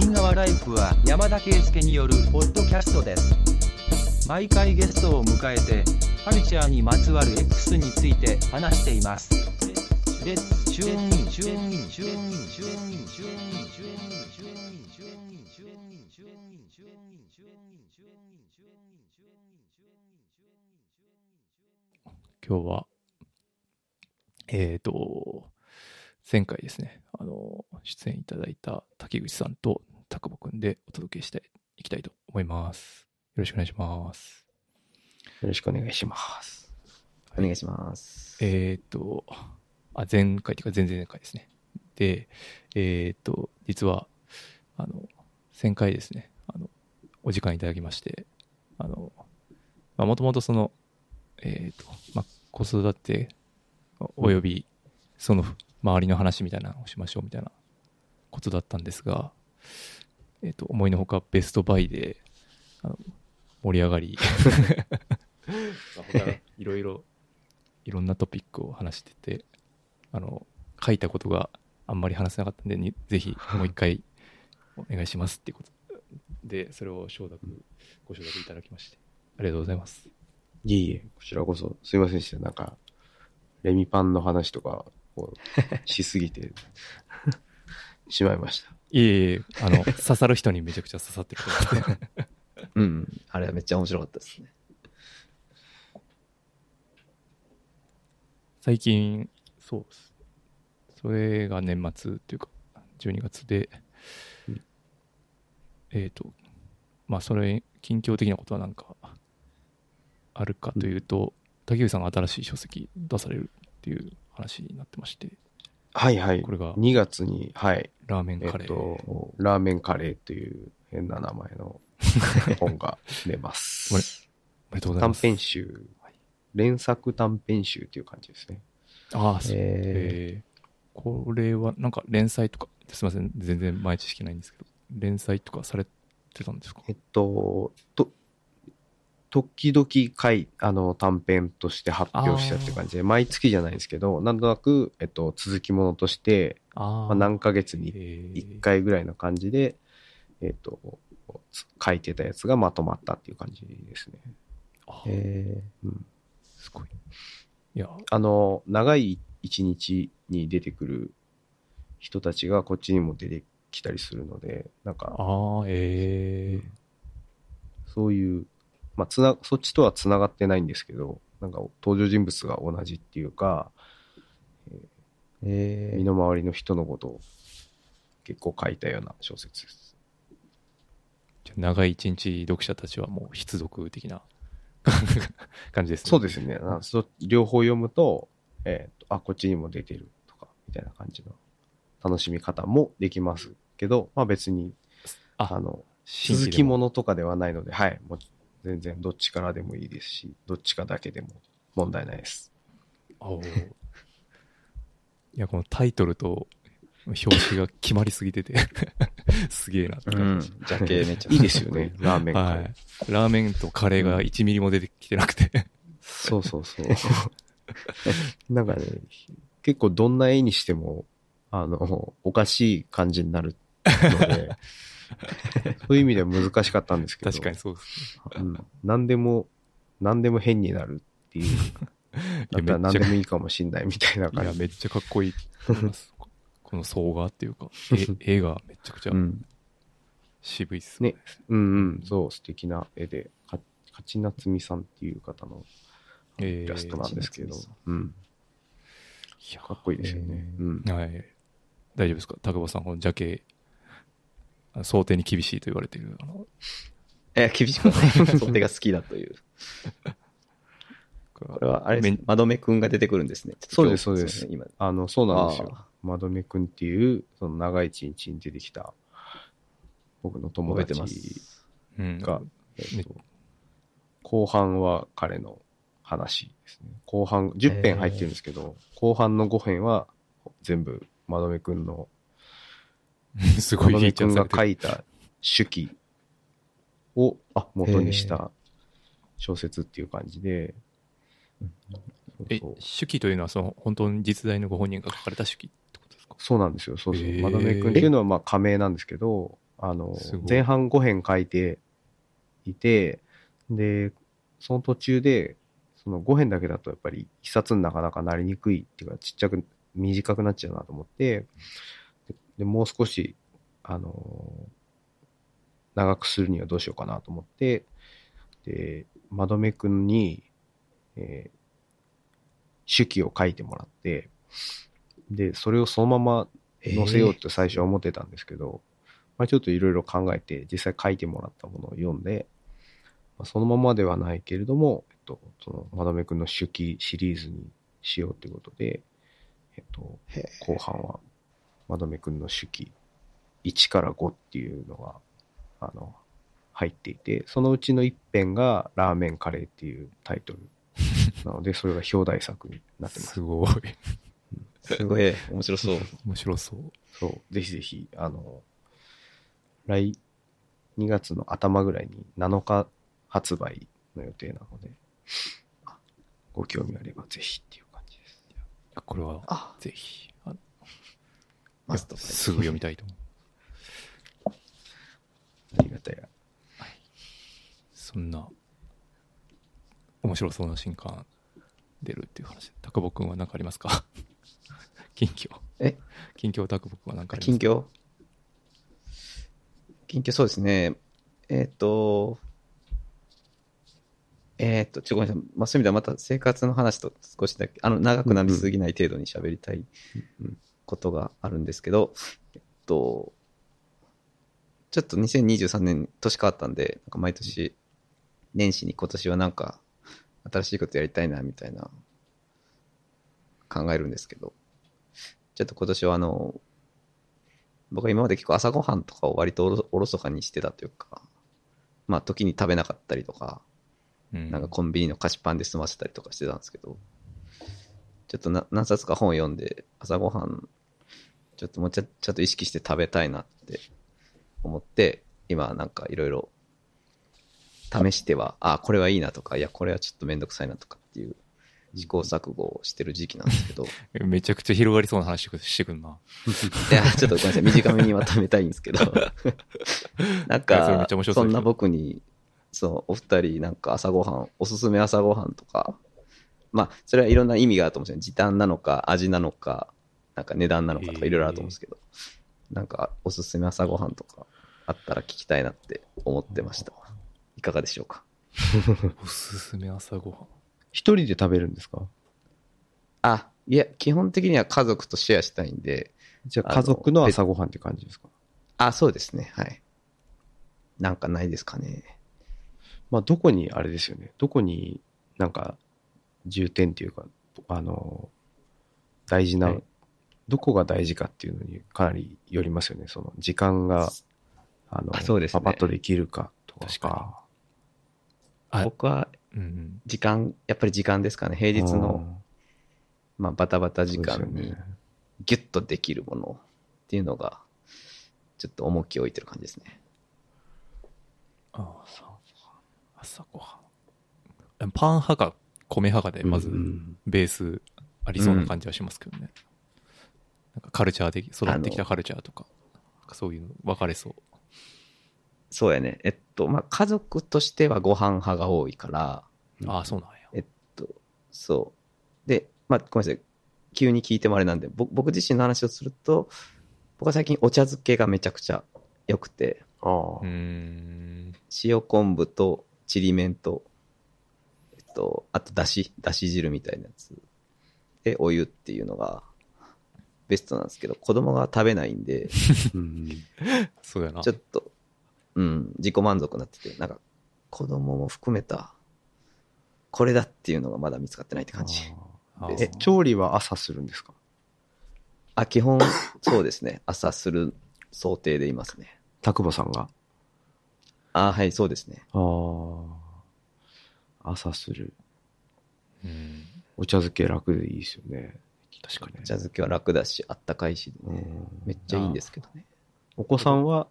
インライフは山田圭介によるポッドキャストです。毎回ゲストを迎えて、カルチャーにまつわる X について話しています。レッツチューンインチューンインチューンインチューンインチューンインチューンインチューンインチューンインチューンインチューンインチューンインチューンインチューンインチューンインチューンインチューンインチューンインチューン今日はえっ、ー、と前回ですねあの、出演いただいた竹口さんと高保くんでお届けしていきたいと思います。よろしくお願いします。よろしくお願いします。お願いします。えっ、と、あ、前回というか前々々回ですね。で、えっ、と、実は、あの、1000回ですね、あの、お時間いただきまして、あの、まあ、もともとその、えっ、と、まあ、子育ておよび、その周りの話みたいなのをしましょうみたいなことだったんですが、えっ、と、思いのほかベストバイで、あの、盛り上がり、まあ他の いろいろ、いろんなトピックを話してて、あの、書いたことがあんまり話せなかったんで、にぜひもう一回お願いしますっていうことで、それを承諾、ご承諾いただきまして、ありがとうございます。いえいえ、こちらこそ、すいませんでした。なんか、レミパンの話とかを しすぎてしまいました。いえいえ、あの、刺さる人にめちゃくちゃ刺さってると思います。うん。あれはめっちゃ面白かったですね。最近、そうです。それが年末っていうか、12月で、うんえっ、と、まあ、それ、近況的なことはなんか、あるかというと、竹内さんが新しい書籍出されるっていう話になってまして、はいはい。これが2月に、はい。ラーメンえっカレー。と、ラーメンカレーという変な名前の 本が出ます。おめでとうございま短す。編集、連作短編集っていう感じですね。ああ、そう。ええーこれはなんか連載とか、すみません、全然前知識ないんですけど、連載とかされてたんですか？えっと、と、時々回、あの、短編として発表したって感じで、毎月じゃないんですけど、なんとなく、えっと、続きものとして、あまあ、何ヶ月にえ1回ぐらいの感じで、えっと、つ書いてたやつがまとまったっていう感じですね。あえうん、すごい。いや、あの、長い一日に出てくる人たちがこっちにも出てきたりするので、なんか、ああ、ええそういう、まあ、つな、そっちとは繋がってないんですけど、なんか登場人物が同じっていうか、ー、え身の回りの人のことを結構書いたような小説です。じゃあ長い一日読者たちはもう必読的な 感じですね。そうですね。あそ両方読むと、えーと、あ、こっちにも出てるとか、みたいな感じの楽しみ方もできますけど、まあ別に、ああの、続きものとかではないので、はい、もう全然どっちからでもいいですし、どっちかだけでも問題ないです。おーいや、このタイトルと表紙が決まりすぎてて、すげえなってう感ん。じ。ジャケめっちゃいいですよね、ラーメン会。はい。ラーメンとカレーが1ミリも出てきてなくて。そうそうそう。なんかね、結構どんな絵にしても、あの、おかしい感じになるので、そういう意味では難しかったんですけど、確かにそうですね。うん、何でも、何でも変になるっていう、だったら何でもいいかもしんないみたいないや、感じ。めっちゃかっこいいと思います。この総画っていうか、え絵がめちゃくちゃうん。渋いっすね。うんうん、そう、素敵な絵で、か勝夏美さんっていう方のえイラストなんですけど勝夏美さ、うん、いやかっこいいですよね。えーうん。はい。大丈夫ですか？高保さん、このジャケ、あ想定に厳しいと言われている、あの、え、厳しくない。想定が好きだという。ここれは、あれまどめくんが出てくるんですね。そうですそうです今。あの、そうなんですよあ。まどめくんっていう、その長い一日に出てきた、僕の友達す。うん。が、えねっと、後半は彼の話ですね。後半、10編入ってるんですけど、後半の5編は全部、まどめくんの、すごいフィーチャーされてる。が書いた手記を元にした小説っていう感じで、え、手記というのは、その、本当に実在のご本人が書かれた手記ってことですか？そうなんですよ。そうそう。まどめくんっていうのは、まあ、仮名なんですけど、あの前半5編書いていて、で、その途中で、その5編だけだとやっぱり一冊になかなかなりにくいっていうか、ちっちゃく、短くなっちゃうなと思って、ででもう少し、あの長くするにはどうしようかなと思って、で、まどめくんに、えー手記を書いてもらって、で、それをそのまま載せようって最初は思ってたんですけど、まあ、ちょっといろいろ考えて、実際書いてもらったものを読んで、まあ、そのままではないけれども、えっと、その、まどめくんの手記シリーズにしようっていうことで、えっと、後半は、まどめくんの手記1から5っていうのが、あの、入っていて、そのうちの一編がラーメンカレーっていうタイトル なので、それが表題作になってます。すごい。すごい、面白そう。面白そう。そう、ぜひぜひ、あの、来、2月の頭ぐらいに7日発売の予定なので、ご興味あればぜひっていう感じです。これは、あ、ぜひ、あマスト。すぐ読みたいと思う。ありがたい。そんな、面白そうな新刊出るっていう話で。高保くんは何かありますか？近況。え？近況高保くんは何かありますか？近況？近況そうですね。えっ、と、えっ、と、ちょ、ごめんなさい。まあ、そういう意味ではまた生活の話と少しだけ、あの、長くなりすぎない程度に喋りたいうんことがあるんですけど、えっと、ちょっと2023年年変わったんで、なんか毎年、年始に今年はなんか、新しいことやりたいな、みたいな、考えるんですけど、ちょっと今年はあの、僕は今まで結構朝ごはんとかを割とおろおろそかにしてたというか、まあ時に食べなかったりとか、うん。なんかコンビニの菓子パンで済ませたりとかしてたんですけど、ちょっとな何冊か本を読んで、朝ごはん、ちょっともうちょちょっと意識して食べたいなって思って、今なんかいろいろ試しては、あ、これはいいなとか、いや、これはちょっとめんどくさいなとかっていう試行錯誤をしてる時期なんですけど、めちゃくちゃ広がりそうな話してくるな。いや、ちょっとごめんなさい。短めにまとめたいんですけど。なんかそそんな僕に、そう、お二人、なんか朝ごはん、おすすめ朝ごはんとか、まあ、それはいろんな意味があると思うんですよ。時短なのか、味なのか、なんか値段なのかとかえーいろいろあると思うんですけど、なんかおすすめ朝ごはんとかあったら聞きたいなって思ってました。いかがでしょうか？おすすめ朝ごはん。一人で食べるんですか？あ、いや、基本的には家族とシェアしたいんで、じゃあ家族の朝ごはんって感じですか？あ、そうですね。はい。なんかないですかね。まあ、どこに、あれですよね。どこになんか重点っていうか、あの、大事な、はいどこが大事かっていうのにかなりよりますよね。その時間が、あの、あそうですねパパッとできるかとか。確かあ僕はうんうん。時間、やっぱり時間ですかね。平日の、まあ、バタバタ時間にギュッとできるものっていうのが、ちょっと重きを置いてる感じですね。あ朝朝ごはん。パン派か米派かで、まずうんうんベースありそうな感じはしますけどね。なんかカルチャーで育ってきたカルチャーとか、そういうの分かれそう。そうやね。えっと、まあ、家族としてはご飯派が多いから、ああ、そうなんや。えっと、そう。で、まあ、ごめんなさい。急に聞いてもあれなんで、僕僕自身の話をすると、僕は最近お茶漬けがめちゃくちゃ良くて、ああうーん。塩昆布とちりめんと、えっと、あとだし、だし汁みたいなやつ。で、お湯っていうのがベストなんですけど、子供が食べないんで、うんそうやな。ちょっと、うん、自己満足になってて、なんか、子供も含めた、これだっていうのがまだ見つかってないって感じ。え、調理は朝するんですか？あ、基本、そうですね。朝する想定でいますね。田久保さんが？あ、はい、そうですね。ああ。朝する。うん。お茶漬け楽でいいですよね。確かにお茶漬けは楽だし、あったかいし、ねうんめっちゃいいんですけどね。お子さんは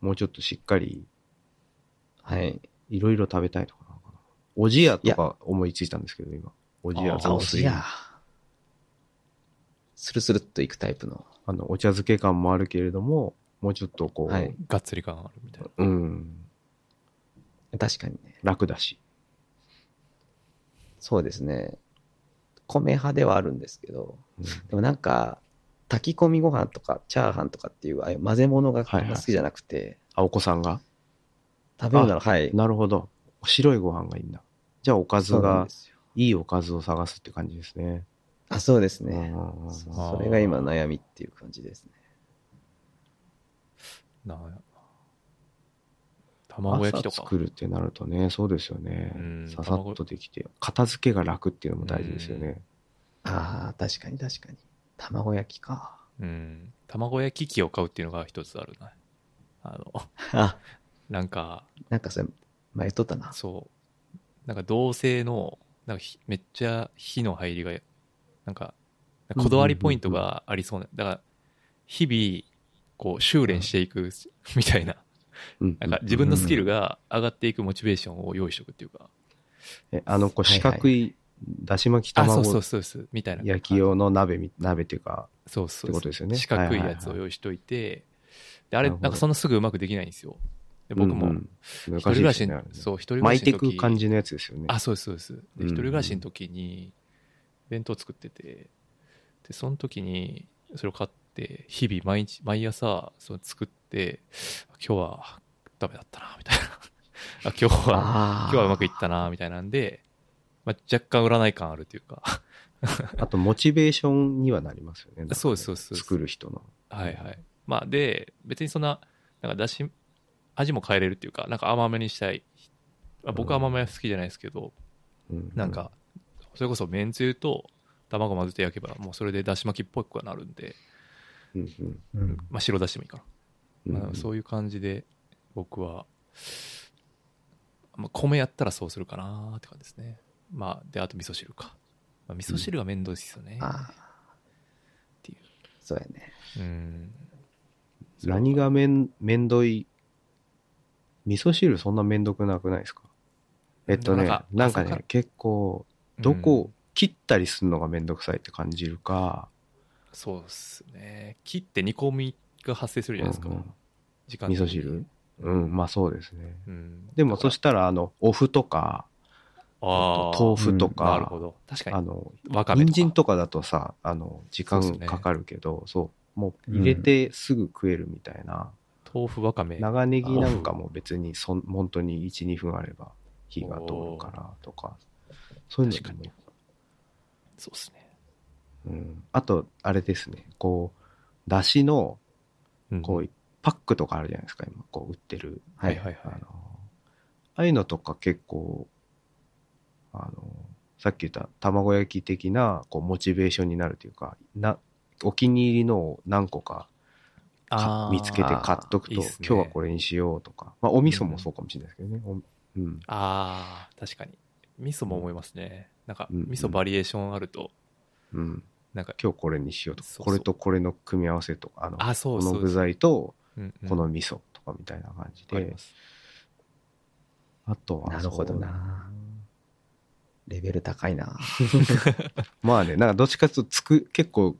もうちょっとしっかりはい。いろいろ食べたいとかなのかな。おじやとか思いついたんですけど、今。おじや雑炊じや。スルスルっといくタイプの。あの、お茶漬け感もあるけれども、もうちょっとこう、はいがっつり感あるみたいな。うん、確かにね。楽だし。そうですね。米派ではあるんですけど、うんでもなんか、炊き込みご飯とか、チャーハンとかっていう、ああいう混ぜ物がはいはい好きじゃなくて、あ、お子さんが？食べるなら、はい。なるほど。白いご飯がいいんだ。じゃあおかずが。いいおかずを探すって感じですね。あ、そうですうんね。それが今悩みっていう感じですね。な卵焼きとか。朝作るってなるとね、そうですよねうん。ささっとできて、片付けが楽っていうのも大事ですよね。ああ、確かに確かに。卵焼きか。うん。卵焼き器を買うっていうのが一つあるな。あの、あ、なんか、なんかそれ、前言っとったな。そう。なんか銅製の、なんかひめっちゃ火の入りが、なんか、こだわりポイントがありそうな。だから、日々、こう、修練していくみたいな。うんなんか自分のスキルが上がっていくモチベーションを用意しとくっていうか。えあの、こうはいはい。四角い、だし巻きあ、そう卵そうそうそう、みたいな。焼き用の鍋み、鍋っていうか、そうそうってことですよね。四角いやつを用意しといて、で、あれ、なんかそんなすぐうまくできないんですよ。で僕も、一人暮らしね。そう、一人暮巻いてらしの時。いく感じのやつですよね。あ、そうです、そうです。で、うん一人暮らしの時に、弁当作ってて、で、その時に、それを買って、日々、毎日、毎朝、その作って、今日はダメだったな、みたいな。あ今日は、あ今日はうまくいったな、みたいなんで、まあ、若干占い感あるというか、あと、モチベーションにはなりますよね。ねそうそうそう作る人の。はいはい。まあ、で、別にそんな、なんかだし、味も変えれるっていうか、なんか甘めにしたい。まあ、僕は甘めは好きじゃないですけど、うんなんか、それこそめんつゆと卵混ぜて焼けば、もうそれでだし巻きっぽくはなるんで、うんうんうんまあ、白だしでもいいかな。まあ、うんそういう感じで、僕は、まあ、米やったらそうするかなって感じですね。まあ、で、あと味噌汁か。まあ、味噌汁がめんどいですよね。ああ、っていう。そうやね。うん。何がめん、めんどい、味噌汁そんなめんどくなくないですか？えっとね、なんかなんか朝かね、結構、どこを切ったりするのがめんどくさいって感じるか、そうっすね。切って煮込みが発生するじゃないですか。うんうん時間味噌汁？うん、まあそうですね。うん。でもそしたら、あの、お麩とか、あー豆腐とか、なるほど。確かに。あの、わかめとか。人参とかだとさ、あの、時間かかるけど、そう,、もう入れてすぐ食えるみたいな。豆腐わかめ。長ネギなんかも別にそん、本当に1、2分あれば火が通るからとか、そういうのでもそうっすね。うん。あと、あれですね、こう、だしの、うんこう、パックとかあるじゃないですか、今、こう、売ってる。はいはいはい。あの、ああいうのとか結構、あの、さっき言った卵焼き的な、こう、モチベーションになるというか、な、お気に入りのを何個か見つけて買っとくと、いいね今日はこれにしようとか、まあ、お味噌もそうかもしれないですけどね。おうん。ああ、確かに。味噌も思いますね。なんか、うん味噌バリエーションあると、うん。なんか、今日これにしようとか、そうそう。これとこれの組み合わせとか、あの、あそうそうこの具材とうんうん。この味噌とかみたいな感じで。わかりま、す。あとは、なるほどな。レベル高いな。まあね、なんかどっちかというとつく、結構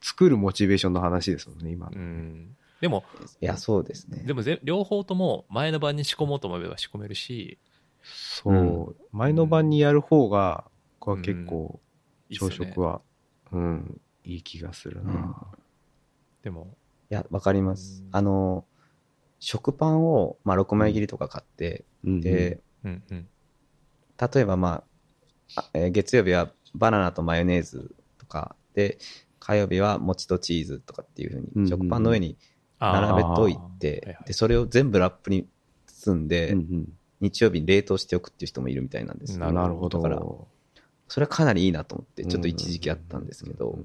作るモチベーションの話ですもんね、今の。うん。でも、いや、そうですね。でもぜ両方とも前の晩に仕込もうと思えば仕込めるし、そう、うん。前の晩にやる方が、これは結構、朝いいっすよね。食は、うん、いい気がするな。でも、いや、わかります。うん。あの、食パンを、まあ、6枚切りとか買って、うん、で、うんうん。例えばまあ、あえー月曜日はバナナとマヨネーズとか、で、火曜日は餅とチーズとかっていうふううんに、食パンの上に並べといて、はいはい。で、それを全部ラップに包んで、うんうん。日曜日に冷凍しておくっていう人もいるみたいなんですなるほど。だから、それはかなりいいなと思って、ちょっと一時期あったんですけど、うん。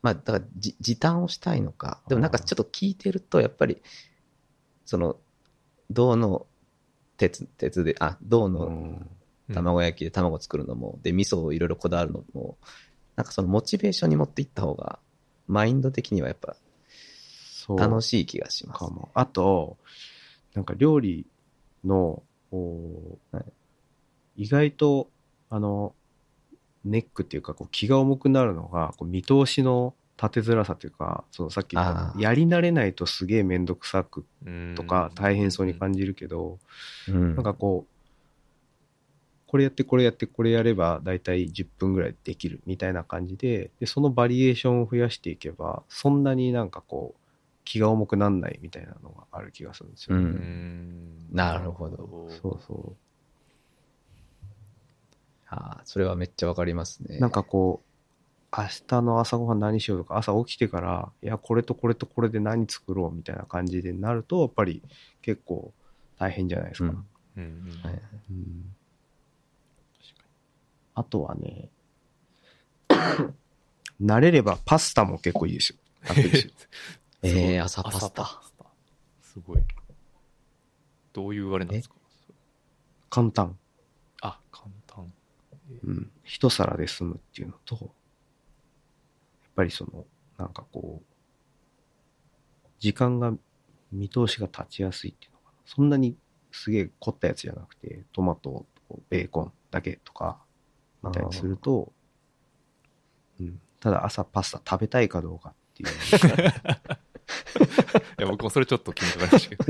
まあ、だからじ、時短をしたいのか。でもなんかちょっと聞いてると、やっぱり、その、銅の鉄、鉄で、あ、銅うのん。卵焼きで卵作るのも、で、味噌をいろいろこだわるのも、なんかそのモチベーションに持っていった方が、マインド的にはやっぱ楽しい気がします、ね。あと、なんか料理の、こうはい。意外と、あの、ネックっていうか、こう気が重くなるのが、こう見通しの立てづらさというか、そのさっき言った、やり慣れないとすげえめんどくさくうん。とか大変そうに感じるけど、うん。なんかこう、これやってこれやってこれやれば大体10分ぐらいできるみたいな感じで、で、そのバリエーションを増やしていけば、そんなになんかこう、気が重くなんないみたいなのがある気がするんですようね。なるほど。そうそああ、それはめっちゃわかりますね。う。なんかこう、明日の朝ごはん何しようとか、朝起きてから、いや、これとこれとこれで何作ろうみたいな感じでなると、やっぱり結構大変じゃないですか。うんうんうんはいうんあとはね、慣れればパスタも結構いいですよ。ええ朝パスタ。朝すごい。どういうあれなんですか？簡単。あ、簡単。うん。一皿で済むっていうのと、やっぱりその、なんかこう、時間が、見通しが立ちやすいっていうのかな。そんなにすげえ凝ったやつじゃなくて、トマトとベーコンだけとか、みたいにすると、うん。ただ朝パスタ食べたいかどうかっていう。いや、僕もそれちょっと気にかかりましたけ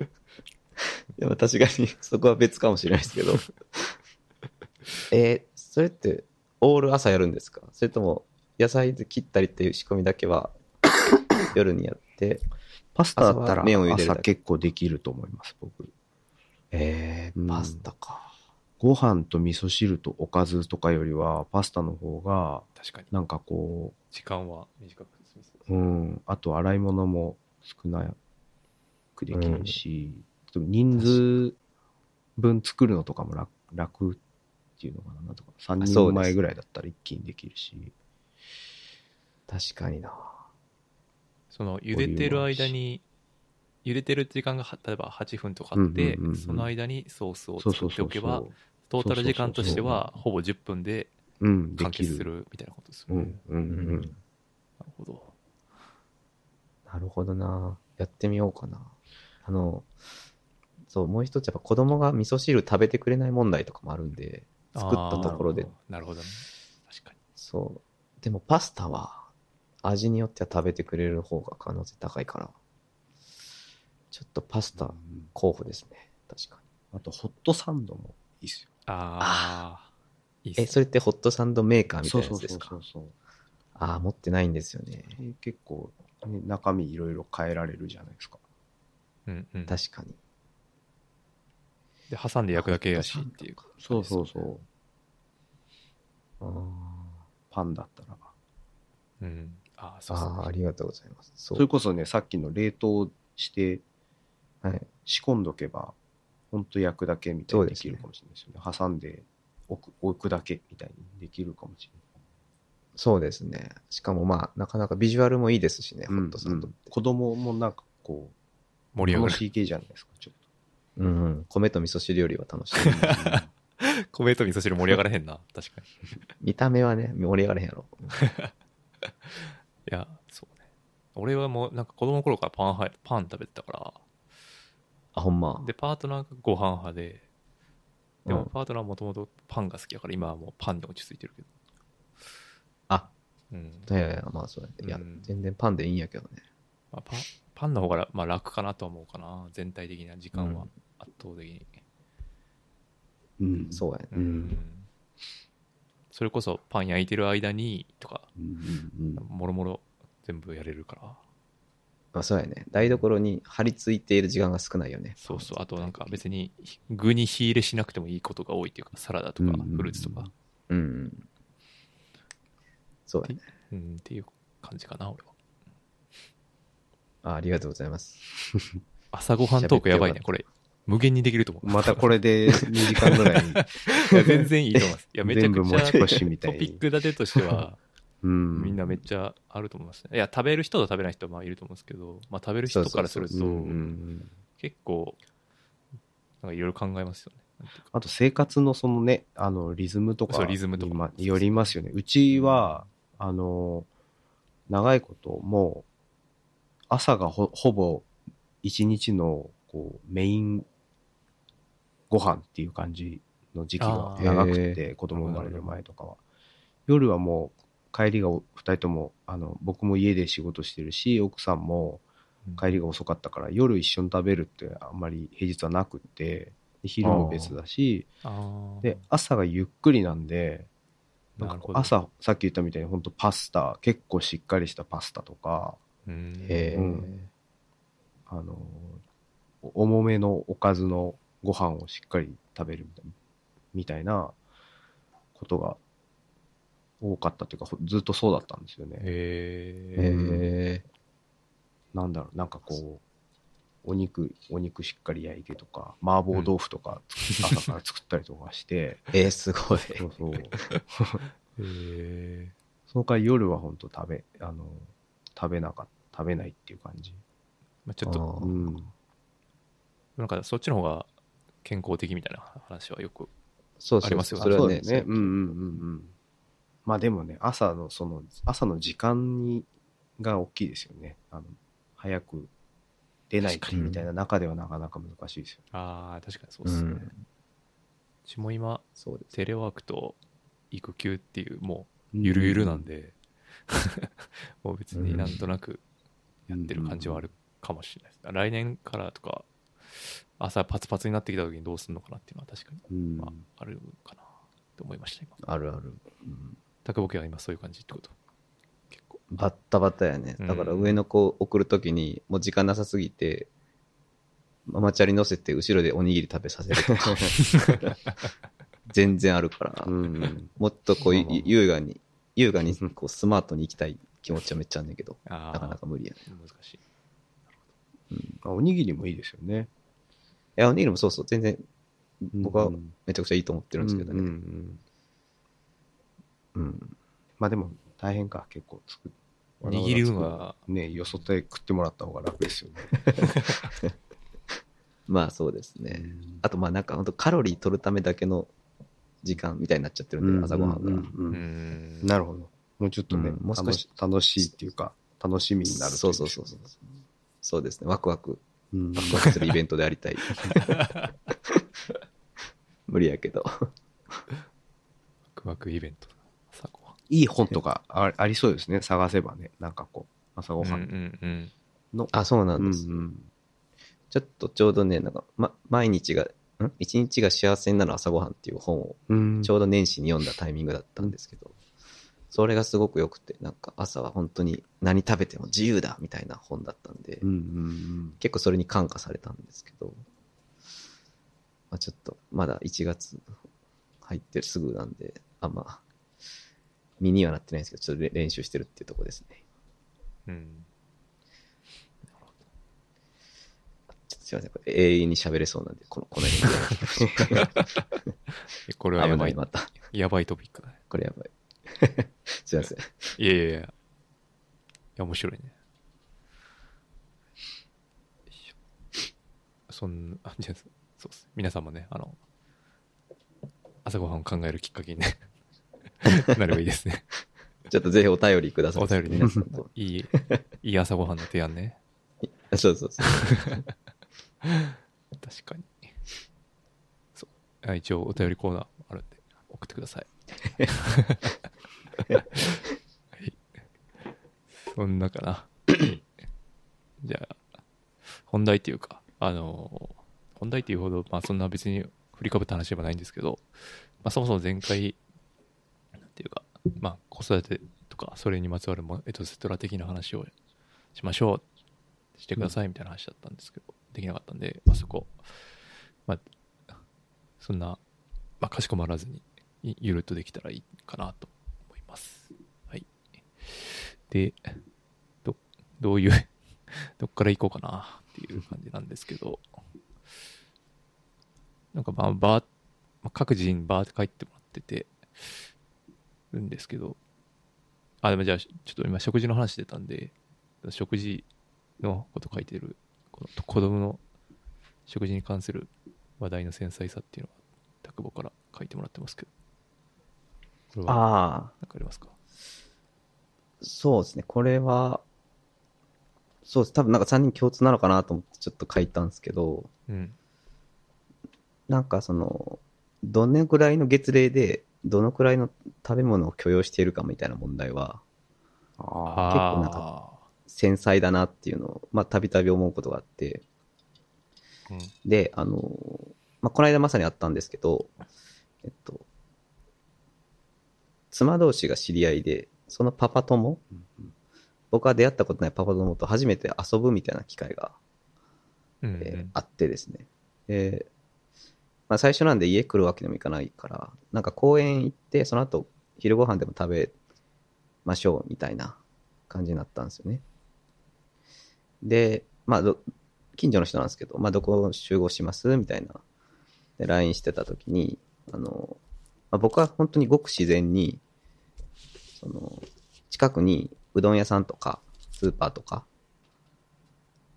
ど。いや、確かに、そこは別かもしれないですけど。えーそれって、オール朝やるんですか？それとも、野菜で切ったりっていう仕込みだけは、夜にやって、パスタだったら朝結構できると思います、僕。うんえー、パスタか。ご飯と味噌汁とおかずとかよりは、パスタの方が、確かに。なんかこ時間は短く済みそうう、うん、あと洗い物も少なくできるし、人数分作るのとかも楽楽っていうのかな、なんとか3人前ぐらいだったら一気にできるし、確かにな。その、茹でてる間に、茹でてる時間が、は例えば8分とかあってうんうんうんうん、その間にソースを作そうそうそっておけばう、。トータル時間としては、ほぼ10分で完。結するみたいなことですよね。うん、うん、うん。なるほど。なるほどな。やってみようかな。あの、そう、もう一つやっぱ子供が味噌汁食べてくれない問題とかもあるんで、作ったところでなるほどね。確かに。そう。でもパスタは味によっては食べてくれる方が可能性高いから、ちょっとパスタ候補ですね。確かあと、ホットサンドもいいっすよ。ああ。いい。え、それってホットサンドメーカーみたいうなやつですか？そうそうそう。ああ、持ってないんですよね。で結構、ね中身いろいろ変えられるじゃないですか。うんうん。確かに。で、挟んで焼くだけやしっていう。そうそうそう。あーパンだったらば。うん。ああ、そうそう。あー、ありがとうございます。そそれこそね、さっきの冷凍してはい。仕込んどけば、ほんと焼くだけみたいにできるかもしれないですよね。挟んで置く置くだけみたいにできるかもしれそうですね。しかもまあ、なかなかビジュアルもいいですしね、ない。ホットサンドって。子供もなんかこう、盛り上がる。楽しい系じゃないですか、ちょっうん、うん。米と味噌汁よりは楽しい。米と味噌汁盛り上がらへんな。確かに。見た目はね、盛り上がれへんやろ。いや、そうね。俺はもう、なんか子供の頃からパンは、パン食べてたかあ、ほんまら。。で、パートナーがご飯派で、でもうんパートナーはもともとパンが好きだから、今はもうパンで落ち着いてるけど。あ、うん。いやいや、まあそうやね。いやうん、全然パンでいいんやけどね。まあ、パン、パンの方が、まあ、楽かなとは思うかな。全体的な時間はうん圧倒的に。うんそうやね。うんそれこそパン焼いてる間にとか、うんうんうんもろもろ全部やれるから。まあそうやね。台所に張り付いている時間が少ないよね。そうそう。あとなんか別に具に火入れしなくてもいいことが多いっていうか、サラダとかフルーツとか、うんうん。そうやね。うん、っていう感じかな、俺は。あありがとうございます。朝ごはんトークやばいね、これ。無限にできると思う。またこれで2時間ぐらい。いや全然いいと思います。いや、めちゃ全部持ちくちゃ越しみたいにトピック立てとしては、うん。みんなめっちゃあると思いますね。いや、食べる人と食べない人はまあいると思うんですけど、まあ食べる人からすると結構、なんかいろいろ考えますよね。あと生活のそのね、あの、リズムとかリズムとかよりますよね。うちは、あの、長いこともう、朝がほほぼ一日のこうメインご飯っていう感じの時期が長くて、子供生まれる前とかは。夜はもう帰りがお二人とも、あの、僕も家で仕事してるし、奥さんも帰りが遅かったから、夜一緒に食べるってあんまり平日はなくって、で昼も別だし。で、朝がゆっくりなんで、なんか朝、さっき言ったみたいに本当パスタ、結構しっかりしたパスタとか、うん。へえ、うんあの、お重めのおかずのご飯をしっかり食べるみたいな、みたいなことが多かったというか、ほずっとそうだったんですよね。へへえ。え。なんだろう、なんかこう、お肉、お肉しっかり焼いてとか、麻婆豆腐とか朝から作ったりとかして、えー、すごい。そうそう。へえ。その代わり夜は本当食べ、あの、食べなかった、食べないっていう感じ。まあ、ちょっと、うん。なんかそっちの方が健康的みたいな話はよく。そうそうありますよねそれはね、そうですね。うんうんうんうん。まあでもね、朝の、その、朝の時間に、が大きいですよね。あの、早く出ないっていうみたいな中ではなかなか難しいですよね。ああ、確かにそうですね。うん。うちも今、そうです。テレワークと育休っていう、もう、ゆるゆるなんで、もう別になんとなくやってる感じはあるかもしれないです。来年からとか、朝パツパツになってきた時にどうするのかなっていうのは確かに、うん。まあ、あるかなって思いました、今。あるある。うん竹ボケは今そういう感じってこと結構。バッタバタやね。だから上の子送るときに、もう時間なさすぎて、ママチャリ乗せて後ろでおにぎり食べさせるとか。全然あるから、うん。もっとこう、まあまあゆ優雅に、優雅にこうスマートに行きたい気持ちはめっちゃあんねんけど、あなかなか無理やね。難しい。あおにぎりもいいですよね。いや、おにぎりもそうそう、全然、僕はうんめちゃくちゃいいと思ってるんですけどね。うんうんまあでも大変か、結構作る。握るのはね、よそって食ってもらった方が楽ですよね。まあそうですね。あとまあなんか本当カロリー取るためだけの時間みたいになっちゃってるんで、朝ごはんが。なるほど。もうちょっとね、うんもう少し楽しいっていうか、楽しみになるとそいうそうそうそう。そうですね。ワクワク、うんワクワクするイベントでありたい。無理やけど。ワクワクイベント。朝ごはん。いい本とかあありそうですね、探せばね。なんかこう、朝ごはうんんうんの。あ、そうなんうんです。うんちょっとちょうどね、なんか、ま、毎日が、ん？一日が幸せになる朝ごはんっていう本をうん。ちょうど年始に読んだタイミングだったんですけど、それがすごく良くて、なんか朝は本当に何食べても自由だみたいな本だったんで、うんうん結構それに感化されたんですけど、まあ、ちょっとまだ1月入ってるすぐなんで、あんま、身にはなってないんですけど、ちょっとれ練習してるっていうところですね。うん。うん。ちょっとすいません、これ永遠に喋れそうなんで、この、この辺 これはやばい、また。やばいトピックだね。これやばい。すいません。いやいやいや。いや、面白いね。そんな、あじゃあ、そうっす。皆さんもね、あの、朝ごはんを考えるきっかけに、ね、なればいいですね。ちょっとぜひお便りください。お便りねいい、いい朝ごはんの提案ね。そうそうそう。確かに。そう。あ一応、お便りコーナーあるんで、送ってください。はい。そんなかな。じゃあ、本題っていうか、あの、本題っていうほど、まあそんな別に振りかぶった話ではないんですけど、まあそもそも前回、なんていうか、まあ子育てとか、それにまつわるもエトセトラ的な話をしましょう、してくださいみたいな話だったんですけど、できなかったんで、まあそこ、まあ、そんな、まあかしこまらずに、いゆるっとできたらいいかなと。はい。で、ど、どういう、どっから行こうかなっていう感じなんですけど、なんかまあ、バー、まあ各自にバーって書いてもらってて、るんですけど、あ、でもじゃあ、ちょっと今食事の話出たんで、食事のこと書いてる、この子供の食事に関する話題の繊細さっていうのは、タクボから書いてもらってますけど、れはああ、何かありますか？そうですね。これは、そうです。多分なんか3人共通なのかなと思ってちょっと書いたんですけど、うん。なんかその、どれぐらいの月齢でどのくらいの食べ物を許容しているかみたいな問題は、結構なんか繊細だなっていうのを、まあ、たびたび思うことがあって、うんで、あの、まあ、この間まさにあったんですけど、えっと、妻同士が知り合いで、そのパパ友、僕は出会ったことないパパ友と初めて遊ぶみたいな機会が、うんうんえーあってですね。で、まあ、最初なんで家来るわけにもいかないから、なんか公園行って、その後昼ご飯でも食べましょうみたいな感じになったんですよね。で、まあど、近所の人なんですけど、まあ、どこ集合しますみたいな。で、LINE してた時に、あの、まあ、僕は本当にごく自然に、その、近くにうどん屋さんとか、スーパーとか、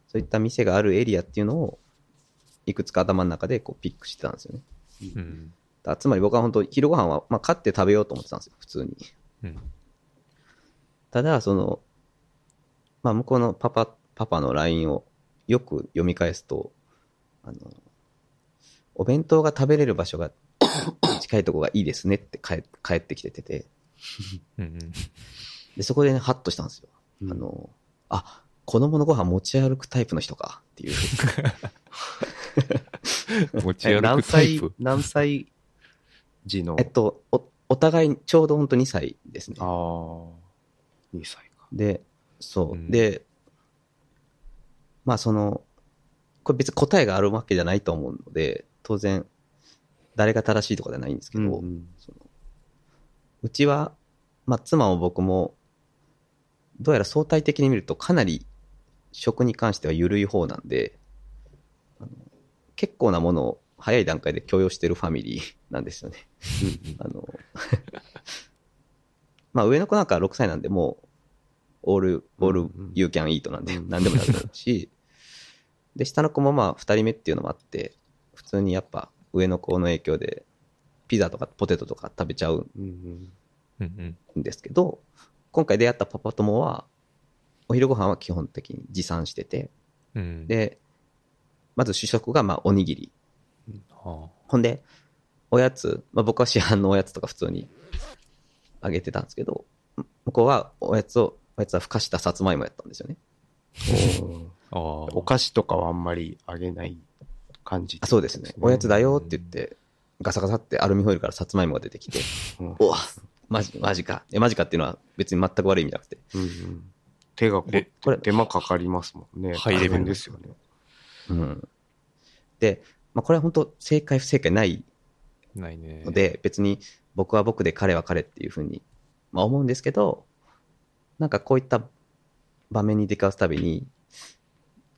そういった店があるエリアっていうのを、いくつか頭の中でこうピックしてたんですよね。うんだつまり僕は本当、昼ご飯は、まあ、買って食べようと思ってたんですよ、普通に。うんただ、その、まあ、向こうのパパ、パパの LINE をよく読み返すと、あの、お弁当が食べれる場所が 近いとこがいいですねって帰帰ってきててて、うんうん で、そこでね、ハッとしたんですよ。うんあの、あ、子供のご飯持ち歩くタイプの人かっていう。持ち歩くタイ歳プ、何歳 時の？えっと、お、お互いちょうどほんと2歳ですねあ。あ、2歳か。で、そう。うんで、まあその、これ別に答えがあるわけじゃないと思うので、当然、誰が正しいとかじゃないんですけど、うんうんそのうちは、まあ妻も僕も、どうやら相対的に見るとかなり食に関しては緩い方なんで、結構なものを早い段階で許容してるファミリー なんですよね。あの、まあ上の子なんか6歳なんでもう、オール、オールうんうん、you can eat なんで、うん何でもなくなるし、で、下の子もまあ2人目っていうのもあって、普通にやっぱ上の子の影響で、ピザとかポテトとか食べちゃううんですけど、今回出会ったパパ友は、お昼ご飯は基本的に持参してて、うん。で、まず主食がまあおにぎり。はほんで、おやつ、まあ僕は市販のおやつとか普通にあげてたんですけど、向こうはおやつを、おやつはふかしたさつまいもやったんですよね。お菓子とかはあんまりあげない感じあそうですね。おやつだよって言って、ガサガサってアルミホイルからさつまいもが出てきて、うんおわ、マジ、マジか。え、マジかっていうのは別に全く悪い意味じゃなくて、うんうん手がこでこれ手間かかりますもんね。ハイレベルですよね。うん。で、まあこれは本当正解不正解ないないねので、別に僕は僕で彼は彼っていうふうに、まあ思うんですけど、なんかこういった場面に出くわすたびに、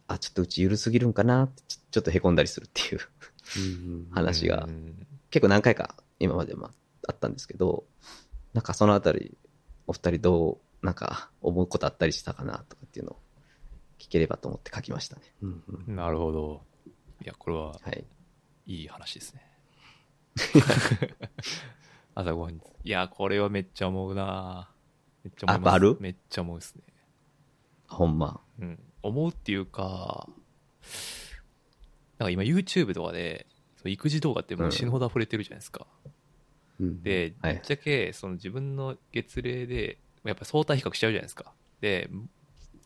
あ、ちょっとうち緩すぎるんかなってちょちょっと凹んだりするっていう話がうん結構何回か今までもあったんですけど、なんかそのあたり、お二人どう、なんか思うことあったりしたかなとかっていうのを聞ければと思って書きましたね。うんうん。なるほど。いやこれははい。いい話ですね。朝ごはんに。いやこれはめっちゃ思うなめっちゃ思います。あある？めっちゃ思うですね。ほんま。うん、思うっていうか、なんか今 YouTube とかで、育児動画ってもう死ぬほど溢れてるじゃないですか。うんで、はいぶっちゃけ、その自分の月齢で、やっぱ相対比較しちゃうじゃないですか。で、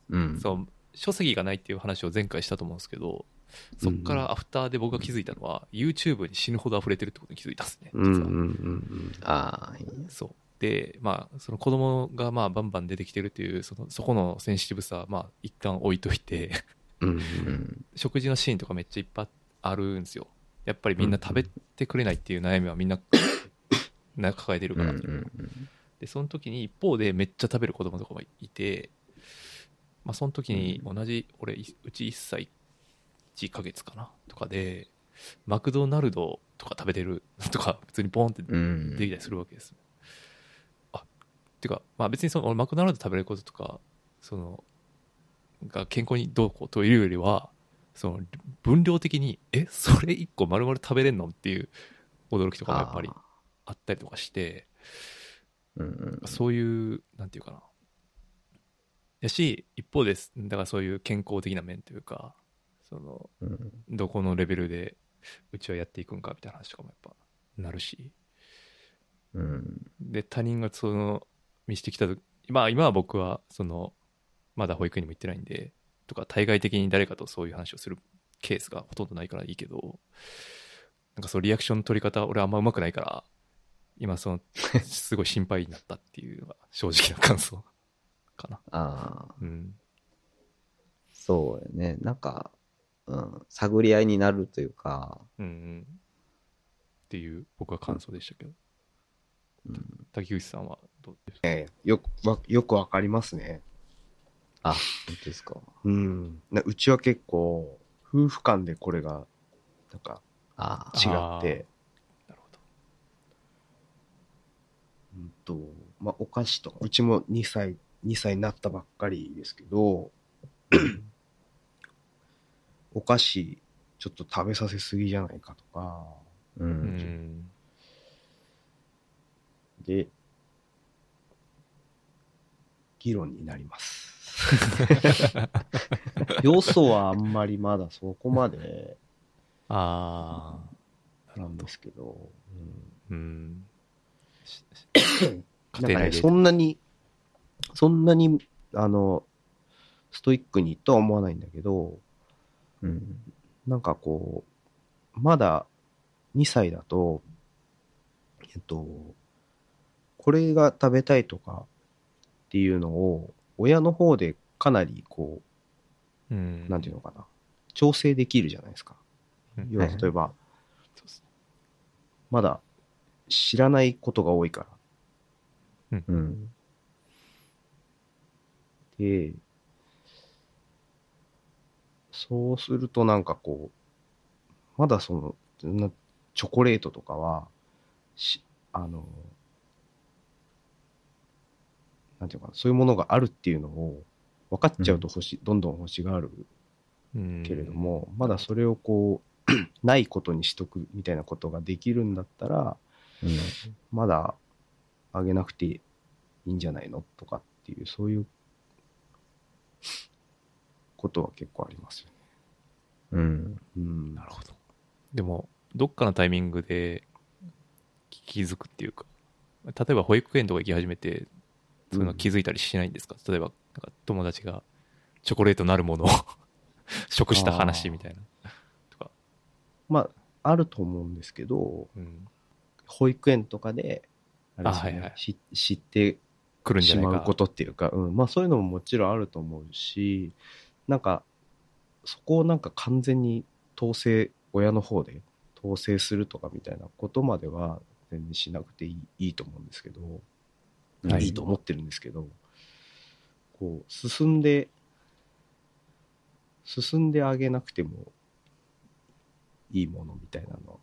うん。そう、書籍がないっていう話を前回したと思うんですけど、そっからアフターで僕が気づいたのは、YouTube に死ぬほど溢れてるってことに気づいたんですね。実はうんうんうんああ、そう。で、まあ、その子供がまあバンバン出てきてるっていう、そのそこのセンシティブさは、まあ、一旦置いといて、うんうんうん。食事のシーンとかめっちゃいっぱいあるんですよ。やっぱりみんな食べてくれないっていう悩みはみんな、な抱えてるから。うんうんうん。で、その時に一方でめっちゃ食べる子供とかもいて、まあその時に同じ、俺、いうち1歳1ヶ月かなとかで、マクドナルドとか食べてるとか、普通にポンってうん。できたりするわけです。あ、てか、まあ別にその、俺マクドナルド食べれることとか、その、が健康にどうこうというよりは、その、分量的に、え、それ一個丸々食べれんの？っていう驚きとかもやっぱりああったりとかして、ーうんうん。そういう、なんていうかな。やし、一方です。だからそういう健康的な面というか、その、うんどこのレベルでうちはやっていくんかみたいな話とかもやっぱなるし、うん。で、他人がその、見してきたとまあ今は僕は、その、まだ保育園にも行ってないんで、とか、対外的に誰かとそういう話をするケースがほとんどないからいいけど、なんかそうリアクションの取り方、俺あんま上手くないから、今その、すごい心配になったっていうのが正直な感想かな。ああ、うん。そうやね。なんか、うん、探り合いになるというか、うんうん。っていう僕は感想でしたけど。うん、竹内さんはどうですか？ええよくわ、よくわかりますね。あ、本当ですか？うん。なうちは結構、夫婦間でこれが、なんか、あ違あって、なるほど。うんと、まあ、お菓子とか、うちも2歳、2歳になったばっかりですけど、お菓子、ちょっと食べさせすぎじゃないかとか、う。うんん。で、議論になります。要素はあんまりまだそこまでああ、なんですけど、うん。なんかね、でそんなに、そんなに、あの、ストイックにとは思わないんだけど、うん。なんかこう、まだ2歳だと、えっと、これが食べたいとかっていうのを、親の方でかなりこうんう、なんていうのかな、調整できるじゃないですか。うん要ははい例えば、まだ知らないことが多いから。うん。で、そうするとなんかこう、まだその、なチョコレートとかは、し、あの、なんていうのかな、そういうものがあるっていうのを分かっちゃうと欲し、どんどん欲しがるうんけれども、まだそれをこう、ないことにしとくみたいなことができるんだったら、うん。まだあげなくていいんじゃないのとかっていう、そういうことは結構ありますよね。うん。うん。なるほど。でも、どっかのタイミングで気づくっていうか、例えば保育園とか行き始めて、そういうの気づいたりしないんですか、例えば、なんか友達がチョコレートなるものを 食した話みたいな。とか。まあ、あると思うんですけど、うん。保育園とかで、あれですよねあはいはいし知って来るんじゃないか。しまうことっていうか、うん、まあそういうのももちろんあると思うし、なんか、そこをなんか完全に統制、親の方で統制するとかみたいなことまでは全然しなくていいいいと思うんですけど、はいいいと思ってるんですけど、こう、進んで、進んであげなくてもいいものみたいなのは、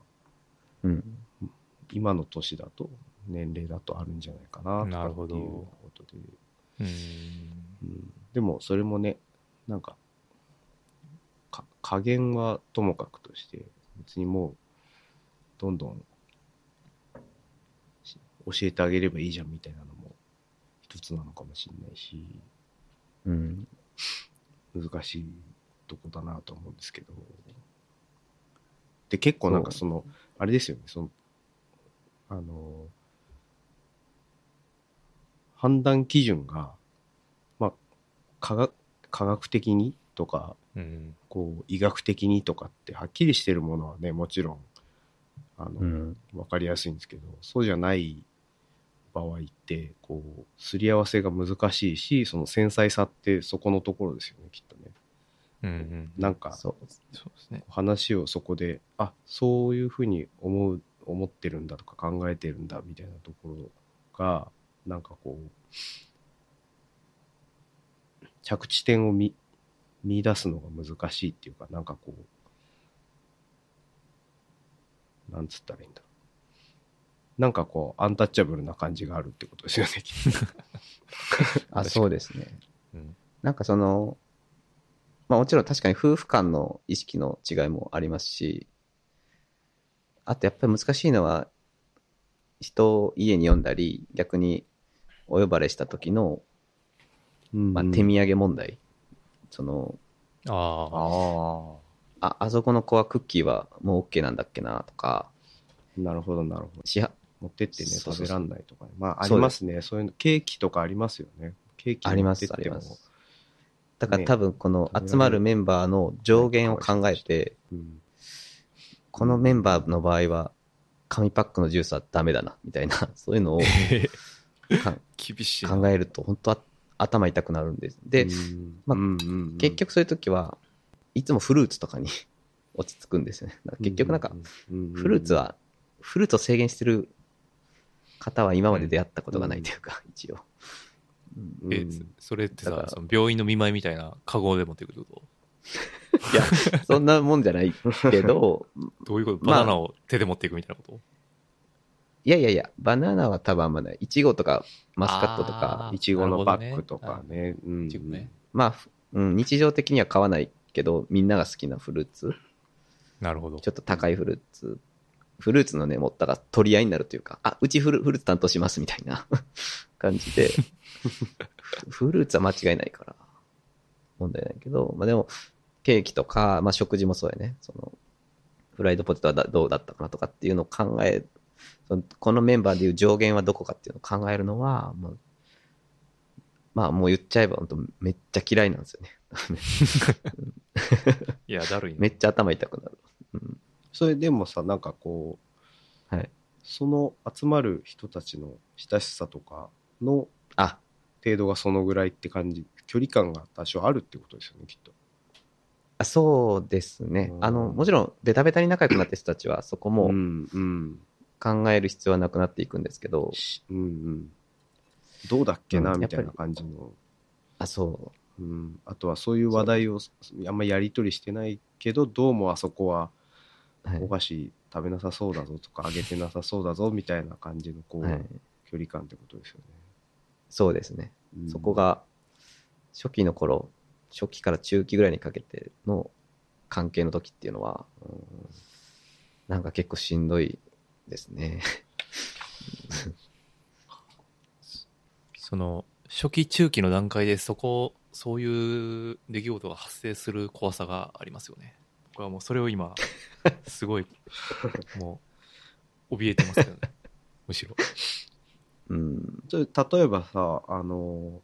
うん。今の年だと、年齢だとあるんじゃないかな、なるほどとかっていうことで。うん。うんでもそれもね、なんか、か加減はともかくとして、別にもう、どんどんし教えてあげればいいじゃんみたいなのつなのかもしれないし、うん。難しいとこだなと思うんですけど。で、結構なんかその、あれですよね、その、あの、判断基準が、まあ、科学、科学的にとか、うん。こう、医学的にとかってはっきりしてるものはね、もちろん、あの、うん。わかりやすいんですけど、そうじゃない場合って、こう、すり合わせが難しいし、その繊細さってそこのところですよね、きっとね。うんうん。なんか、そう。ですね。話をそこで、あ、そういうふうに思う、思ってるんだとか考えてるんだみたいなところが、なんかこう、着地点を見、見出すのが難しいっていうか、なんかこう、なんつったらいいんだろう。なんかこう、アンタッチャブルな感じがあるってことですよね、あ、そうですね。うん。なんかその、まあもちろん確かに夫婦間の意識の違いもありますし、あとやっぱり難しいのは、人を家に呼んだり、逆にお呼ばれした時の、まあ、手土産問題。その、ああ。ああ、あそこの子はクッキーはもう OK なんだっけなとか、あ、なるほど、なるほど。持ってってね、食べらんないとかね。まあ、ありますすね。そういうの、ケーキとかありますよね。ケーキありますありますだからね多分この集まるメンバーの上限を考えて、うんこのメンバーの場合は、紙パックのジュースはダメだな、みたいな、そういうのをか 厳しいな。考えると、本当は頭痛くなるんです。で、うんまあ結局そういう時はいつもフルーツとかに落ち着くんですよね。結局なんか、フルーツ、は、フルーツを制限してる方は今まで出会ったことがないというか、一応。うん。え、それってだから。さ、その病院の見舞いみたいなカゴで持ってくるってこいや、そんなもんじゃないけど、と どういうこと？まあ。バナナを手で持っていくみたいなこと？いやいやいや、バナナは多分あんまない。イチゴとかマスカットとかあ、いちごのバッグとかね。うん。いちごね。まあ、ふうん、日常的には買わないけど、みんなが好きなフルーツ、なるほど。ちょ。っと高いフルーツ、フルーツのね、持ったら取り合いになるというか、あ、うちフルフルーツ担当しますみたいな 感じで、フルーツは間違いないから、問題ないけど、まあでも、ケーキとか、まあ食事もそうやね、その、フライドポテトはだどうだったかなとかっていうのを考え、そのこのメンバーでいう上限はどこかっていうのを考えるのは、もうまあもう言っちゃえば本当めっちゃ嫌いなんですよね。いや、だるいね。めっちゃ頭痛くなる。うん。それでもさ、なんかこう、はい。その集まる人たちの親しさとかのあ、程度がそのぐらいって感じ、距離感が多少あるってことですよね、きっと。あそうですねう。んあの、もちろん、ベタベタに仲良くなった人たちは、そこも。考える必要はなくなっていくんですけど、しうんうん。どうだっけな、うんみたいな感じの。あ、そうん。あとはそういう話題をあんまやり取りしてないけど、どうもあそこはう。はいお。菓子食べなさそうだぞとか、あげてなさそうだぞみたいな感じの、こう、はい、距離感ってことですよそうですね。ね。うんそこ、が、初期の頃、初期から中期ぐらいにかけての関係の時っていうのは、うんなんか結構しんどいですね。その、初期中期の段階でそこ、そういう出来事が発生する怖さがありますよね。僕はもうそれを今、すごい、もう、怯えてますよね。むしろ。うん。例えばさ、あの、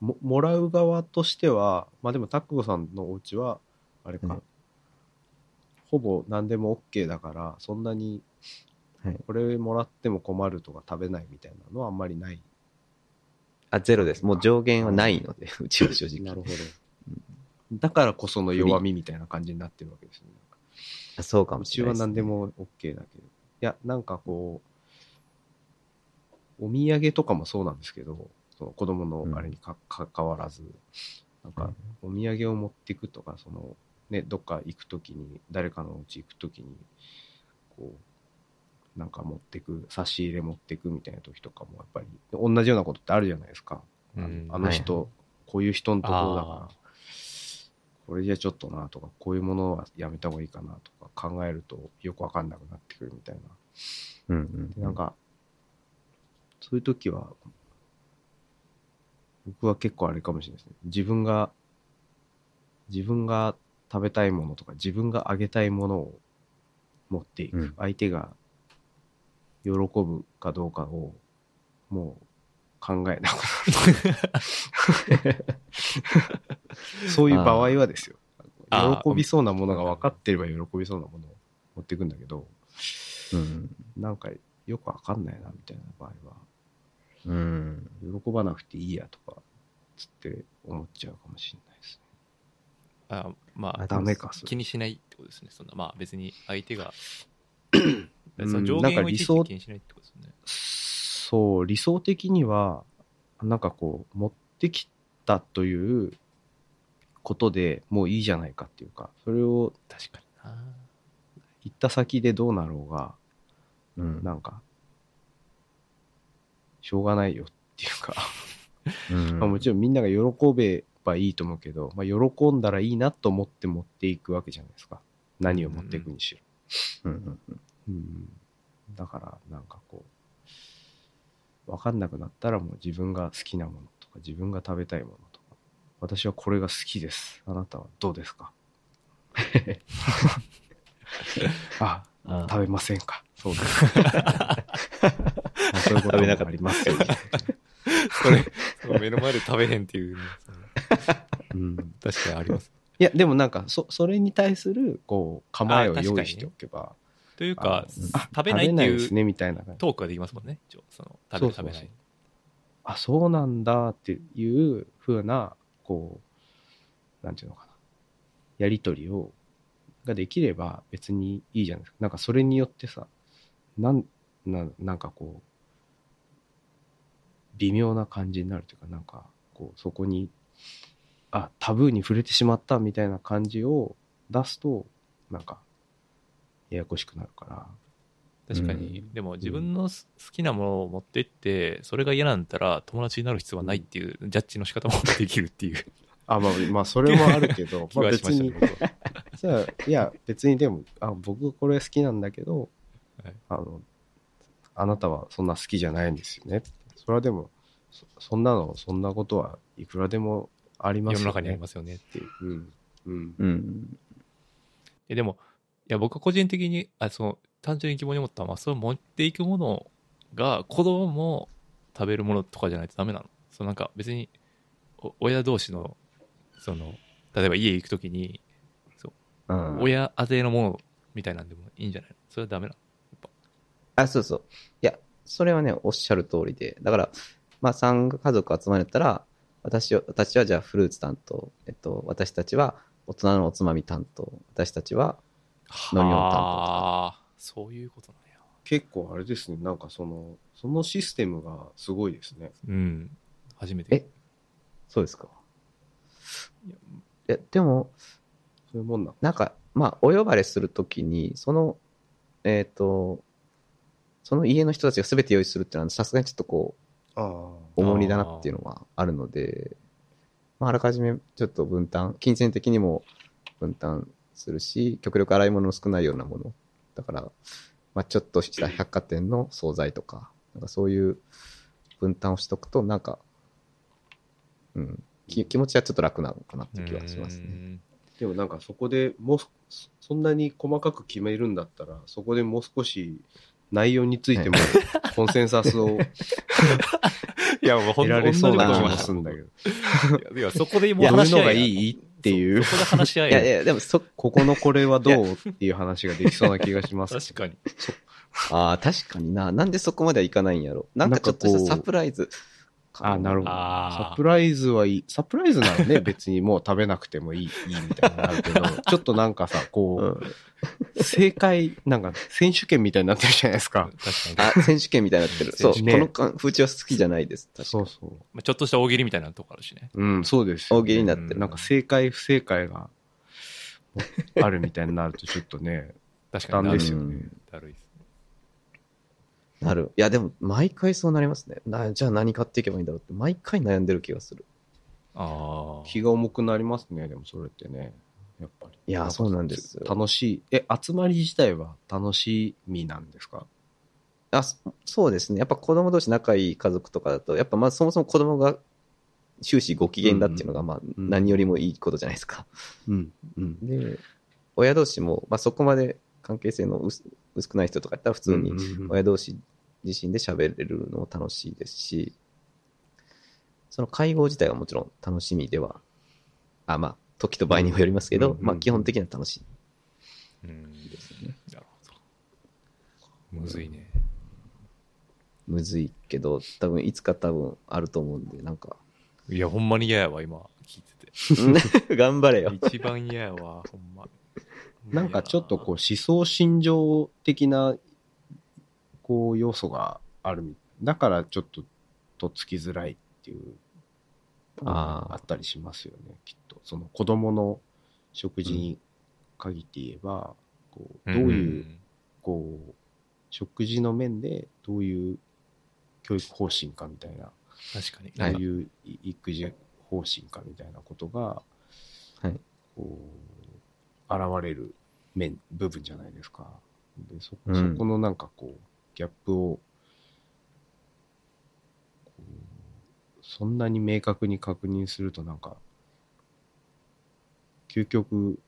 ももらう側としては、まあでも、タックゴさんのお家は、あれか、うんほぼ何でも OK だから、そんなに、はいこれもらっても困るとか食べないみたいなのはあんまりない。あ、ゼロです。もう上限はないので、うちは正直。なるほど。だからこその弱みみたいな感じになってるわけですね。あそうかうちもしれなです、はい何で。も OK だけど。いや、なんかこう、お土産とかもそうなんですけど、その子供のあれにか、かわらず、なんか、お土産を持っていくとか、その、ね、どっか行くときに、誰かのお家行くときに、こう、なんか持ってく、差し入れ持ってくみたいな時とかも、やっぱり、同じようなことってあるじゃないですか。あのうんあの人、はいこういう人のところだからあ、これじゃちょっとなとか、こういうものはやめた方がいいかなとか考えるとよくわかんなくなってくるみたいな。うんうんでなんか、そういう時は、僕は結構あれかもしれないですね。自分が、自分が食べたいものとか、自分があげたいものを持っていく。うん相手が喜ぶかどうかを、もう考えなくなる。そういう場合はですよ。喜びそうなものが分かってれば喜びそうなものを持っていくんだけど、うん。なんかよくわかんないなみたいな場合は、うん。喜ばなくていいやとか、つって思っちゃうかもしれないですね。あまあ、あダメか、気にしないってことですね。そんな、まあ別に相手が、うんその上なんか限をいちい理想ち気にしないってことですよね。そう、理想的には、なんかこう、持ってきたということでもういいじゃないかっていうか、それを確かにな。行った先でどうなろうが、うん。なんか、しょうがないよっていうか、うん まあもちろんみんなが喜べばいいと思うけど、まあ、喜んだらいいなと思って持っていくわけじゃないですか。何を持っていくにしろ。うんだから、なんかこう、わかんなくなったらもう自分が好きなものとか、自分が食べたいもの私はこれが好きです。あなたはどうですか？あ、あ食べませんか？そうです。そういうこともありますよね。それ、その目の前で食べへんっていううん。確かにあります。いや、でもなんか、そ、それに対する、こう、構えを用意しておけば、というか、あ食べないっていうね、みたいな。トークができますもんね。一応その食べる食べない。あ、そうなんだっていう風な、こう、なんていうのかな。やりとりを、ができれば別にいいじゃないですか。なんかそれによってさ、なん、ななんかこう、微妙な感じになるというか、なんか、こう、そこに、あ、タブーに触れてしまったみたいな感じを出すと、なんか、ややこしくなるから。確かに、うんでも自分のす好きなものを持ってって、それが嫌なんだったら友達になる必要はないっていうジャッジの仕方もできるっていう あ、まあ、まあ、それもあるけど、気まあ別に。じゃあ、いや、別にでも、あ、僕これ好きなんだけど、はいあの、あなたはそんな好きじゃないんですよね。それはでも、そそんなの、そんなことはいくらでもありますよね。世の中にありますよねっていう。うん。うん。うん。えでも、いや、僕は個人的に、あ、その、単純に疑問に思ったのは、それを持っていくものが、子供も食べるものとかじゃないとダメなのそのなんか別に、お親同士の、その、例えば家行くときに、うん親当てのものみたいなんでもいいんじゃない？のそれはダメなのあ、そうそう。いや、それはね、おっしゃる通りで。だから、まあ、三家族集まれたら、私は、私はじゃあフルーツ担当。えっと、私たちは大人のおつまみ担当。私たちは、飲み物担当そういうことなんや。結構あれですね、なんかその、そのシステムがすごいですね。うん。初めて。えそうですか？いや、でも、そういうもんなのなんか、まあ、お呼ばれするときに、その、えっ、と、その家の人たちが全て用意するっていうのは、さすがにちょっとこう、あ重荷だなっていうのはあるので、まあ、あらかじめちょっと分担、金銭的にも分担するし、極力洗い物の少ないようなもの。だから、まあ、ちょっとした百貨店の惣菜とか、なんかそういう分担をしとくと、なんか、うん、き気持ちはちょっと楽なのかなって気はしますね。ね。でもなんかそこでもうそ、そんなに細かく決めるんだったら、そこでもう少し内容についても コンセンサスをいや、もうほん得られそうな気もするんだけど。いやそこでもう話し合いやいいっていうそこで話し合いやいやいや、でもそ、ここのこれはどうっていう話ができそうな気がします。確かに。ああ、確かにな。なんでそこまではいかないんやろ。なんかちょっとしたなんかこうサプライズか。あなるほど。サプライズはいい。サプライズならね、別にもう食べなくてもいい、いいみたいになるけど、ちょっとなんかさ、うこん。う、正解、なんか選手権みたいになってるじゃないですか。確かに。あ、選手権みたいになってる。そう。選手このか風潮は好きじゃないです。確かに。そうそう。まあちょっとした大喜利みたいなとこあるしね。うん、そうですよ大喜利になってる。なんか正解、不正解があるみたいになるとちょっとね、確かに。ですよねうんだるいですね。なる。いや、でも、毎回そうなりますね。なじゃあ何買っていけばいいんだろうって、毎回悩んでる気がする。ああ。気が重くなりますね、でもそれってね。やっぱり。いやそうなんですよ楽しい。え、集まり自体は楽しみなんですか？あ、そそうですね。やっぱ子供同士仲いい家族とかだと、やっぱまあそもそも子供が終始ご機嫌だっていうのが、まあうん何よりもいいことじゃないですか。うん。うん。で、親同士も、まあそこまで関係性の薄薄くない人とかやったら普通に親同士自身で喋れるのも楽しいですし、その会合自体はもちろん楽しみでは、あ、まあ、時と場合にもよりますけど、うんまあ基本的には楽しうん。いですね。なるほど。むずいね。むずいけど、多分いつか多分あると思うんで、なんか、いや、ほんまに嫌やわ、今、聞いてて。頑張れよ。一番嫌やわ、ほんま。なんかちょっとこう思想心情的なこう要素があるみだからちょっととっつきづらいっていうあー。あったりしますよねきっと。その子供の食事に限って言えば、こうどういう、こう食事の面でどういう教育方針かみたいな確かに。どういうい育児方針かみたいなことが、はい。こう、現れる面、部分じゃないですか。で、そ、うんそこのなんかこう、ギャップを、そんなに明確に確認するとなんか、究極、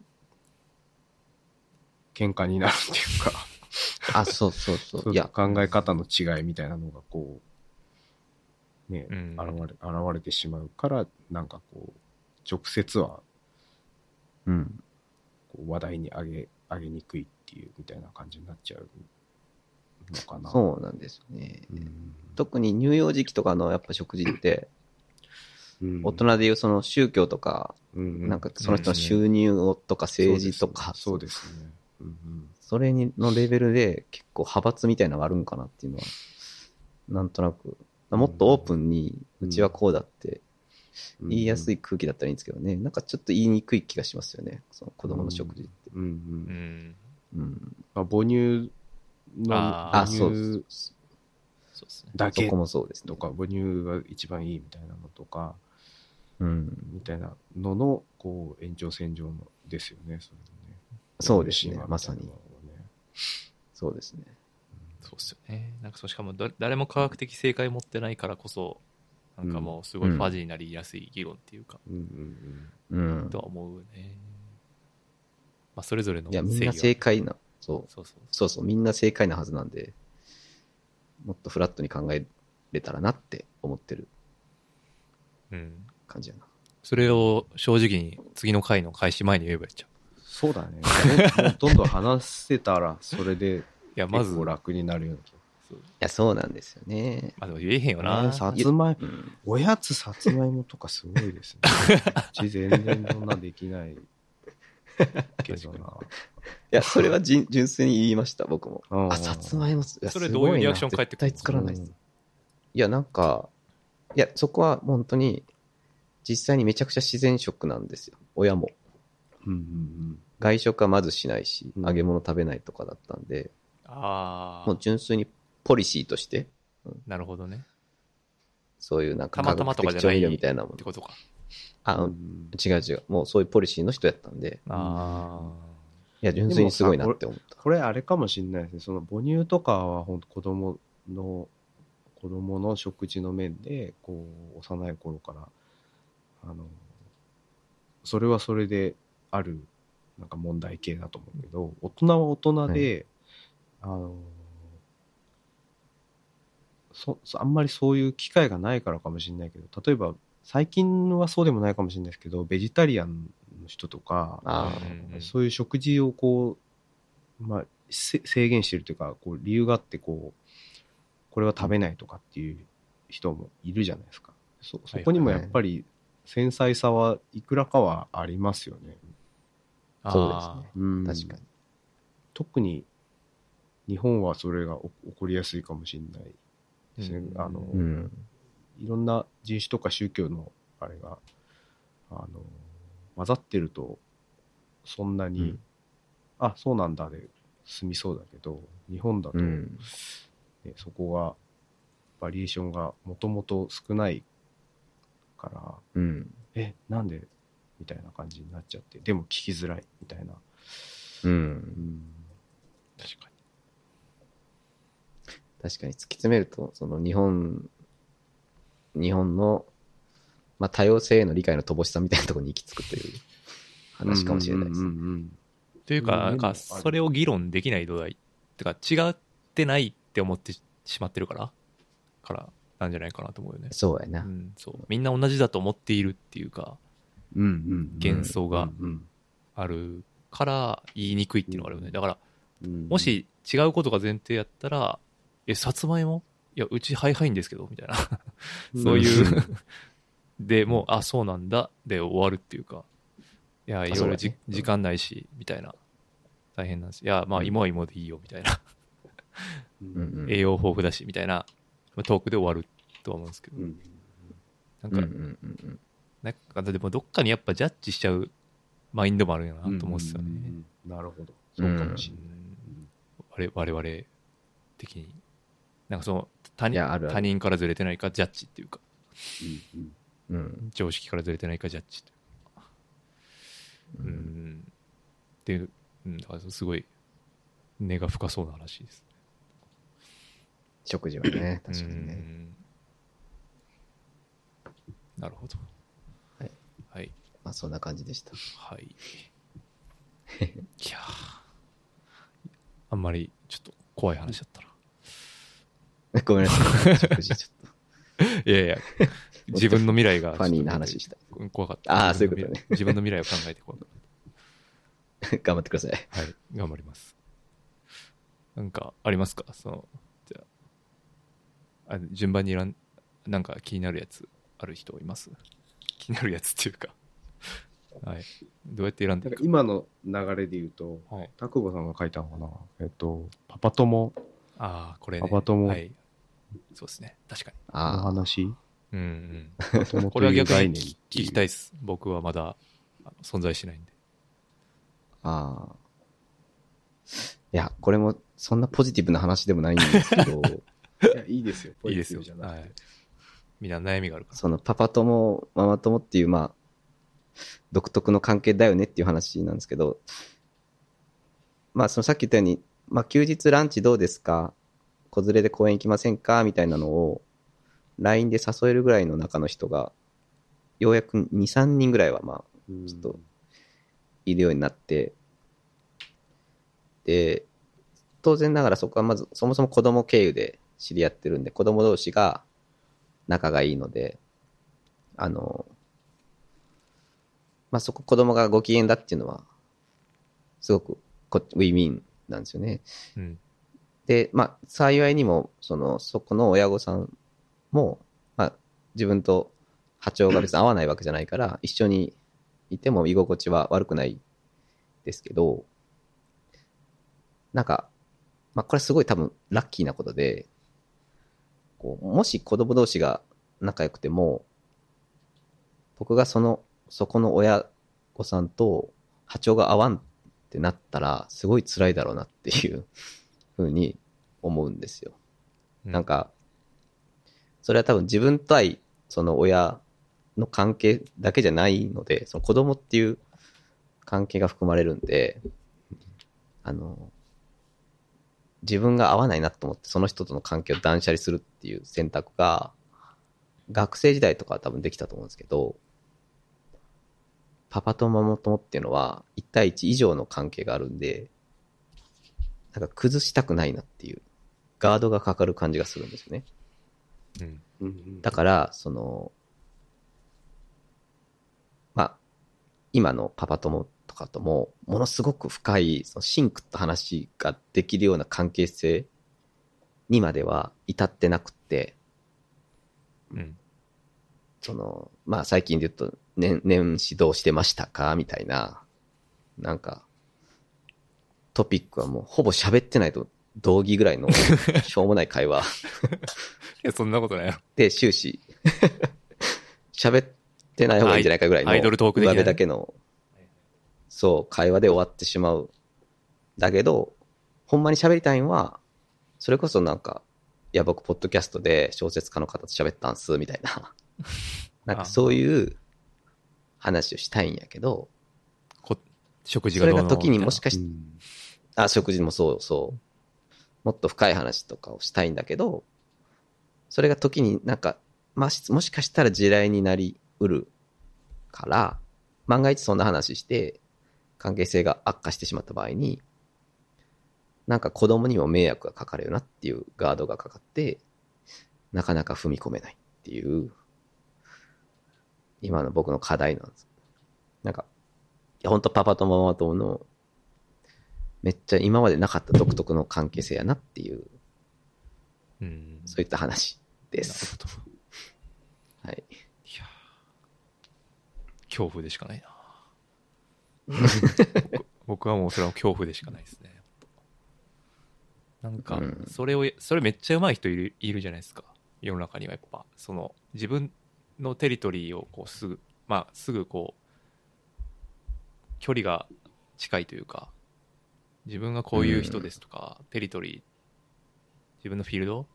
喧嘩になるっていうか、あ、そうそうそ。そうういや、考え方の違いみたいなのがこう、ね、うん現れ、現れてしまうから、なんかこう、直接はうん。こう話題に上げ、上げにくいっていうみたいな感じになっちゃうのかな。そうなんですよね。うん。特に乳幼児期とかのやっぱ食事って、うん大人でいうその宗教とか、うんなんかその人の収入をとか政治とか、そうですね。そうですねうんそれにのレベルで結構派閥みたいなのがあるんかなっていうのは、なんとなく、もっとオープンに、ううんちはこうだってうん言いやすい空気だったらいいんですけどね、なんかちょっと言いにくい気がしますよね、その子供の食事って。うんうあ、母乳の、あそう乳そうですね。だけそこもそうですねと。か、母乳が一番いいみたいなのとか、うん。みたいなのの、こう、延長線上のですよね、それもね。そうですねまさにそうですね。そうっすよね。なんかそうしかもだ誰も科学的正解持ってないからこそ、なんかもうすごいファジーになりやすい議論っていうか、うんうんうんと。は思うね。まあそれぞれのいや、みんなは正解な、そう。そうそうそうそう、みんな正解なはずなんで、もっとフラットに考えれたらなって思ってるうん。感じやな。それを正直に次の回の開始前に言えばいいじゃん。いそうだね。どんどん話せたら、それでや、まず、結構楽になるような気がそういや、そうなんですよね。まあでも言えへんよな。ねさつまいうん。おやつさつまいもとかすごいですね。うち全然そんなできないけどな。いや、それはじん純粋に言いました、僕も。うんあ、さつまいも、いやそれどういうリアクション返ってくるの？絶対作らないです。いや、なんか、いや、そこは本当に、実際にめちゃくちゃ自然食なんですよ。親も。うんうん外食はまずしないし、うん揚げ物食べないとかだったんで、ああもう、純粋にポリシーとして、なるほどね。そういうなんかたまたまとかじゃない科学的調味料みたいなものって。ことか。あ、ううんん違う違う。もうそういうポリシーの人やったんで、あいや、純粋にすごいなって思った。これあれかもしれないですね。その母乳とかは本当子供の、子供の食事の面で、こう、幼い頃から、あの、それはそれである、なんか問題系だと思うけど、大人は大人で、あの、あんまりそういう機会がないからかもしれないけど、例えば、最近はそうでもないかもしれないですけど、ベジタリアンの人とか、そういう食事をこう、まあ、せ制限してるというか、こう理由があってこう、これは食べないとかっていう人もいるじゃないですか。そそこにもやっぱり繊細さはいくらかはありますよね。あ。そうですあね。うん確かに。特に日本はそれが起起こりやすいかもしれないですね。うんあの、うん。いろんな人種とか宗教のあれが、あの、混ざってると、そんなに、うんあ、そうなんだで済みそうだけど、日本だと、うん。ねそこが、バリエーションがもともと少ないから、うん。え、なんでみたいな感じになっちゃって、でも聞きづらいみたいな。う。うんん。確か確かに突き詰めると、その日本、日本の、まあ、多様性への理解の乏しさみたいなところに行き着くという話かもしれないですね。うんうんうんに。というか、なんか、それを議論できない土台。てか、違ってないって思ってしまってるから、からなんじゃないかなと思うよね。そうやな。うん、そう。みんな同じだと思っているっていうか、うんうんうん幻想がうんあるから言いにくいっていうのがあるよね。だから、うんもし違うことが前提やったら、え、さつまいも？いや、うちハイハイんですけど、みたいな。そういう、で、もう、あ、そうなんだ、で終わるっていうか、いや、いろいろじ、時間ないし、みたいな。大変なんです。いや、まあ、うん芋は芋でいいよ、みたいな。うんうんうん栄養豊富だし、みたいな、トークで終わるとは思うんですけど、うんなんか、うんうんうんうん。なんか、でもどっかにやっぱジャッジしちゃうマインドもあるよなと思うんですよね。うんうんうんなるほど。そうかもしれない。我我々的に。なんかその他人あるある他人からずれてないかジャッジっていうか、うんうんうん。常識からずれてないかジャッジうか。ううんん。っていう、うん、だからすごい根が深そうな話です。食事はね、確かにうね。んなるほど。はい。はい。まあ、そんな感じでした。はい。いやーあんまりちょっと怖い話だったな。ごめんなさい。食事ちょっいやいや、自分の未来が。とファニーな話した。うん怖かった。あーそういうことね自分の未来を考えて怖かっ 頑張ってください。た。はい、頑張ります。なんか、ありますか？その、じゃあ、あ順番にらん、なんか気になるやつある人います？気になるやつっていうか。はい。どうやって選んでなんいくか今の流れで言うと、かはい。タクボさんが書いたのかな？えっと、パパ友ああ、これね。パパ友はい。そうですね。確かに。のああ。話？うんうん。ことれは逆に聞きたいです。僕はまだ存在しないんで。ああ。いや、これもそんなポジティブな話でもないんですけど、いや、いいですよ。いいですよポジティブじゃなくてはいみんな悩みがあるから。そのパパ友、ママ友っていう、まあ、独特の関係だよねっていう話なんですけど、まあ、そのさっき言ったように、まあ、休日ランチどうですか？子連れで公園行きませんか？みたいなのを、LINE で誘えるぐらいの中の人が、ようやく2、3人ぐらいは、まあ、うんちょっといるようになって、で、当然ながらそこはまず、そもそも子供経由で知り合ってるんで、子供同士が仲がいいので、あの、まあ、そこ子供がご機嫌だっていうのは、すごくこウィンウィンなんですよね。うん。で、まあ、幸いにも、その、そこの親御さんも、まあ、自分と波長が別に合わないわけじゃないから、一緒にいても居心地は悪くないですけど、なんか、まあ、これすごい多分ラッキーなことで、こう、もし子供同士が仲良くても、僕がその、そこの親御さんと波長が合わんってなったら、すごい辛いだろうなっていうふうに思うんですよ。うんなんか、それは多分自分対その親の関係だけじゃないので、その子供っていう関係が含まれるんで、あの、自分が合わないなと思ってその人との関係を断捨離するっていう選択が、学生時代とかは多分できたと思うんですけど、パパとママ友っていうのは1対1以上の関係があるんで、なんか崩したくないなっていう、ガードがかかる感じがするんですよね。うん。うんうんだから、その、まあ、今のパパ友とかとも、ものすごく深い、そのシンクと話ができるような関係性にまでは至ってなくって、うん。その、まあ最近で言うと、年、年始どうしてましたか？みたいな、なんか、トピックはもうほぼ喋ってないと同義ぐらいの しょうもない会話いや、そんなことないよ。で終始、喋ってない方がいいんじゃないかぐらいの、アイドルトーク的な上辺だけの、そう、会話で終わってしまう。だけど、ほんまに喋りたいんは、それこそなんか、いや、僕、ポッドキャストで小説家の方と喋ったんす、みたいな。なんかそういう話をしたいんやけど、こ食事それがどうのが時にもしかかしあ、食事もそうそう。もっと深い話とかをしたいんだけど、それが時になんか、まあ、もしかしたら地雷になりうるから、万が一そんな話して、関係性が悪化してしまった場合に、なんか子供にも迷惑がかかるよなっていうガードがかかって、なかなか踏み込めないっていう、今の僕の課題なんです。なんか、いや、ほんとパパとママ友の、めっちゃ今までなかった独特の関係性やなっていう、うん。そういった話です。はい。いや恐怖でしかないな僕 僕はもうそれは恐怖でしかないですね。なんかうん、それを、それめっちゃ上手い人いるいるじゃないですか。世の中にはやっぱ、その、自分のテリトリーをこうすぐ、まあ、すぐこう、距離が近いというか、自分がこういう人ですとか、テリトリー、自分のフィールド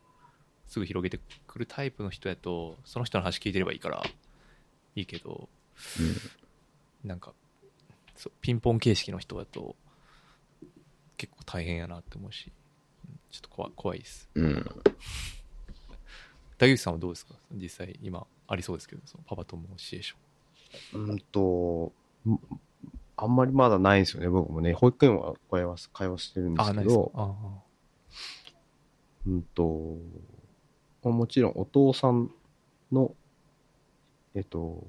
すぐ広げてくるタイプの人やと、その人の話聞いてればいいから、いいけど、なんか、そうピンポン形式の人だと、結構大変やなって思うし、うんちょっと怖い怖いです。うん。うん。大口さんはどうですか？実際今ありそうですけど、そのパパ友シチュエーション。うんと、んあんまりまだないんですよね、僕もね。保育園は会話す会話してるんですけど、あうんと、まあもちろんお父さんの、えっと、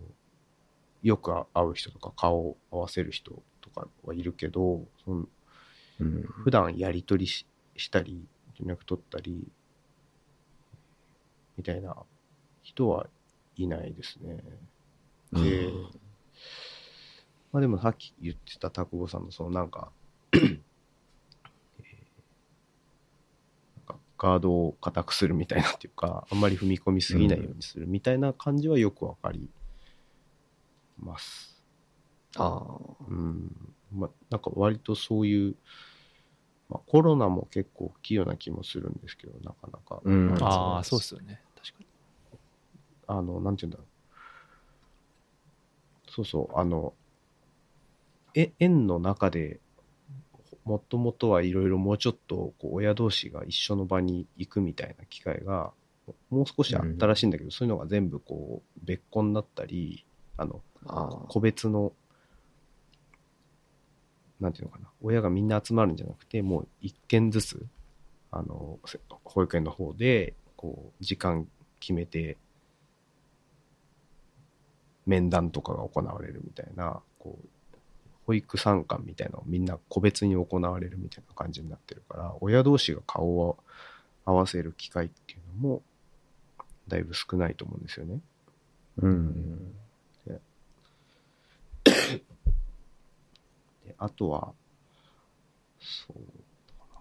よく会う人とか顔を合わせる人とかはいるけど、そのうん。普段やり取りししたり、連絡取ったり、みたいな人はいないですね。で、まあでもさっき言ってた田久保さんのそのなんか、えーなんかガードを固くするみたいなっていうか、あんまり踏み込みすぎないようにするみたいな感じはよくわかります。あうん。まあ、なんか割とそういう、まあ、コロナも結構大きいような気もするんですけど、なかなか。うんああ、そうっすよね。確かに。あの、なんて言うんだろう。そうそう、あの、え、園の中で、もともとはいろいろもうちょっと、こう、親同士が一緒の場に行くみたいな機会が、もう少しあったらしいんだけど、そういうのが全部こう、別個になったり、あの。個別の、なんていうのかな、親がみんな集まるんじゃなくて、もう一件ずつ、あの、せ保育園の方で、こう、時間決めて、面談とかが行われるみたいな、こう、保育参観みたいなのをみんな個別に行われるみたいな感じになってるから、親同士が顔を合わせる機会っていうのも、だいぶ少ないと思うんですよね。うん。で、あとは、そうだな。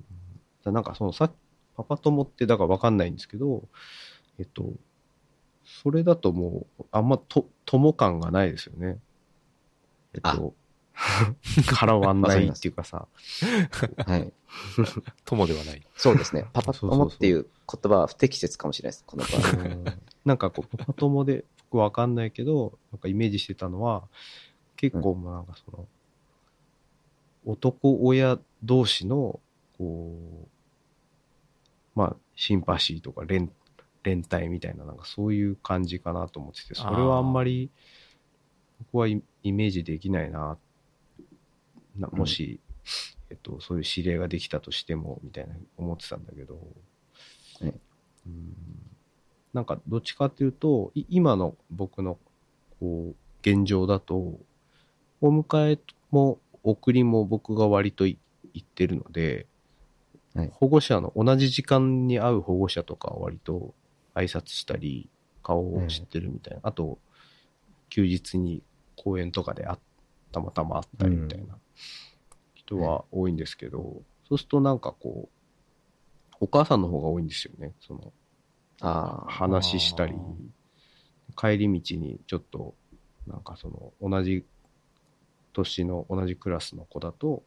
うんだなんかそのさパパ友ってだからわかんないんですけど、えっと、それだともう、あんまと、友感がないですよね。えっと、絡わんないっていうかさ、はい。友ではない。そうですね。パパ友っていう言葉は不適切かもしれないです。この場合。う んなんかこう、パパ友で、僕わかんないけど、なんかイメージしてたのは、結構もうなんかその、男親同士の、こう、まあ、シンパシーとか連、連帯みたいな、なんかそういう感じかなと思ってて、それはあんまり、僕はイイメージできないな、なもし、えっと、そういう指令ができたとしても、みたいな思ってたんだけど、はいうん。なんかどっちかっていうと、い今の僕のこう現状だと、お迎えも送りも僕が割とい行ってるので、はい。保護者の同じ時間に会う保護者とかは割と挨拶したり、顔を知ってるみたいな。あと、休日に公園とかであたまたま会ったりみたいな人は多いんですけど、そうするとなんかこう、お母さんの方が多いんですよね。その、ああ。話したりあ、帰り道にちょっと、なんかその、同じ年の同じクラスの子だと、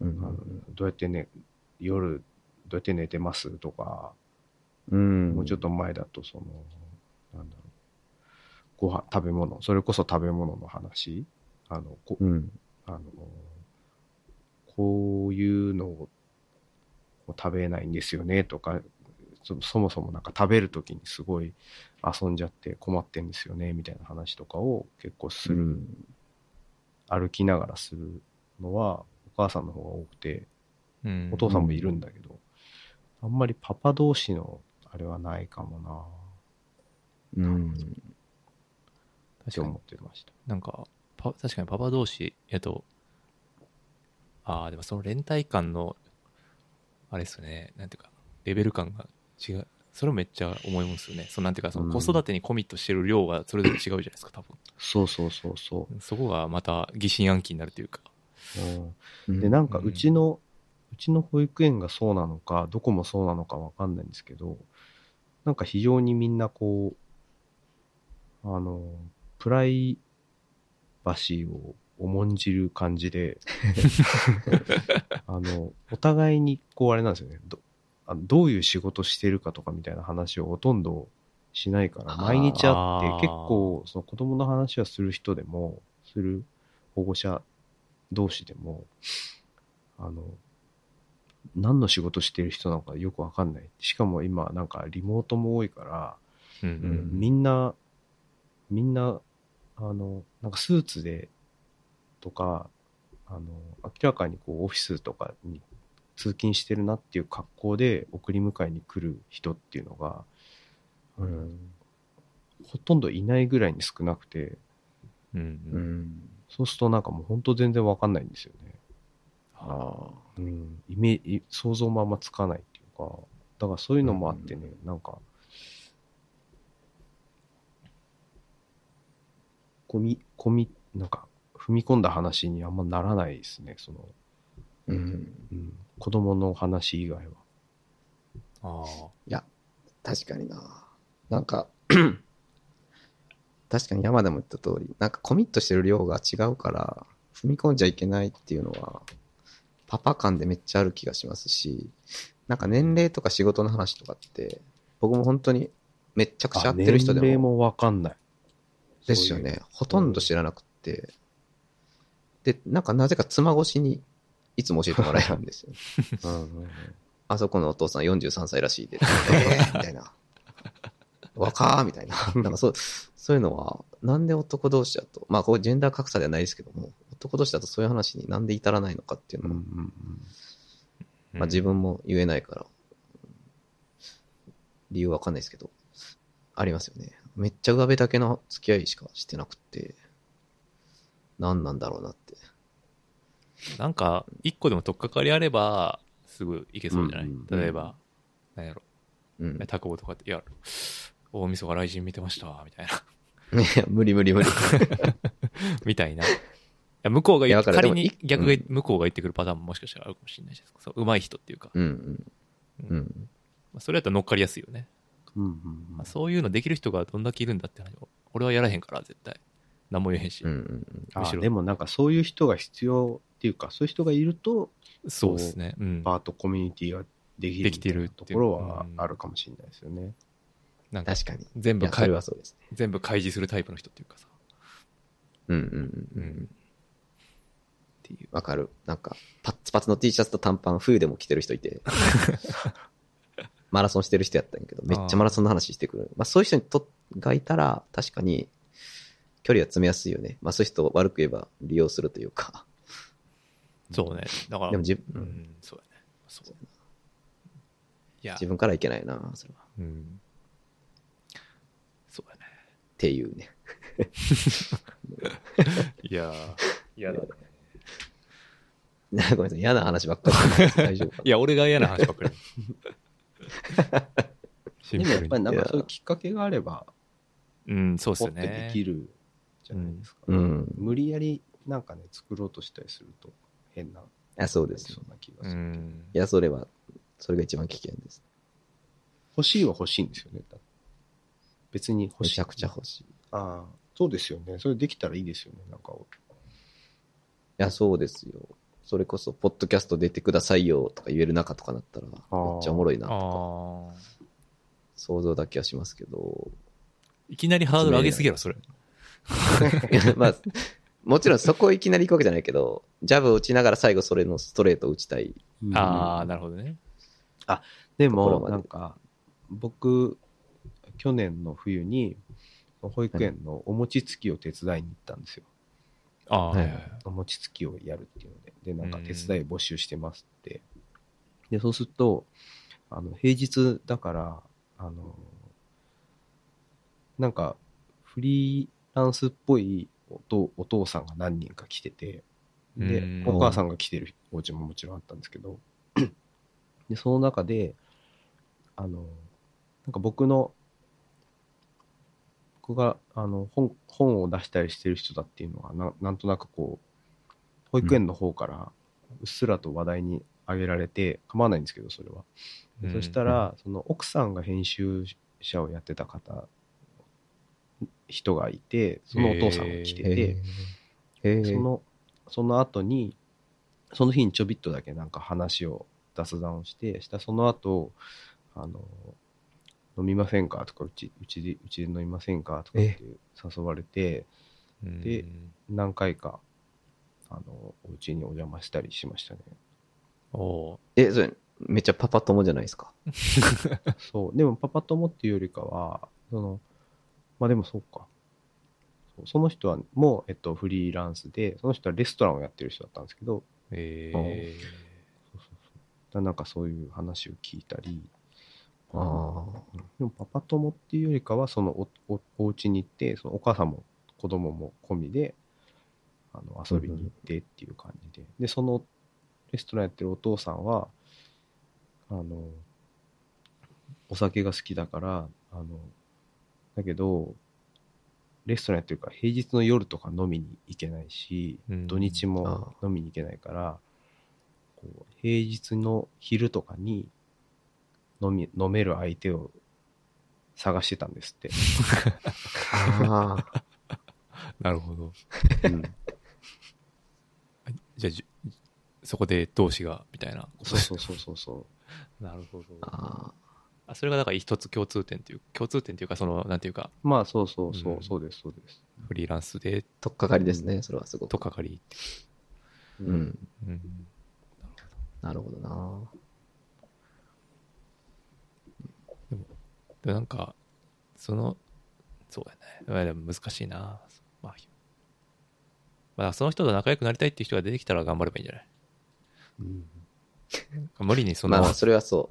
うんどうやってね、夜、どうやって寝てますとか、うん。もうちょっと前だと、その、なんだろう、ご飯、食べ物、それこそ食べ物の話、あの、こうん。あの、こういうのを食べないんですよねとか、そそもそもなんか食べるときにすごい遊んじゃって困ってんですよねみたいな話とかを結構する、うん。歩きながらするのはお母さんの方が多くて、うん。お父さんもいるんだけど、あんまりパパ同士のあれはないかもなうん。確かに思ってました。なんか、パ確かにパパ同士やと、ああ、でもその連帯感の、あれですよね、なんていうか、レベル感が違う。それもめっちゃ思いますよね。そのなんていうか、その子育てにコミットしてる量がそれぞれ違うじゃないですか、多分。そうそうそうそそこがまた疑心暗鬼になるというか。う。うんで、なんかうちの、うちの保育園がそうなのか、どこもそうなのかわかんないんですけど、なんか非常にみんなこう、あの、プライバシーを重んじる感じで、あの、お互いにこうあれなんですよね、どあのどういう仕事してるかとかみたいな話をほとんどしないから、毎日会って結構その子供の話はする人でも、する保護者同士でも、あの、何の仕事してる人なのかよくわかんない。しかも今なんかリモートも多いから、うんうんみんな、みんな、あの、なんかスーツで、とか、あの、明らかにこうオフィスとかに通勤してるなっていう格好で送り迎えに来る人っていうのが、うん、ほとんどいないぐらいに少なくて、うんううんん。そうするとなんかもう本当全然わかんないんですよね。ああ。うん、イメージ、想像もあんまつかないっていうか、だからそういうのもあってね、なんか、込み、込み、なんか、踏み込んだ話にあんまならないですね、その、うん。うん、子供の話以外は。あいや、確かにな。なんか、確かに山でも言った通り、なんかコミットしてる量が違うから、踏み込んじゃいけないっていうのは、パパ感でめっちゃある気がしますし、なんか年齢とか仕事の話とかって、僕も本当にめっちゃくちゃ合ってる人でも、年齢もわかんない。ですよね。ほとんど知らなくって、で、なんかなぜか妻越しにいつも教えてもらえるんですよ。あそこのお父さん43歳らしいで。えーみたいな。若ーみたいな。なんかそう、そういうのは、なんで男同士だと、まあこれジェンダー格差ではないですけども、男同士だとそういう話になんで至らないのかっていうのは、うんうんうんあ。まあ自分も言えないから、理由わかんないですけど、ありますよね。めっちゃ上辺だけの付き合いしかしてなくって、何なんだろうなって。なんか、一個でも取っかかりあれば、すぐいけそうじゃない、うん例えば、なんやろ、うん。タコボとかって、いや、大晦日雷神見てました、みたいな。いや、無理無理無理。みたいな。いや向こうがいや言仮に逆向こうが言ってくるパターンももしかしたらあるかもしれないじゃないですか。そう上手い人っていうか。うんうん。うん。まあ、それやったら乗っかりやすいよね。うんうんまあ、そういうのできる人がどんだけいるんだって話を。俺はやらへんから、絶対。何も言えへんし。うんうんあむしろでもなんかそういう人が必要っていうか、そういう人がいると、そうですね。うん。パートコミュニティができるできてるところはあるかもしれないですよね。なんか確かに。全部いや、それはそうですね。全部開示するタイプの人っていうかさ。うんうんうんうん。うん。っていう。わかる。なんか、パッツパツの T シャツと短パン、冬でも着てる人いて、マラソンしてる人やったんやけど、めっちゃマラソンの話してくる。まあそういう人にとがいたら、確かに、距離は詰めやすいよね。まあそういう人を悪く言えば利用するというか。そうね。だから、でも自う分、ん、そうやね。そう。いや自、分からいけないな、それは。っうん。そうやね。ていうね。いやー、嫌だね。ごめんなさい、嫌な話ばっかり 大丈夫かいや、俺が嫌な話ばっかり。でもやっぱりなんかそういうきっかけがあれば、うん、そうっすね。できるじゃないですか。うん。無理やりなんかね、作ろうとしたりすると変な、いや、そうです。そんな気がうする。ん。いや、それは、それが一番危険です。欲しいは欲しいんですよね。だ別に欲しい。めちゃくちゃ欲しい。いああ、そうですよね。それできたらいいですよね。なんか、や、そうですよ。それこそ、ポッドキャスト出てくださいよとか言える中とかなったら、めっちゃおもろいなあとか、あ。想像だけはしますけど、いきなりハードル上げすぎやろ、それ。まあ、もちろんそこいきなり行くわけじゃないけど、ジャブを打ちながら最後それのストレートを打ちたい。ああ、なるほどね。でも、なんか、僕、去年の冬に、保育園のお餅つきを手伝いに行ったんですよ。ああ、はい。お餅つきをやるっていうので。で、なんかうん手伝い募集してますって。で、そうすると、あの、平日だから、あの、なんか、フリーランスっぽいおとお父さんが何人か来てて、でう、んお母さんが来てるお家ももちろんあったんですけど、で、その中で、あの、なんか僕の、僕が、あの、本、本を出したりしてる人だっていうのは、ななんとなくこう、保育園の方から、うっすらと話題に挙げられて、構わないんですけど、それは。でそしたら、その奥さんが編集者をやってた方、人がいて、そのお父さんが来てて、へー。その、その後に、その日にちょびっとだけなんか話を、雑談をして、したその後、あの、飲みませんかとか、うち、うちで、うちで飲みませんかとかって誘われて、うんで何回か、あの、お家にお邪魔したりしましたね。おーえ、それ、めっちゃパパ友じゃないですか？そう。でも、パパ友っていうよりかは、その、まあでもそうか。その人は、もう、えっと、フリーランスで、その人はレストランをやってる人だったんですけど、えそうそうそうだなんかそういう話を聞いたり、あでもパパ友っていうよりかは、そのおおお家に行って、そのお母さんも子供も込みで、あの遊びに行ってっていう感じで。で、そのレストランやってるお父さんは、あの、お酒が好きだから、あの、だけど、レストランやってるから平日の夜とか飲みに行けないし、うん土日も飲みに行けないから、こう平日の昼とかに飲み、飲める相手を探してたんですって。なるほど。うん、じゃあそこで同志が、みたいなそうそうそうそうそ なるほど。ああそれがだから一つ共通点っていう、共通点っていうか、その、なんていうか、う。まあそうそうそう、うんそうです、そうです。フリーランスで、とっかかりですね、それはすごく。とっかかりってううんん。うん。なるほどな。でもなんか、その、そうやね。難しいな。まあ、まあ、その人と仲良くなりたいっていう人が出てきたら頑張ればいいんじゃない？うん無理にその、まあ、それはそ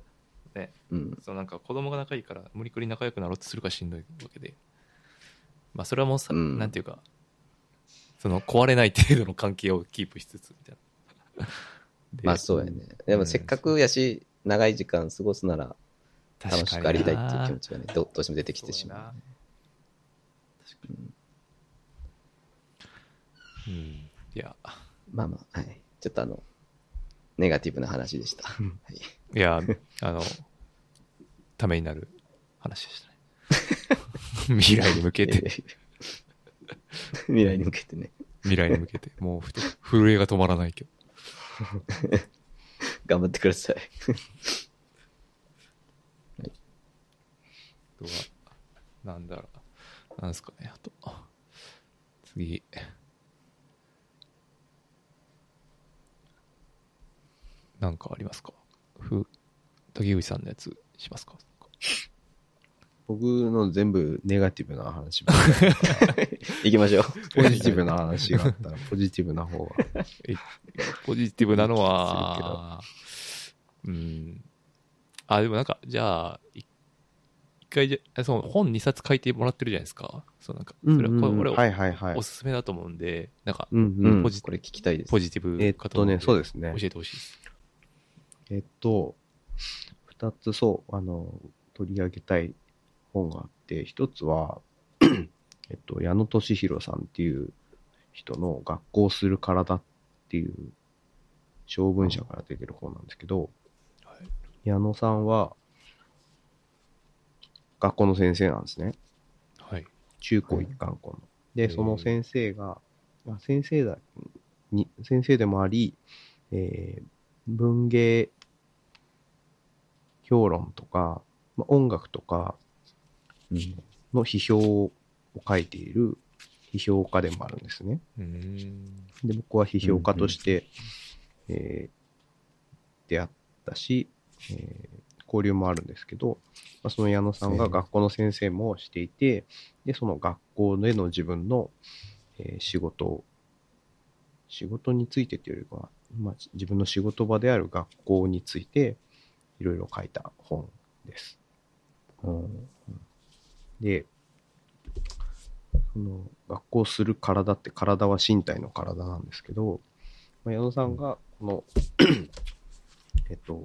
う。ね。うん。そのなんか子供が仲いいから無理くり仲良くなろうとするかしんどいわけで。まあそれはもうさ、うんなんていうか、その壊れない程度の関係をキープしつつみたいな。で まあ、そうやね。でも、せっかくやし、長い時間過ごすなら、楽しくありたいっていう気持ちがね、どどうしても出てきてしまう。うん。いや、まあまあ、はい。ちょっとあの、ネガティブな話でした。うんはい。いや、あの、ためになる話でしたね。未来に向けて、未来に向けてね、未来に向けて、もうふと震えが止まらないけど。頑張ってください。あとは、なんだろう。なんですかね、あと。次。なんかありますか？ふ、竹口さんのやつしますか？僕の全部ネガティブな話ばっかり行きましょう。ポジティブな話があったら、ポジティブな方が。ポジティブなのは、うん。あ、でもなんか、じゃあ、い一回じゃ、その本2冊書いてもらってるじゃないですか？そうなんか、それはこれ、俺、はいはいはいお。すすめだと思うんで、なんか、うんうんうん。ポジこれ聞きたいです。ポジティブえっかと思んとね、そうですね教。えてほしいです。えっと、二つそう、あの、取り上げたい本があって、一つは、えっと、矢野俊弘さんっていう人の学校する体っていう小文社から出てる本なんですけど、はい矢野さんは学校の先生なんですね。はい。中高一貫校の。で、へーその先生が、まあ、先生だに、先生でもあり、えー文芸評論とか、まあ、音楽とかうん。の批評を書いている批評家でもあるんですね。で、僕は批評家として、えー出会ったし、えー交流もあるんですけど、まあ、その矢野さんが学校の先生もしていて、で、その学校での自分の、えー仕事を、仕事についてっていうよりかは、まあ、自分の仕事場である学校について、いろいろ書いた本です。うんで、その学校する体って体は身体の体なんですけど、まあ、矢野さんがこの、えっと、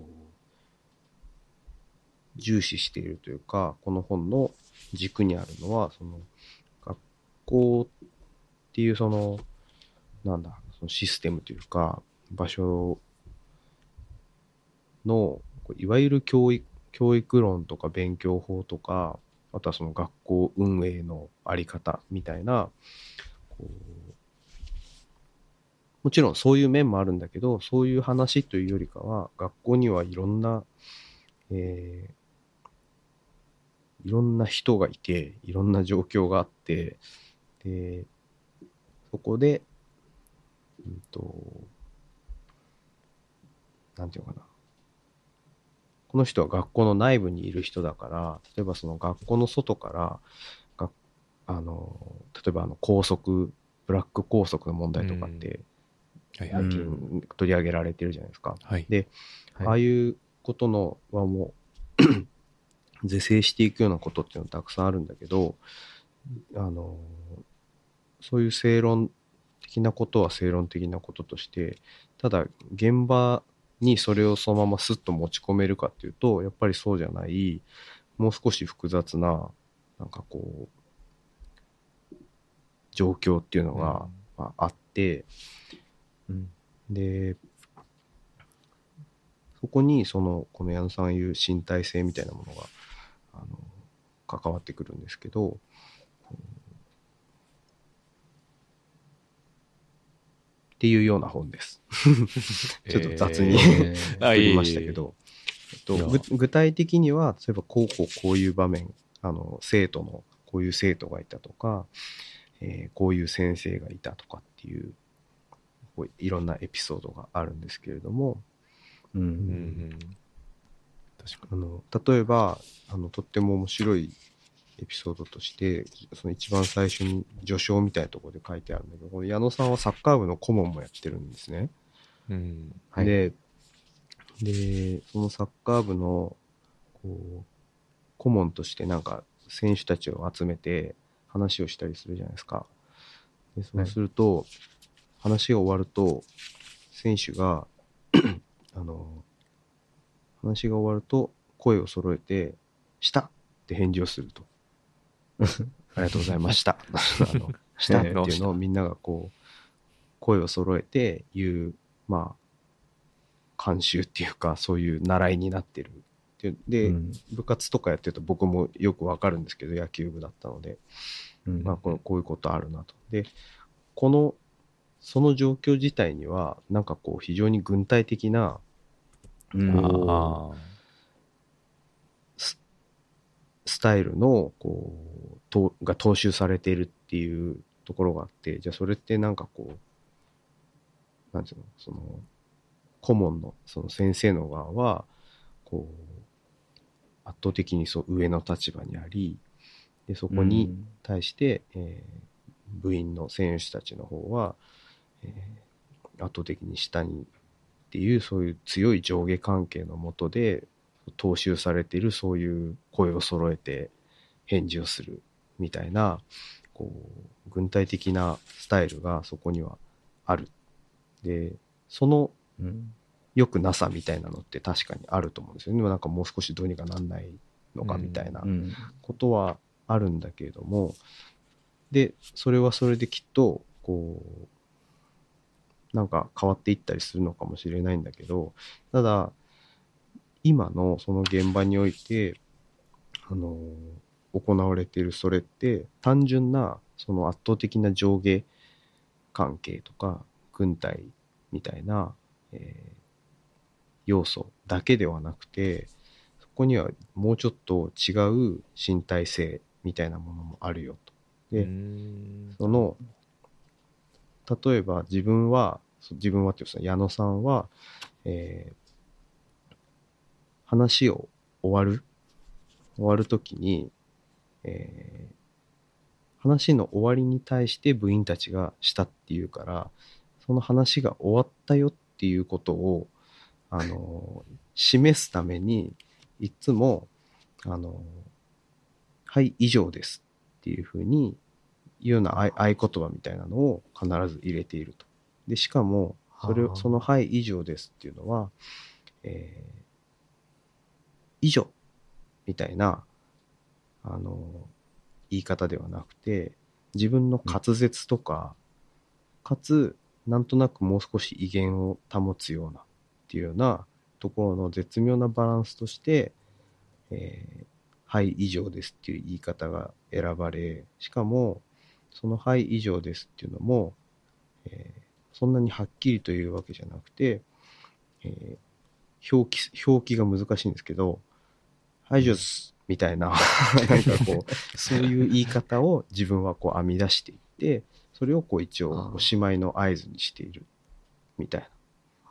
重視しているというか、この本の軸にあるのは、その学校っていうその、なんだ、そのシステムというか、場所の、いわゆる教育、教育論とか勉強法とか、あとはその学校運営のあり方みたいな、もちろんそういう面もあるんだけど、そういう話というよりかは、学校にはいろんな、えーいろんな人がいて、いろんな状況があって、で、そこで、うんと、なんていうのかな。この人は学校の内部にいる人だから、例えばその学校の外から、があの、例えばあの高速、ブラック高速の問題とかって。最近取り上げられてるじゃないですか。はい。で、はいああいうことのはもう 是正していくようなことっていうのはたくさんあるんだけど、あの、そういう正論的なことは正論的なこととして、ただ現場にそれをそのままスッと持ち込めるかっていうと、やっぱりそうじゃない、もう少し複雑な、なんかこう、状況っていうのが、まあ、あって、うん。で、そこにその、この矢野さん言う身体性みたいなものが、あの、関わってくるんですけど、っていうような本です。ちょっと雑に、ええあいえいえ言いましたけど、えっといやぐ具体的には、例えばこうこうこういう場面、あの、生徒の、こういう生徒がいたとか、えーこういう先生がいたとかっていう、こういろんなエピソードがあるんですけれども、ーううん。ん。確かあの、例えば、あの、とっても面白いエピソードとして、その一番最初に序章みたいなところで書いてあるんだけど、この矢野さんはサッカー部の顧問もやってるんですね。に。うん。はいで、で、そのサッカー部の、こう、顧問としてなんか選手たちを集めて話をしたりするじゃないですか。でそうすると、話が終わると、選手が、あの、話が終わると声を揃えて、したって返事をすると。ありがとうございました。あのしたっていうのをみんながこう、声を揃えて言う、まあ、慣習っていうか、そういう習いになってるっていう。で、うん部活とかやってると僕もよくわかるんですけど、野球部だったので、うんまあこの、こういうことあるなと。で、この、その状況自体には、なんかこう、非常に軍隊的な、うんあスタイルの、こう、とが踏襲されているっていうところがあって、じゃあそれってなんかこう、なんていうの、その、顧問の、その先生の側は、こう、圧倒的にそう上の立場にあり、で、そこに対して、えー部員の選手たちの方は、えー圧倒的に下にっていう、そういう強い上下関係のもとで、踏襲されているそういう声を揃えて返事をするみたいな、こう、軍隊的なスタイルがそこにはある。で、そのうん良くなさみたいなのって確かにあると思うんですよね。なんかもう少しどうにかなんないのかみたいなうんことはあるんだけれども、で、それはそれできっと、こう、なんか変わっていったりするのかもしれないんだけど、ただ、今のその現場において、あの、行われているそれって、単純な、その圧倒的な上下関係とか、軍隊みたいな、えー要素だけではなくて、そこにはもうちょっと違う身体性みたいなものもあるよと。で、うんその、例えば自分は、そ自分はっていうかその矢野さんは、えー話を終わる、終わるときに、えー話の終わりに対して部員たちがしたっていうから、その話が終わったよっていうことを、あのー示すために、いつも、あのーはい、以上ですっていうふうにいうような合合言葉みたいなのを必ず入れていると。で、しかも、それを、はあそのはい以上ですっていうのは、えー以上。みたいな、あの、言い方ではなくて、自分の滑舌とか、かつ、なんとなくもう少し威厳を保つようなっていうようなところの絶妙なバランスとして、えーはい、以上ですっていう言い方が選ばれ、しかも、そのはい、以上ですっていうのも、えーそんなにはっきりというわけじゃなくて、えー表記、表記が難しいんですけど、はい、以上です、みたいな、なんかこう、そういう言い方を自分はこう編み出していって、それをこう一応おしまいの合図にしている、みたい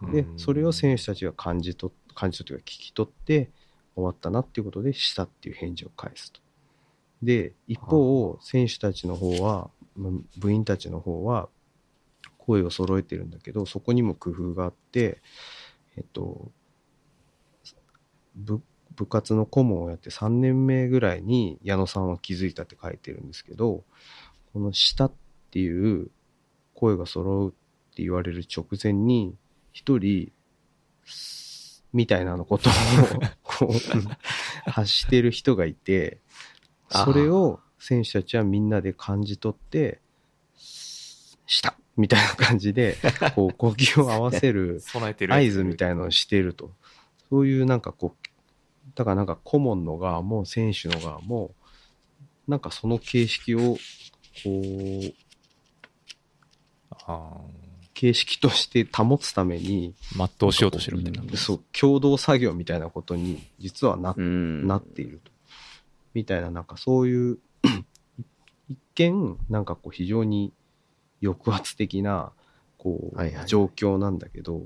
な。で、それを選手たちが感じ取っ、感じ取って聞き取って、終わったなっていうことで、したっていう返事を返すと。で、一方、選手たちの方は、ま部員たちの方は、こ声を揃えてるんだけど、そこにも工夫があって、えっと、部部活の顧問をやって3年目ぐらいに矢野さんは気づいたって書いてるんですけど、この下っていう声が揃うって言われる直前に、一人、みたいなのことをこう発してる人がいて、それを選手たちはみんなで感じ取って、したみたいな感じで、こう呼吸を合わせる 合図みたいのをしていると。そういうなんかこう、だからなんか顧問の側も選手の側も、なんかその形式を、こう、あ形式として保つために、ー全うしようとしてるみたいな。そう、共同作業みたいなことに実はな。なっていると。みたいな、なんかそういう、一見、なんかこう非常に抑圧的な、こう、はいはい状況なんだけど、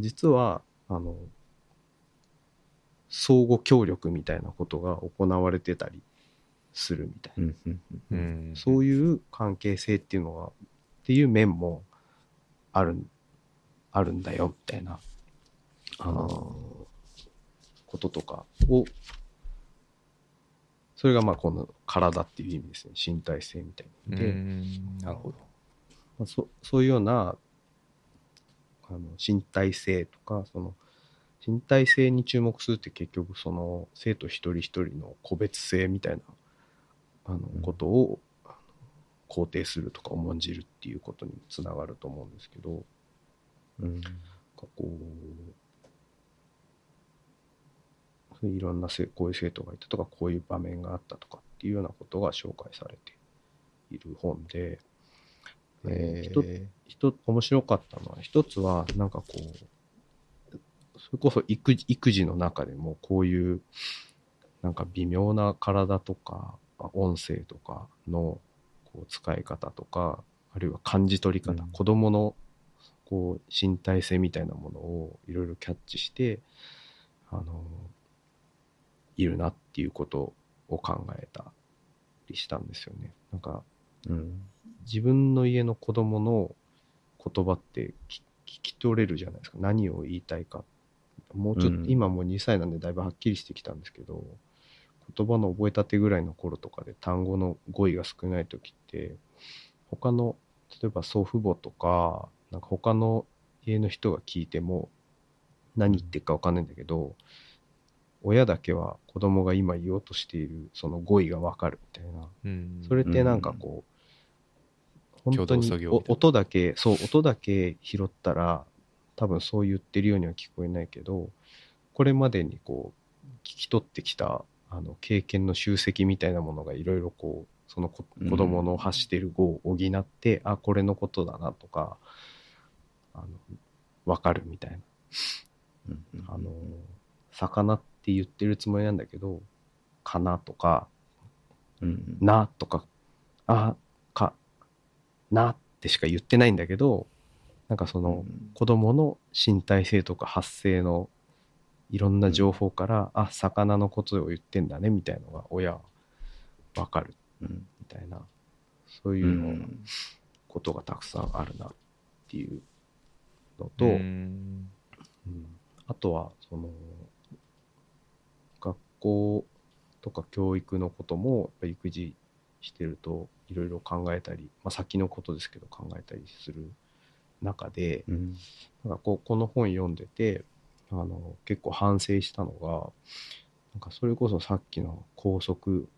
実は、あの、相互協力みたいなことが行われてたりするみたいな。うん。そういう関係性っていうのが、っていう面もある、あるんだよ、みたいな、あの、こととかを、それがまあこの体っていう意味ですね。身体性みたいなで、うんなるほど。まあ、そそういうような、あの、身体性とか、その、身体性に注目するって結局その生徒一人一人の個別性みたいなあのうん。ことを、肯定するとか重んじるっていうことにつながると思うんですけど、うん。なんかこう、いろんなせこういう生徒がいたとか、こういう場面があったとかっていうようなことが紹介されている本で、えー一つ一つ面白かったのは、一つは、なんかこう、それこそ育児育児の中でもこういう、なんか微妙な体とか、音声とかのこう使い方とか、あるいは感じ取り方、うん子供のこう身体性みたいなものをいろいろキャッチして、あの、いるなっていうことを考えたりしたんですよね。なんか、うん自分の家の子供の言葉って聞聞き取れるじゃないですか。何を言いたいか。もうちょっと、うん。今もう2歳なんでだいぶはっきりしてきたんですけど、言葉の覚えたてぐらいの頃とかで単語の語彙が少ない時って、他の、例えば祖父母とか、なんか他の家の人が聞いても何言ってるかわかんないんだけど、親だけは子供が今言おうとしているその語彙がわかるみたいな。うん。それってなんかこう、本当共同作に業みたいな。お音だけ、そう、音だけ拾ったら、多分そう言ってるようには聞こえないけど、これまでにこう、聞き取ってきた、あの、経験の集積みたいなものがいろいろこう、その子供の発している語を補って、あ、これのことだなとか、あの、わかるみたいな。うんあの、魚って言ってるつもりなんだけど、かなとか、うん。なとか、あ、か、なってしか言ってないんだけど、なんかそのうん。子供の身体性とか発声のいろんな情報から、あ、魚のことを言ってんだねみたいのが親はわかるうん。みたいな、そういうのことがたくさんあるなっていうのと、うん。うん。あとは、その、学校とか教育のことも、やっぱり育児してると、いろいろ考えたり、まあ先のことですけど考えたりする中で、うん。なんかこうこの本読んでて、あの、結構反省したのが、なんかそれこそさっきの校則、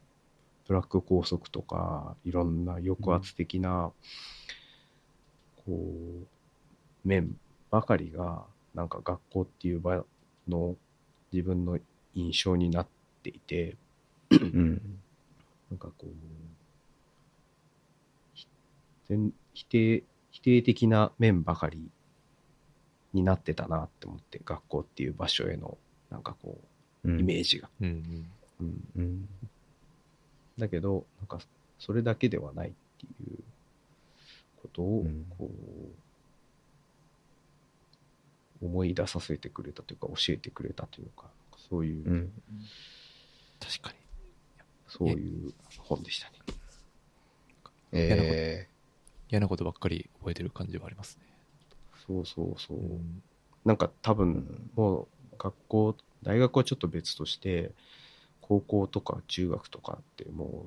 ブラック校則とか、いろんな抑圧的な、こう、面ばかりが、なんか学校っていう場の自分の印象になっていて、うん。なんかこう、ひ全否定、否定的な面ばかりになってたなって思って、学校っていう場所への、なんかこう、イメージが。うんうん。うん。だけど、なんか、それだけではないっていうことをうん、こう、思い出させてくれたというか、教えてくれたというか、そういう、うん。確かに。そういう本でしたね。え嫌なことばっかり覚えてる感じはありますね。そうそうそう。うんなんか多分、もう学校、大学はちょっと別として、高校とか中学とかっても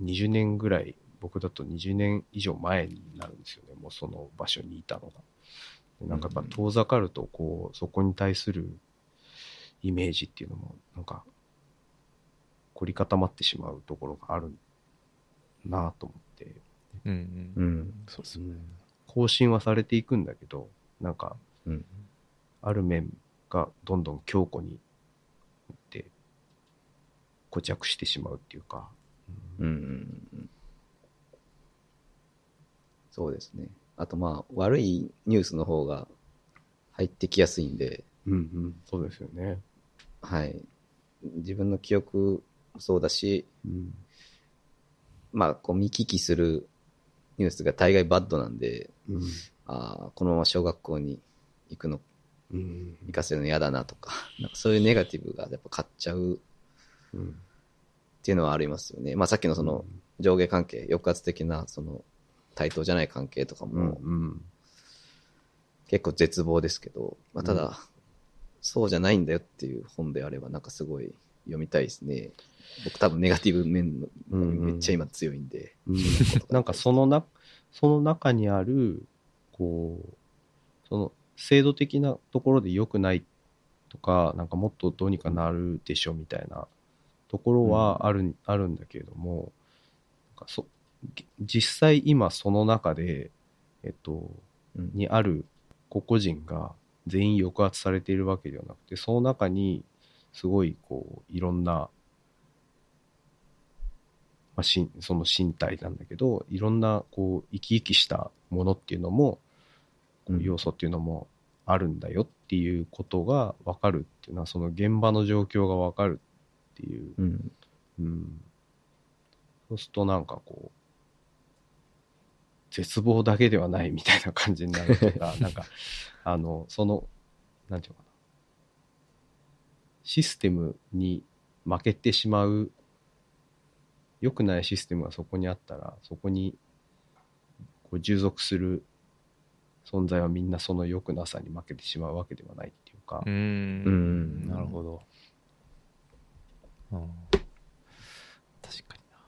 う20年ぐらい、僕だと20年以上前になるんですよね。もうその場所にいたのが。でなんかやっぱ遠ざかると、こう、そこに対するイメージっていうのも、なんか、凝り固まってしまうところがあるなぁと思って、うんうん。うん。そうですね。更新はされていくんだけど、なんか、うん。ある面がどんどん強固にって固着してしまうっていうか、うん。そうですね。あとまあ、悪いニュースの方が入ってきやすいんで、うんうん、そうですよね。はい。自分の記憶もそうだし、うん、まあ、こう見聞きするニュースが大概バッドなんで、うん、ああ、このまま小学校に行くの、うん、行かせるの嫌だなとか、なんかそういうネガティブがやっぱ買っちゃううん、っていうのはありますよね。まあさっきのその上下関係、抑圧的なその対等じゃない関係とかうん、もうん、結構絶望ですけど、まあただ、そうじゃないんだよっていう本であればなんかすごい読みたいですね。僕多分ネガティブ面めっちゃ今強いんで。うん。なんかそのな、その中にある、こう、その制度的なところで良くないとか、なんかもっとどうにかなるでしょみたいなところはある、あるんだけれども、なんかそぎ実際今その中で、えっと、うん。にある個々人が全員抑圧されているわけではなくて、その中にすごいこう、いろんな、まあ、しその身体なんだけど、いろんなこう生き生きしたものっていうのも、こううん要素っていうのもあるんだよっていうことが分かるっていうのは、その現場の状況が分かるっていう、うん。うん、そうするとなんかこう、絶望だけではないみたいな感じになるとか、なんか、あの、その、なんていうのかな。システムに負けてしまう、良くないシステムがそこにあったら、そこにこう従属する存在はみんなその良くなさに負けてしまうわけではないっていうかう、ーんうんなるほど。うん。確かにな。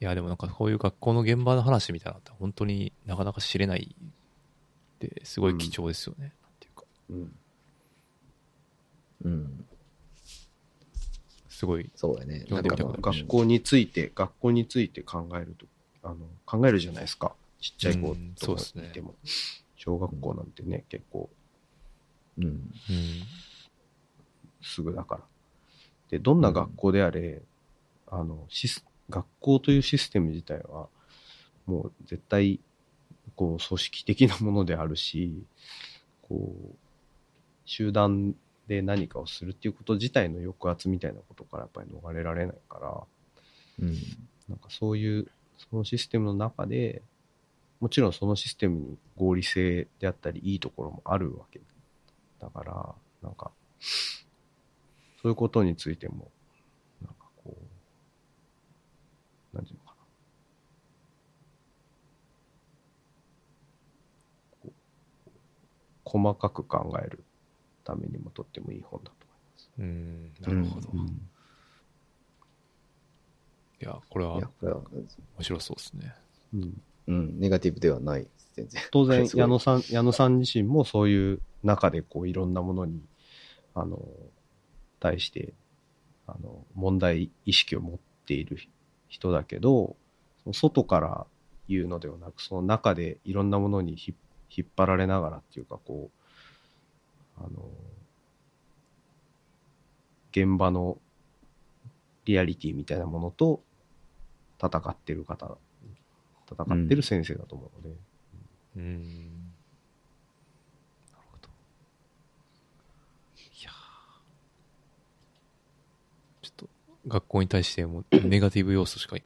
いや、でもなんかこういう学校の現場の話みたいなのって本当になかなか知れないってすごい貴重ですよね。なんていうか、うんうん。すごい。そうやね。読んでみたことある学校について、学校について考えると、あの、考えるじゃないですか。ちっちゃい子うんとかそうですねいても。小学校なんてね、結構うん。うん。すぐだから。で、どんな学校であれ、あの、シス、学校というシステム自体は、もう絶対、こう、組織的なものであるし、こう、集団で何かをするっていうこと自体の抑圧みたいなことからやっぱり逃れられないから、うん。なんかそういう、そのシステムの中で、もちろんそのシステムに合理性であったり、いいところもあるわけだから、なんか、そういうことについても、なんかこう、なんていうのかな。こう細かく考えるためにもとってもいい本だとうん。なるほど。思います。いや、これはいや、これは、面白そうですね。うんうん、ネガティブではない、全然。当然、矢野さん、矢野さん自身もそういう中でこういろんなものに、あの、対して、あの、問題意識を持っている人だけど、その外から言うのではなく、その中でいろんなものにひ引っ張られながらっていうか、こう、あの、現場のリアリティみたいなものと戦ってる方、戦ってる先生だと思うので、うん。なるほど。いやーちょっと、学校に対してもネガティブ要素しか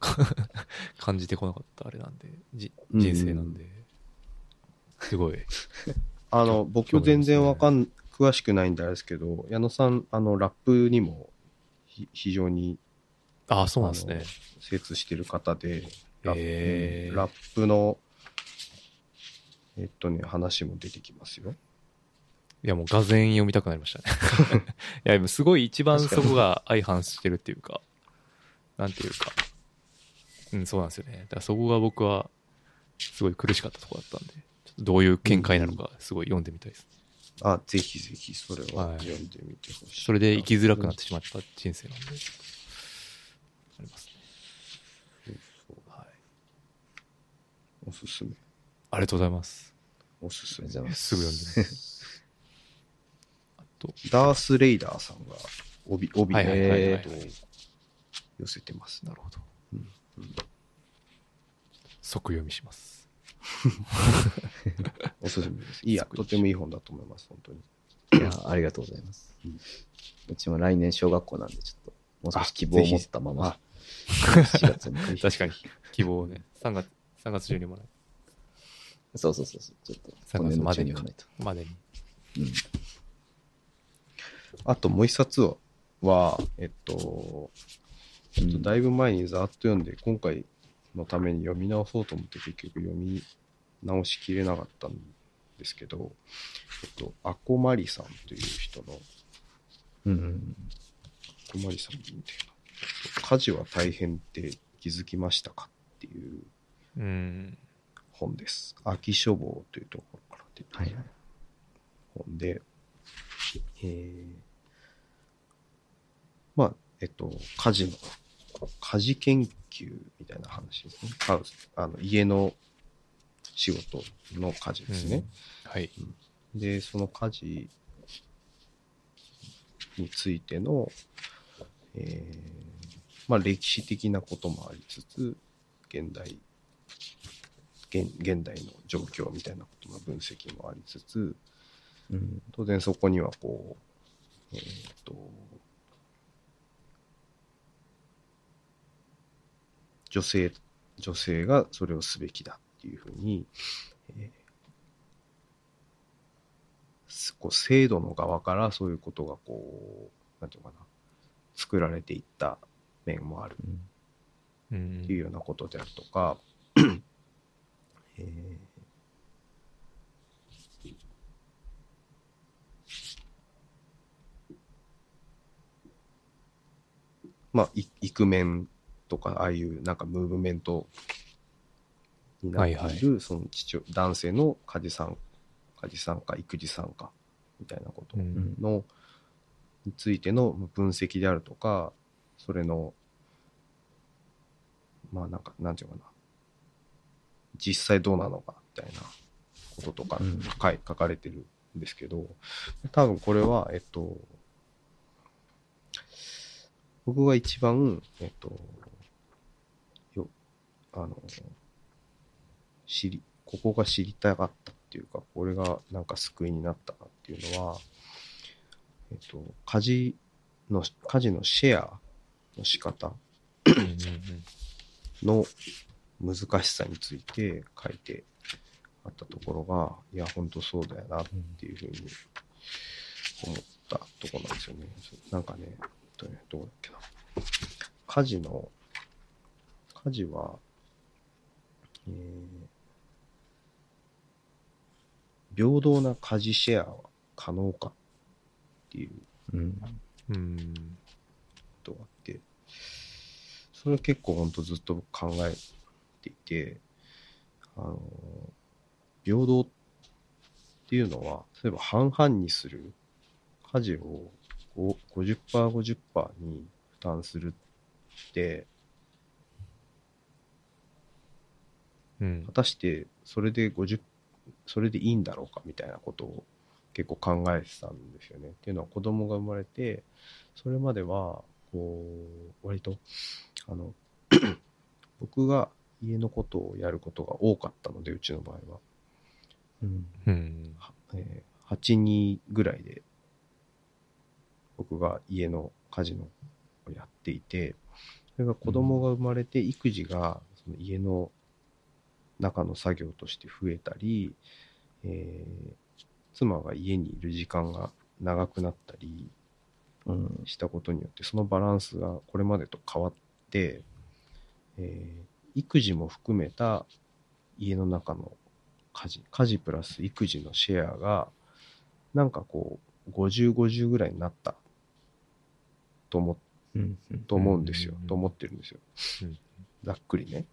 感じてこなかったあれなんで、じ人生なんで、すごい。あの、僕全然わかん、詳しくないんですけど、矢野さん、あの、ラップにもひ非常にああ、そうなんですね。精通してる方で、ラップ,、へーラップの、えっとね、話も出てきますよ。いやもう、がぜ読みたくなりましたね。いや、すごい一番そこが相反してるっていうか、なんていうか、うん、そうなんですよね。だからそこが僕は、すごい苦しかったところだったんで、どういう見解なのか、すごい読んでみたいです。あ、ぜひぜひそれははい読んでみてほしい。それで生きづらくなってしまった人生なんで、ありますね。はい。おすすめ。ありがとうございます。おすすめありがとうございますぐ読んでます。あと、ダース・レイダーさんが帯、帯のはいはいはいはいことを寄せてます。なるほど。うん即読みします。おすすめです。いいや、とてもいい本だと思います、本当に。いや、ありがとうございますうん。うちも来年小学校なんで、ちょっと、もう少し希望を持ったままあ、4月に。確かに、希望をね、3月、3月中にもらそうそうそうそう。ちょっと、3今年度月までに中に読まないと。うまでに。うん。あともう一冊は、はえっと、ちょっとだいぶ前にざーっと読んで、今回のために読み直そうと思って結局読み直しきれなかったんですけど、えっと、アコマリさんという人の、うん。アコマリさんみたいな、家事は大変って気づきましたかっていう。本です。秋書房というところから出てるはいはい。本で、えー、まあ、えっと、家事の、家事研究みたいな話ですね。ハウス、あの、家の仕事の家事ですね。はい。で、その家事についての、えー、まあ歴史的なこともありつつ、現代、現現代の状況みたいなことの分析もありつつ、うん。当然そこにはこう、えーっと、女性、女性がそれをすべきだっていうふうに、こう制度の側からそういうことがこう、なんていうのかな、作られていった面もある。っていうようなことであるとか、えーまあ、イクメンとか、ああいうなんかムーブメントになっている、はいはその父親男性の家事さん、家事参加、育児参加みたいなことうん。の、についての分析であるとか、それの、まあなんか、なんていうのかな、実際どうなのかみたいなこととかうん。書い書かれてるんですけど、多分これは、えっと、僕が一番、えっと、よ、あの、知り、ここが知りたかったっていうか、これがなんか救いになったなっていうのは、えっと、家事の、家事のシェアの仕方の難しさについて書いてあったところが、いや、本当そうだよなっていうふうに思ったところなんですよね。なんかねどうだっけな。家事の、家事は、えー平等な家事シェアは可能かっていう。うん。うん。とがあって、それは結構ほんとずっと考えていて、あの、平等っていうのは、例えば半々にする家事をこう50%、50%に負担するって、うん果たしてそれで50、それでいいんだろうかみたいなことを結構考えてたんですよね。っていうのは子供が生まれて、それまでは、こう、割と、あの、僕が家のことをやることが多かったので、うちの場合は。うん。うんはえー8人ぐらいで、僕が家の家事のをやっていて、それが子供が生まれて育児がその家の中の作業として増えたり、えー妻が家にいる時間が長くなったりうん。したことによって、そのバランスがこれまでと変わって、えー育児も含めた家の中の家事、家事プラス育児のシェアが、なんかこう、50、50ぐらいになったと思うん。と思うんですよ、うんと思ってるんですよ。うんざっくりね。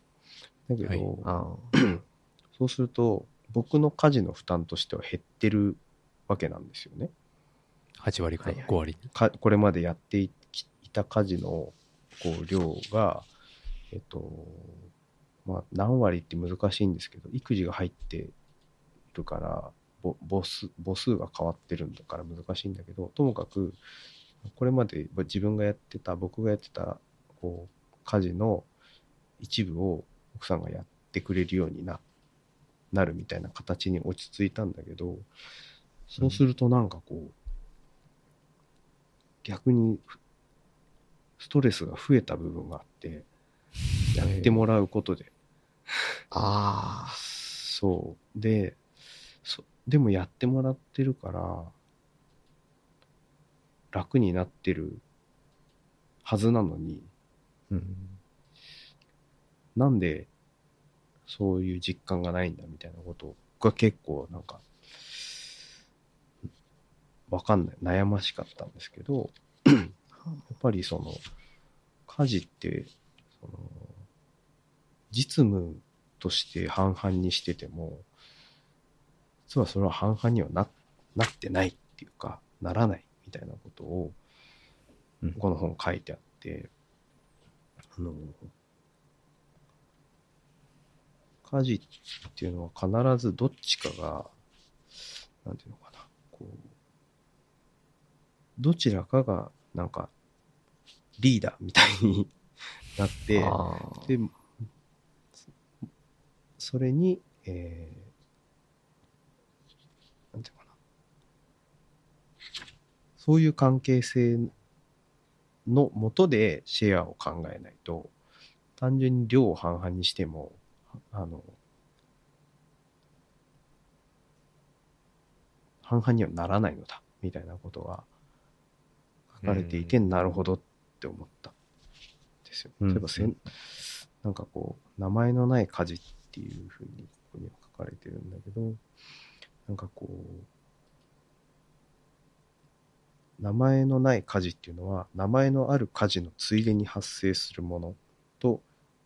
だけど、はいあ そうすると、僕の家事の負担としては減ってるわけなんですよね。8割からはいはい5割。かこれまでやっていきいた家事のこう量が、えっと、まあ、何割って難しいんですけど、育児が入っているから、ぼ母数母数が変わってるんだから難しいんだけど、ともかく、これまで自分がやってた、僕がやってた、こう、家事の一部を奥さんがやってくれるようにな、なるみたいな形に落ち着いたんだけど、そうするとなんかこう、逆にストレスが増えた部分があって、やってもらうことで。あ。あそう。で、そでもやってもらってるから、楽になってるはずなのに、あ。うん。なんでそういう実感がないんだみたいなことが結構なんか、わかんない。悩ましかったんですけど、やっぱりその、家事って、その、実務として半々にしてても、実はそれは半々にはななってないっていうか、ならないみたいなことを、うんこの本書いてあって、あの、家事っていうのは必ずどっちかが、なんていうのかな、こう、どちらかがなんかリーダーみたいになって。で、それに、えー、なんていうのかな。そういう関係性のもとでシェアを考えないと、単純に量を半々にしても、あの、半々にはならないのだ、みたいなことが書かれていて、うんなるほどって思ったんですよ。うん例えばせん、なんかこう、名前のない家事っていうふうにここには書かれてるんだけど、なんかこう、名前のない家事っていうのは、名前のある家事のついでに発生するものと、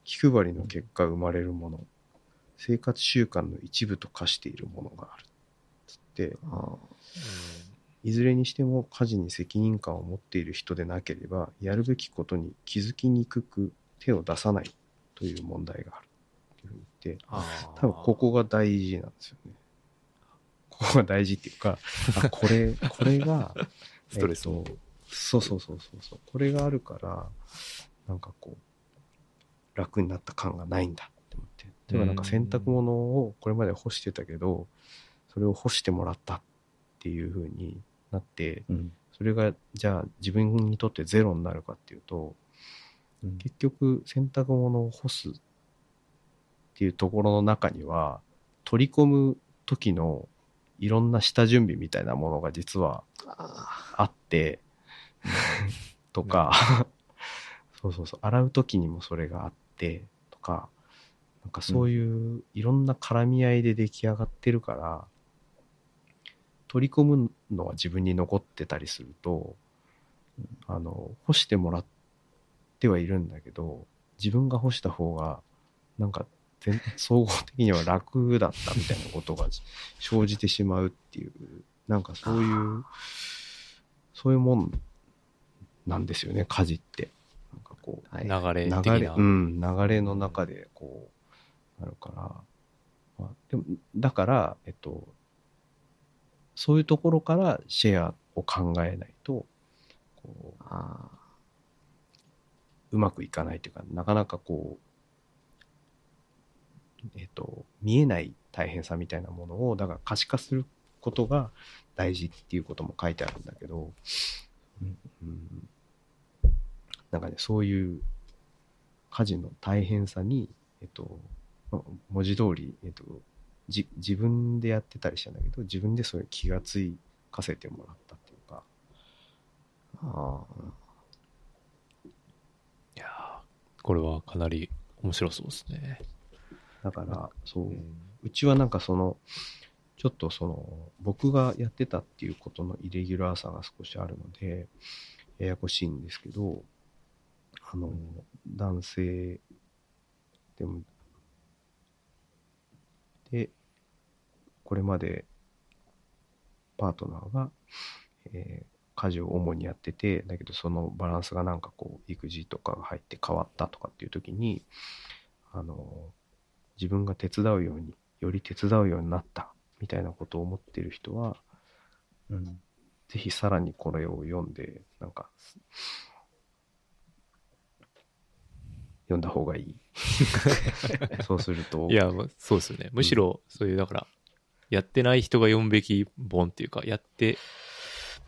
気配りの結果生まれるもの、生活習慣の一部と化しているものがある。つって、あいずれにしても家事に責任感を持っている人でなければ、やるべきことに気づきにくく手を出さないという問題がある。というふうに言って、多分ここが大事なんですよね。ここが大事っていうか、あ、これ、これが、ストレスをえっとそうそうそうそうそう。これがあるから、なんかこう、楽になった感がないんだって思って。例えばなんか洗濯物をこれまで干してたけど、それを干してもらったっていう風になって、うん。それがじゃあ自分にとってゼロになるかっていうと、うん。結局洗濯物を干すっていうところの中には、取り込む時のいろんな下準備みたいなものが実はああって、とか、そうそうそう、洗う時にもそれがあって、とか、なんかそういういろんな絡み合いで出来上がってるから、取り込むのは自分に残ってたりすると、あの、干してもらってはいるんだけど、自分が干した方が、なんか全、総合的には楽だったみたいなことが生じてしまうっていう、なんかそういう、そういうもんなんですよね、家事って。こう、はい。流れ流的な。れ、うん、流れの中でこう、なるから、まあ、でも、だから、えっと、そういうところからシェアを考えないと、こあう、うまくいかないというか、なかなかこう、えっと、見えない大変さみたいなものを、だから可視化することが大事っていうことも書いてあるんだけど、うんうんなんかね、そういう家事の大変さに、えっと、ま文字通り、えっと、じ自分でやってたりしたんだけど、自分でそういう気がつかせてもらったっていうか、あ。あいやーこれはかなり面白そうですね。だから、そう、うちはなんかその、ちょっとその、僕がやってたっていうことのイレギュラーさが少しあるので、ややこしいんですけど、あの、男性でも、で、これまでパートナーが、えー家事を主にやってて、だけどそのバランスがなんかこう、育児とかが入って変わったとかっていう時に、あの、自分が手伝うように、より手伝うようになった、みたいなことを思ってる人は、うん。ぜひさらにこれを読んで、なんか、読んだ方がいい。そうすると、いや、まあそうですよね。むしろ、そういう、だから、やってない人が読むべき本っていうか、やって、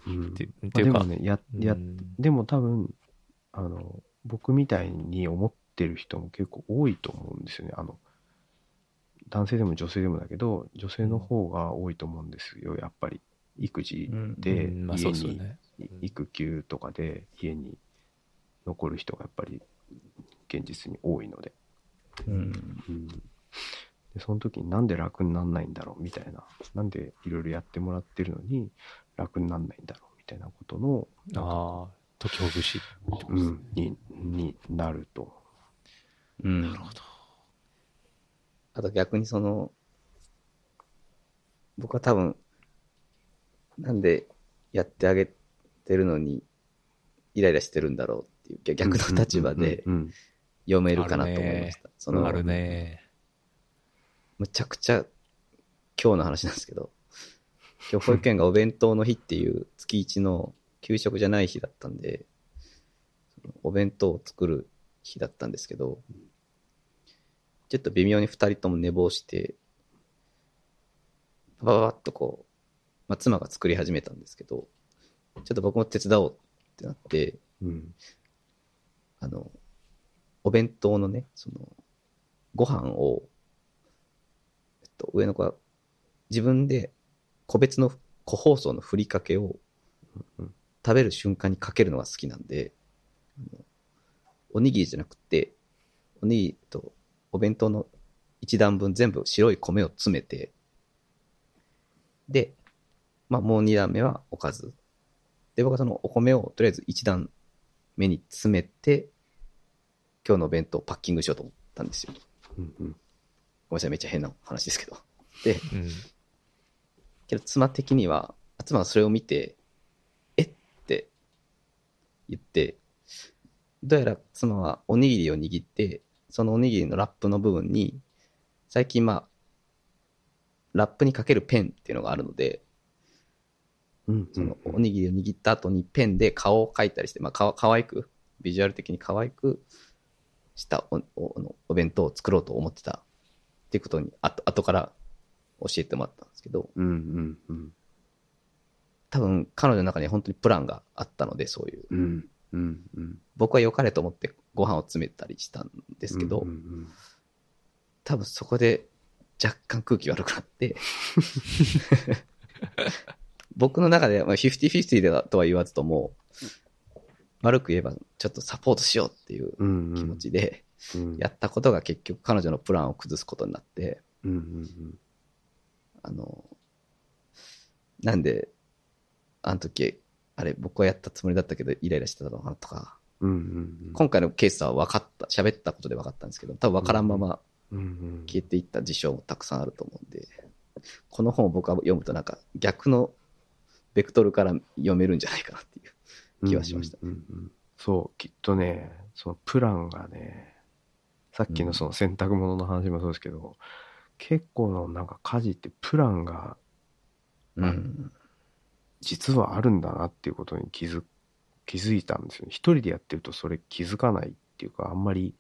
うんってまっていうかあでもね、や、やう、んでも多分、あの、僕みたいに思ってる人も結構多いと思うんですよね。あの、男性でも女性でもだけど、女性の方が多いと思うんですよ、やっぱり。育児でうんまあ、そ家うですよに、育休とかで家に残る人がやっぱり現実に多いので。うん。うんでその時になんで楽になんないんだろうみたいな。なんでいろいろやってもらってるのに楽になんないんだろうみたいなことの、ああ、解きほぐし。うん、に、になると。うん。なるほど。あと逆にその、僕は多分、なんでやってあげてるのに、イライラしてるんだろうっていう逆の立場でうんうん読めるかなと思いました。そのあるね。むちゃくちゃ今日の話なんですけど、今日保育園がお弁当の日っていう月一の給食じゃない日だったんで、お弁当を作る日だったんですけど、ちょっと微妙に二人とも寝坊して、バババッとこう、まあ、妻が作り始めたんですけど、ちょっと僕も手伝おうってなって、うんあの、お弁当のね、その、ご飯を、えっと、上の子は自分で個別の個包装のふりかけを食べる瞬間にかけるのが好きなんで、おにぎりじゃなくて、おにぎりとお弁当の一段分全部白い米を詰めて、で、まあもう二段目はおかず。で、僕はそのお米をとりあえず一段目に詰めて、今日のお弁当をパッキングしようと思ったんですよ。うんうんごめんなさい、めっちゃ変な話ですけど。で、うん。けど妻的には、妻はそれを見て、えって言って、どうやら妻はおにぎりを握って、そのおにぎりのラップの部分に、最近まあ、ラップにかけるペンっていうのがあるので、うんそのおにぎりを握った後にペンで顔を描いたりして、まあ、かわ可愛く、ビジュアル的に可愛くしたおおお弁当を作ろうと思ってた。っていうことに、あと後から教えてもらったんですけど、うんうんうん。多分彼女の中に本当にプランがあったので、そういう。うんうんうん。僕は良かれと思ってご飯を詰めたりしたんですけど、うんうん多分そこで若干空気悪くなって、僕の中ではまあ50-50ではとは言わずとも、悪く言えばちょっとサポートしようっていう気持ちでうん。やったことが結局彼女のプランを崩すことになって、あの、なんで、あの時、あれ僕はやったつもりだったけどイライラしてたのかなとか、今回のケースは分かった、喋ったことで分かったんですけど、多分分からんまま消えていった事象もたくさんあると思うんで、この本を僕は読むとなんか逆のベクトルから読めるんじゃないかなっていう気はしました。うんうんうんそう、きっとね、そのプランがね、さっきのその洗濯物の話もそうですけど、結構のなんか家事ってプランがうん。実はあるんだなっていうことに気づ気づいたんですよね。一人でやってるとそれ気づかないっていうか、あんまり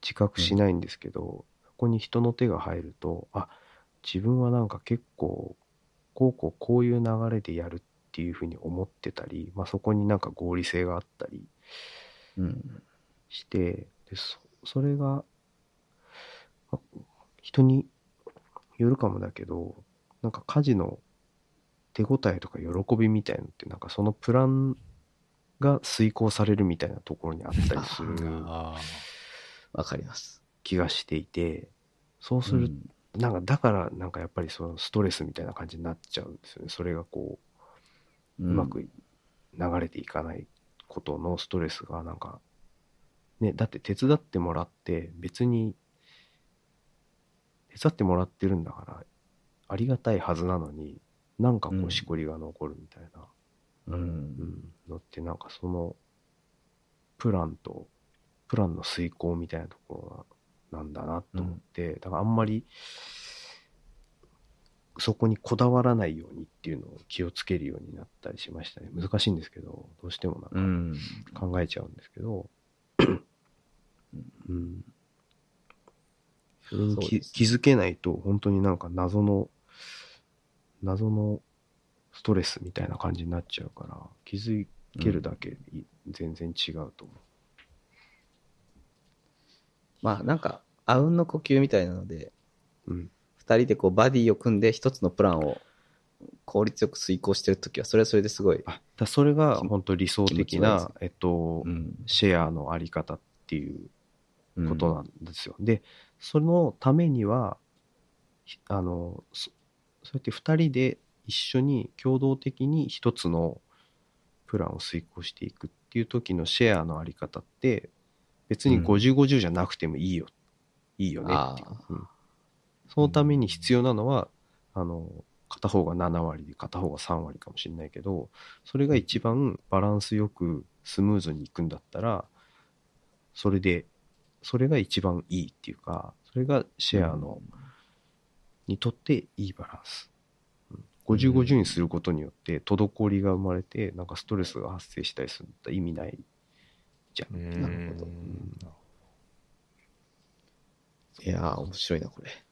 自覚しないんですけど、そこに人の手が入ると、あ、自分はなんか結構、こうこうこういう流れでやるっていうふうに思ってたり、まあそこになんか合理性があったりうん。して、でそそれが、ま人によるかもだけど、なんか家事の手応えとか喜びみたいのって、なんかそのプランが遂行されるみたいなところにあったりするあわかります。気がしていて、そうする、なんかだからなんかやっぱりそのストレスみたいな感じになっちゃうんですよね。それがこう、うまく流れていかないことのストレスがなんか、ね、だって手伝ってもらって別に、手伝ってもらってるんだから、ありがたいはずなのに、なんかこうん。うしこりが残るみたいな、うん。うん、のってなんかその、プランと、プランの遂行みたいなところなんだなと思って、だからあんまり、そこにこだわらないようにっていうのを気をつけるようになったりしましたね。難しいんですけど、どうしてもうなんん。か考えちゃうんですけど、うん。それに気づけないと、本当になんか謎の、謎のストレスみたいな感じになっちゃうから、気づけるだけい全然違うと思まあなんか、あうんの呼吸みたいなので、う。うん。二人でこうバディを組んで一つのプランを効率よく遂行してるときは、それはそれですごい。あ、だそれが本当理想的な、えっと、うん。シェアのあり方っていううんことなんですよ。で、そのためには、ひあの、そそうやって二人で一緒に共同的に一つのプランを遂行していくっていう時のシェアのあり方って、別にうん50、50じゃなくてもいいよ。いいよねっていうあ。うんそのために必要なのは、あの、片方が7割で片方が3割かもしれないけど、それが一番バランスよくスムーズにいくんだったら、それで、それが一番いいっていうか、それがシェアの、にとっていいバランス。うん50、50にすることによって、滞りが生まれて、なんかストレスが発生したりするんだったら意味ないじゃん。うんなるほどうんいやー、面白いな、これ。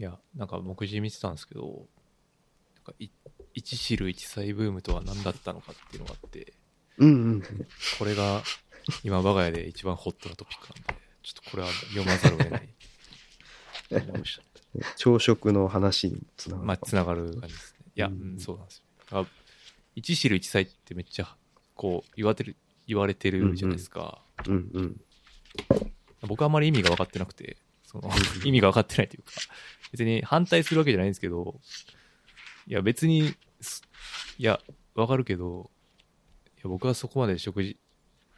いや、なんか目次見てたんですけど、なんかい一汁一菜ブームとは何だったのかっていうのがあって、うんうん。これが今我が家で一番ホットなトピックなんで、ちょっとこれは読まざるを得ない。朝食の話につながる。まあ、つながる感じですね。いや、ううんん、そうなんですよ。あ一汁一菜ってめっちゃ、こう、言われてる、言われてるじゃないですか。うんうん。僕はあんまり意味が分かってなくて、その、意味が分かってないというか、別に反対するわけじゃないんですけど、いや、別に、すいや、分かるけど、いや、僕はそこまで食事、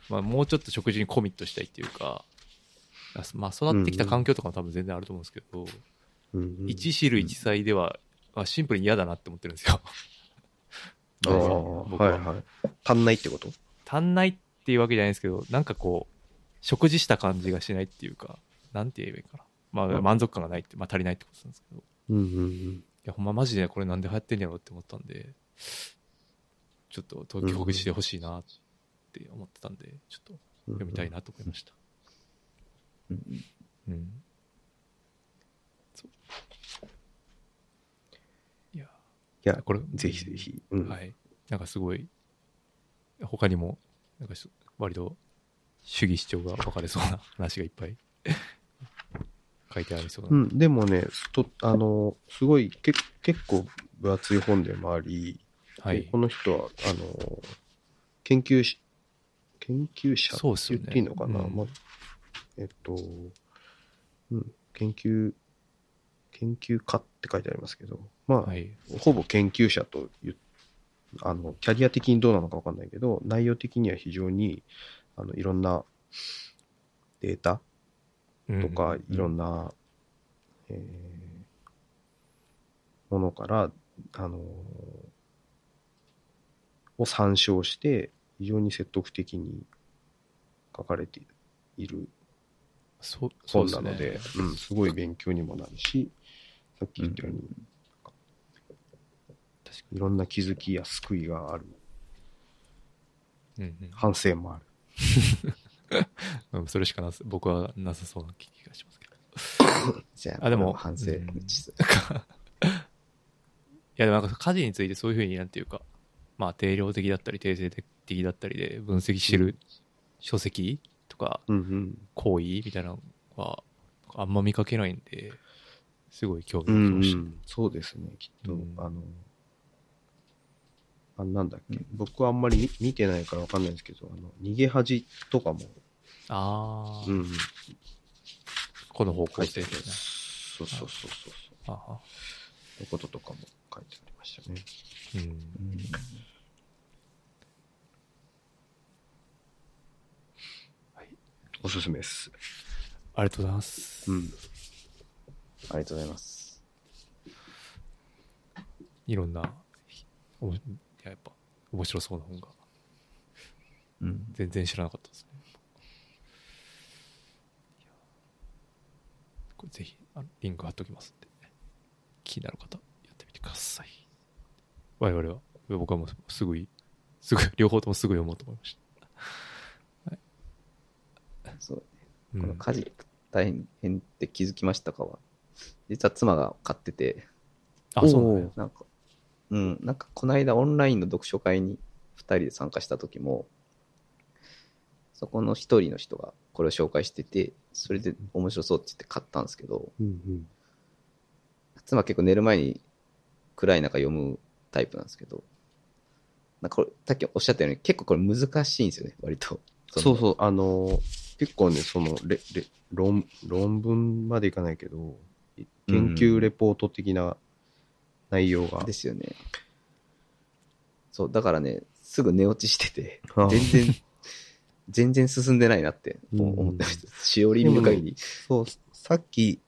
まあ、もうちょっと食事にコミットしたいっていうか、あまあ、育ってきた環境とかも多分全然あると思うんですけど、うんうん、一汁一菜では、まあ、シンプルに嫌だなって思ってるんですよ。ああ、僕は。はいはい。足んないってこと？足んないっていうわけじゃないんですけど、なんかこう、食事した感じがしないっていうか、なんて言えばいいかな。まあ、うん満足感がないって、まあ足りないってことなんですけど。いうんうんや、ほんまマジでこれなんで流行ってんやろって思ったんで、ちょっと東京ほぐしてほしいなって思ってたんで、ちょっとうん。読みたいなと思いました。うんうん。そう。いや、いや、これ、ぜひぜひ。うん。はい。なんかすごい、他にも、なんかし割と主義主張が分かれそうな話がいっぱい書いてありそうな。うん、でもね、と、あの、すごい、け結構分厚い本でもあり、はいでこ。の人は、あの、研究し、研究者そうって言っていいのかな、うんまあ、えっと、うん、研究、研究家って書いてありますけど、まあ、はい。ほぼ研究者と言うあの、キャリア的にどうなのかわかんないけど、内容的には非常に、あの、いろんなデータとか、いろんな、えーものから、あのを参照して、非常に説得的に書かれている本なですね。ので、うん、すごい勉強にもなるし、さっき言ったように、確かに。いろんな気づきや救いがある、うんうん。反省もある。うん。それしかなさ、僕はなさそうな気がしますけど。じゃあ、あでも反省うん いや、でもなんか家事についてそういうふうになんていうか、まあ定量的だったり定性的だったりで分析してる書籍とかうんうん。行為みたいなのはあんま見かけないんで、すごい興味うん、うがきました。ん、そうですね、きっと、うんあの、あなんだっけ、僕はあんまり見見てないからわかんないんですけど、あの、逃げ恥とかも、ああ、うん、この方向性的な。そうそうそうそうそう。あはそういうこととかも書いてありましたね。うん。おすすめです。ありがとうございます。うん。ありがとうございます。いろんな、おもいややっぱ面白そうな本がうん。全然知らなかったですね。いやこれぜひあのリンク貼っときますんで、気になる方やってみてください。我々は、僕はもうすぐい、すぐ、両方ともすぐ読もうと思いましそう。た。うこのん、家事大変って気づきましたかは、実は妻が買ってて、あ、そうなんや。なんか、うん、なんかこの間オンラインの読書会に2人で参加した時も、そこの一人の人がこれを紹介してて、それで面白そうって言って買ったんですけど、うんうん。妻結構寝る前に暗い中読むタイプなんですけど、なんかこれ、さっきおっしゃったように結構これ難しいんですよね、割と。そうそう、あのー、結構ね、その、レ、レ、論、論文までいかないけど、研究レポート的な内容が。ですよね。そう、だからね、すぐ寝落ちしてて全然、全然進んでないなってうん思ってました。しおり見る限り。そう、さっき、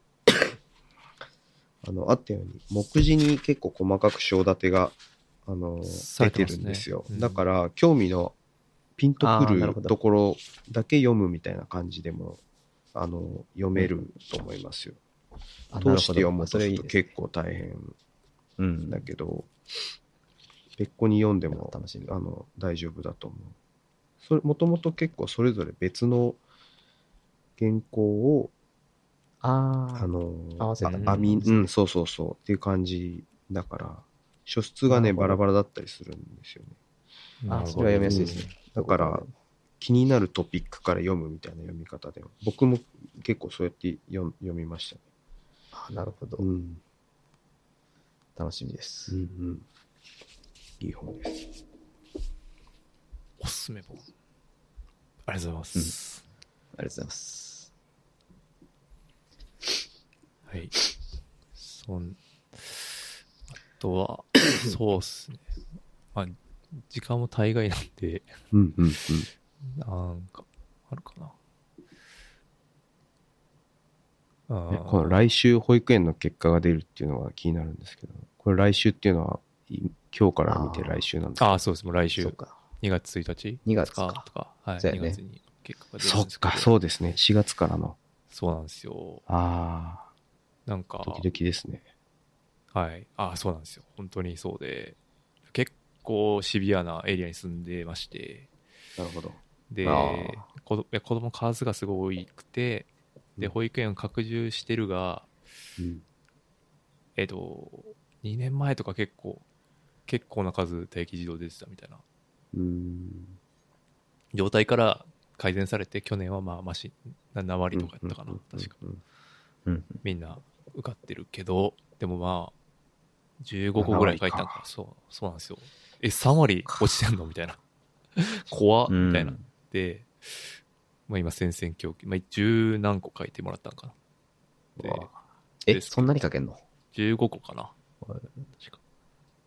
あの、あったように、目次に結構細かく章立てが、あの、出てるんですよ。うんだから、興味のピンとくるところだけ読むみたいな感じでも、あの、読めると思いますよ。あ通して読むと結構大変うん。だけど、別個に読んでもあの大丈夫だと思う。それもともと結構それぞれ別の原稿をああの合わせたあ編み、うんうん、そうそうそうっていう感じだから、書出がね、バラバラだったりするんですよね。あ、それは読みやすいですね。だから、気になるトピックから読むみたいな読み方で、僕も結構そうやって読読みましたね。あなるほど。うん。楽しみでうす。んうん。いい本です。おすすめ本。ありがとうございます。ありがとうございます。はい。そん、あとは、そうっすね。まあ、時間も大概なんで、うんうんうん。なんか、あるかな。あこの来週保育園の結果が出るっていうのが気になるんですけど、これ来週っていうのは、い今日から見て来週なんですか？あー、そうです。もう来週そう、か。2月1日？2月かとか、はい、2そうやね月に結果が出るそっんですけどか、そうですね。4月からの。そうなんですよ。あなんかあ、、ドキドキですね。はい。ああ、そうなんですよ。本当にそうで、結構シビアなエリアに住んでまして、なるほど。で、あ子供数がすごい多くて、で、うん保育園を拡充してるが、うん。えっと、2年前とか結構、結構な数待機児童出てたみたいな。状態から改善されて、去年はまあ、まし、7割とかやったかな、うん確か。。うんうん。みんな受かってるけど、でもまあ、15個ぐらい書いたん7割かか。そう、そうなんですよ。え、3割落ちてんの？みたいな。怖っみたいな。で、まあ今、戦々恐々、まあ10何個書いてもらったんかな。え、そんなに書けんの？15個かな。確か。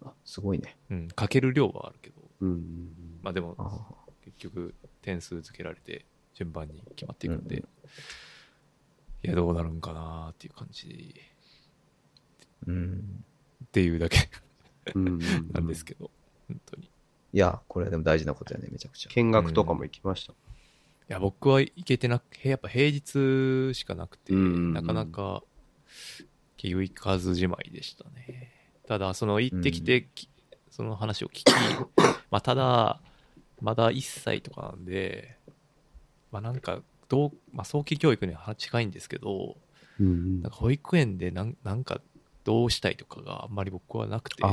あ、すごいね。うん、書ける量はあるけど、うんうんまあでも、あ結局、点数付けられて、順番に決まっていくんで、うん。いや、どうなるんかなっていう感じ。うん。っていうだけ。なんですけど、本当に。いいや、これでも大事なことやね、めちゃくちゃ。見学とかも行きました。や、僕は行けてなくへやっぱ平日しかなくて、なかなか、結局行かずじまいでしたね。ただ、その行ってきて、きその話を聞き、まあ、ただ、まだ1歳とかなんで、まあなんか、どう、まあ早期教育には近いんですけど、うんうん。なんか保育園でなんなんかどうしたいとかがあんまり僕はなくて、ああ。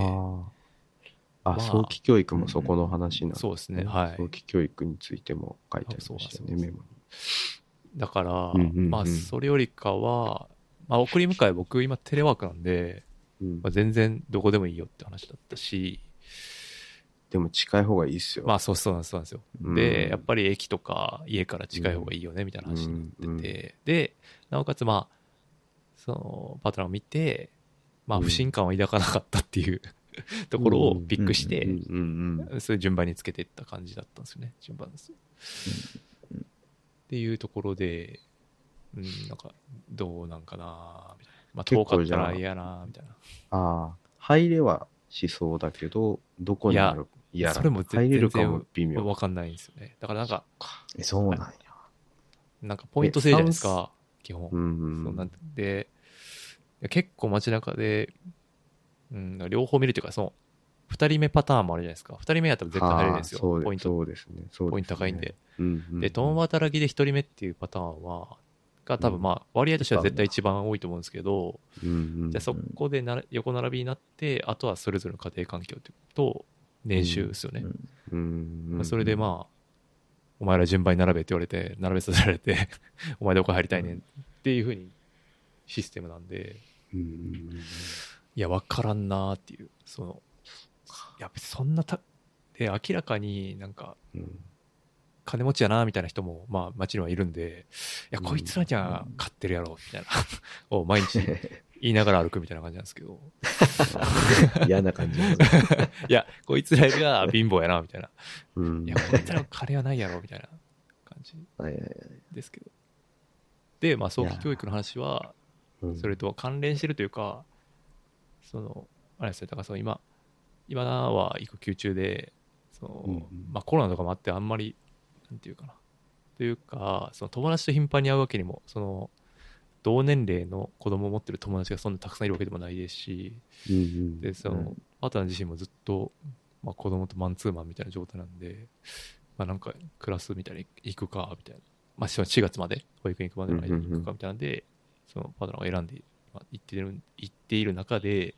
あ、まあ早期教育もそこの話なんそうですねはい。早期教育についても書いてありましたよね、あそうメモに。だから、うんうんうん。まあそれよりかは、まあ送り迎え僕今テレワークなんで、うん。まあ、全然どこでもいいよって話だったし、でも近い方がいいっすよ。まあそうそうなんですそうなんですよ。うんで、やっぱり駅とか家から近い方がいいよね、みたいな話になってて、うんで、なおかつまあ、その、パートナーを見て、まあうん不信感を抱かなかったっていう ところをピックして、そういう順番につけていった感じだったんですよね、順番です。っていうところで、うん、なんか、どうなんかなみたいな。まあ、遠かったら嫌なみたいな。ああ、入れはしそうだけど、どこにある？いやそれも全入れるかも微然妙。わかんないんですよね。だからなんか、え、そうなんや。なんかポイント制じゃないですか、基本。うんそうなんで、結構街中で、うん、両方見るというか、その、二人目パターンもあるじゃないですか。二人目やったら絶対入れるんですよ。ポイント。そうですね。そうですねポイント高いんで。。うんうんで、共働きで一人目っていうパターンは、が多分まあ、割合としては絶対一番多いと思うんですけど、うんうんじゃあそこでなら横並びになって、あとはそれぞれの家庭環境と年収ですよね。うん。うん。それでまあ、お前ら順番に並べって言われて、並べさせられて、お前どこ入りたいねんっていうふうにシステムなんで、いや、わからんなーっていう、その、いや、そんなた、で、明らかになんか、うん。金持ちやなみたいな人も、まあ、街にはいるんで、いや、うん。こいつらには買ってるやろ、みたいな、を毎日言いながら歩くみたいな感じなんですけど、嫌な感じ。いや、こいつらが貧乏やな、みたいな。うんいや、こいつらの金はないやろ、みたいな感じ。ですけど。で、まあ、早期教育の話は、うんそれと関連してるというか、その、あれですね、だからその今、今は育休中で、その、まあコロナとかもあってあんまり、なんていうかな。というか、その友達と頻繁に会うわけにも、その、同年齢の子供を持ってる友達がそんなたくさんいるわけでもないですし、うんうん。で、その、うん。パートナー自身もずっと、まあ子供とマンツーマンみたいな状態なんで、まあなんかクラスみたいに行くか、みたいな。まあ4月まで、保育園行くまでの間に行くかみたいなんで、そのパートナーが選んで、まあ、行ってる、行っている中で、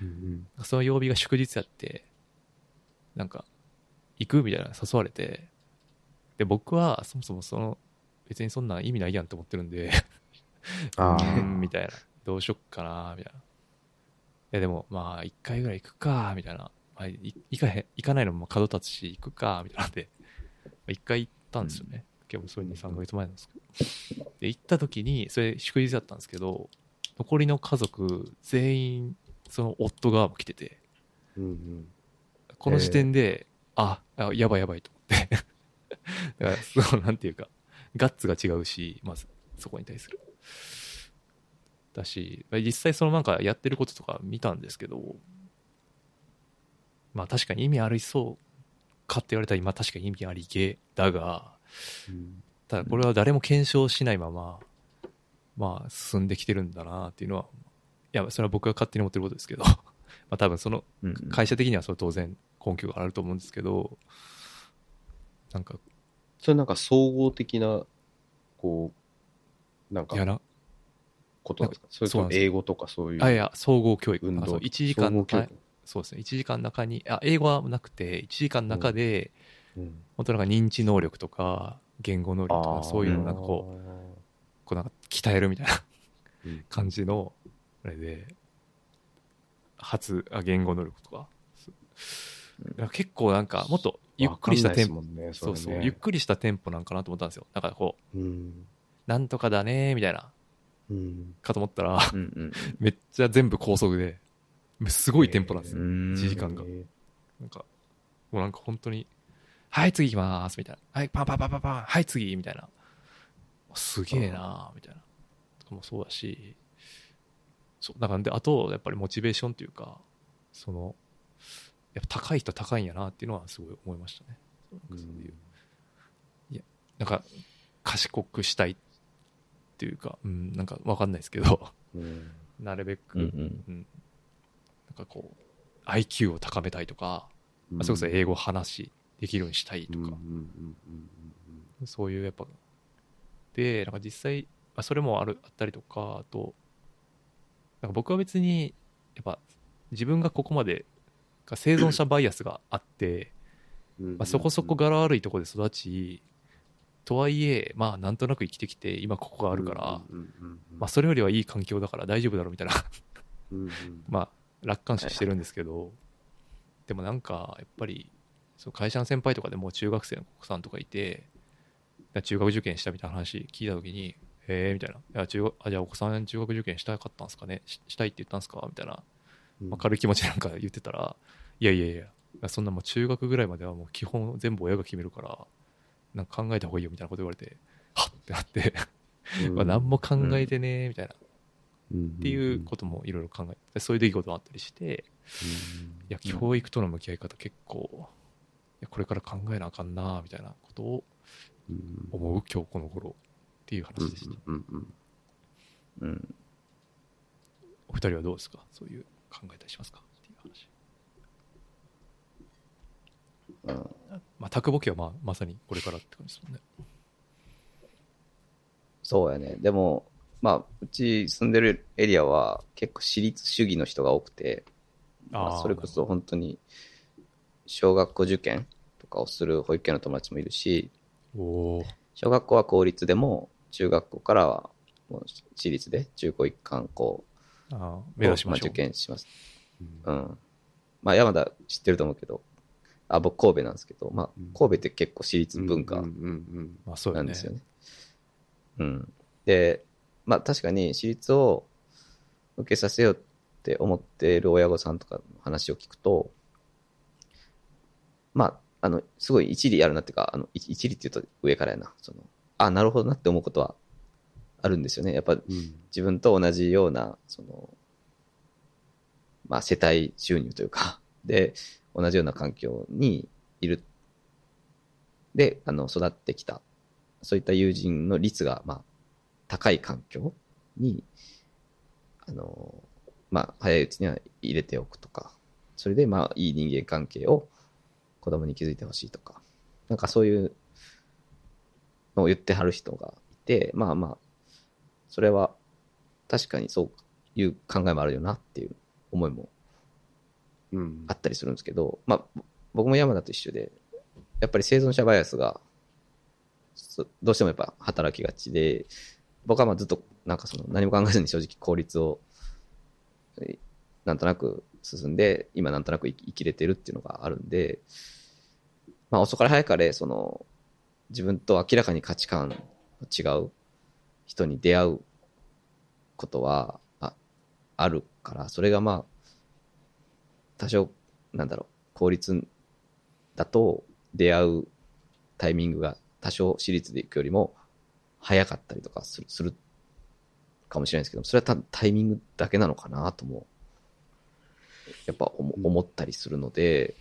うんその曜日が祝日やって、なんか、行くみたいな誘われて、で、僕はそもそもその、別にそんなん意味ないやんと思ってるんで、うあ みたいな。どうしよっかな、みたいな。いや、でも、まあ、一回ぐらい行くか、みたいな。まあ、い行かへん、行かないのもまあ角立つし、行くか、みたいなんで、まあ一回行ったんですよね。結構それに3ヶ月前なんですけど。で、行った時に、それ祝日だったんですけど、残りの家族全員、その夫側も来てて、うんうんこの時点で、あ、あやばいやばいと思って。だから、そう、なんていうか、ガッツが違うし、まず、そこに対する。だし、まあ実際そのなんかやってることとか見たんですけど、まあ確かに意味ありそうかって言われたら今確かに意味ありげだが、うん。ただこれは誰も検証しないまま、まあ進んできてるんだなっていうのは、いや、それは僕が勝手に思ってることですけど、まあ多分そのうん会社的にはそれ当然根拠があると思うんですけど、なんか、それなんか総合的な、こう、なんかいや、な、ことなんですか？それと英語とかそういう。あ、いや、総合教育。運動。なんかそう1時間の総合教育。そうですね、1時間の中に、あ、英語はなくて、1時間の中で、うん。本当なんか認知能力とか、言語能力とか、そういうのをなんかこう、こうなんか鍛えるみたいなうん。感じの、あれで、発、あ、言語能力とか。結構なんか、もっとゆっくりしたテンポ、わかんないですもんね、そうそう、ゆっくりしたテンポなんかなと思ったんですよ。だからこう、うん。なんとかだねーみたいな、うん。かと思ったら、うんうん めっちゃ全部高速で、すごいテンポなんですよ。うん。1時間がえーなんか、もうなんか本当に、はい、次行きまーす、みたいな。はい、パンパンパンパンパン、はい、次、みたいな。すげえなーみたいな。とかもそうだし、そう、だからで、あと、やっぱりモチベーションというか、その、やっぱ高い人は高いんやなっていうのはすごい思いましたね。なんかそういう、なんか、賢くしたいっていうか、うん、なんかわかんないですけど、うん。なるべく、うんうん。うん。なんかこう、IQ を高めたいとか、まあ、それこそ英語を話しできるようにしたいとか、うんうんうんそういうやっぱ、で、なんか実際、まあ、それもあるあったりとか、あと、なんか僕は別に、やっぱ自分がここまで、が生存者バイアスがあって、うんうんまあ、そこそこ柄悪いところで育ち、とはいえ、まあなんとなく生きてきて、今ここがあるから、まあそれよりはいい環境だから大丈夫だろうみたいな。うんうん。まあ、楽観視してるんですけど、でもなんか、やっぱり、そう会社の先輩とかでもう中学生の子さんとかいて、だ中学受験したみたいな話聞いたときに、へえみたいな。いや中学あ、じゃあお子さん中学受験したかったんですかね？ししたいって言ったんですか？みたいな、うん。まあ、軽い気持ちなんか言ってたら、いやいやいやいや、そんなもう中学ぐらいまではもう基本全部親が決めるから、なんか考えた方がいいよみたいなこと言われて、はっ！っ！てなって、うん。まあ何も考えてねみたいな、っうん。ていうこともいろいろ考えて、そういう出来事もあったりして、いや、教育との向き合い方結構、いやこれから考えなあかんなみたいなことをうん。思う今日この頃っていう話でした。うん。うん。うん。お二人はどうですか？そういう考えたりしますか？っていう話。うん。まあ、卓簿家はまあまさにこれからって感じですもんね。そうやね。でも、まあ、うち住んでるエリアは結構私立主義の人が多くて、まあ、それこそ本当に小学校受験とかをする保育園の友達もいるし、お。小学校は公立でも、中学校からはもう私立で中高一貫校を目指しましょう。あ受験します。うんうん。まあ、山田知ってると思うけど、あ、僕神戸なんですけど、まあうん、神戸って結構私立文化うんうんまあそうよね。なんですよね。うん。で、まあ確かに私立を受けさせようって思っている親御さんとかの話を聞くと、まあ、あの、すごい一理あるなっていうか、あの、一一理って言うと上からやな。その、あ、なるほどなって思うことはあるんですよね。やっぱ自分と同じような、その、まあ世帯収入というか、で、同じような環境にいる。で、あの、育ってきた。そういった友人の率が、まあ、高い環境に、あの、まあ、早いうちには入れておくとか、それで、まあ、いい人間関係を子供に築いてほしいとか、なんかそういうのを言ってはる人がいて、まあまあ、それは確かにそういう考えもあるよなっていう思いもあったりするんですけど、まあ、僕も山田と一緒で、やっぱり生存者バイアスが、どうしてもやっぱ働きがちで、僕はまあずっとなんかその何も考えずに正直効率を、なんとなく進んで、今なんとなく生き生きれてるっていうのがあるんで、まあ遅かれ早かれ、その、自分と明らかに価値観の違う人に出会うことは、ああるから、それがまあ、多少、なんだろう、効率だと出会うタイミングが多少私立で行くよりも早かったりとかするするかもしれないですけど、それは多分タイミングだけなのかなとも、やっぱ思思ったりするので、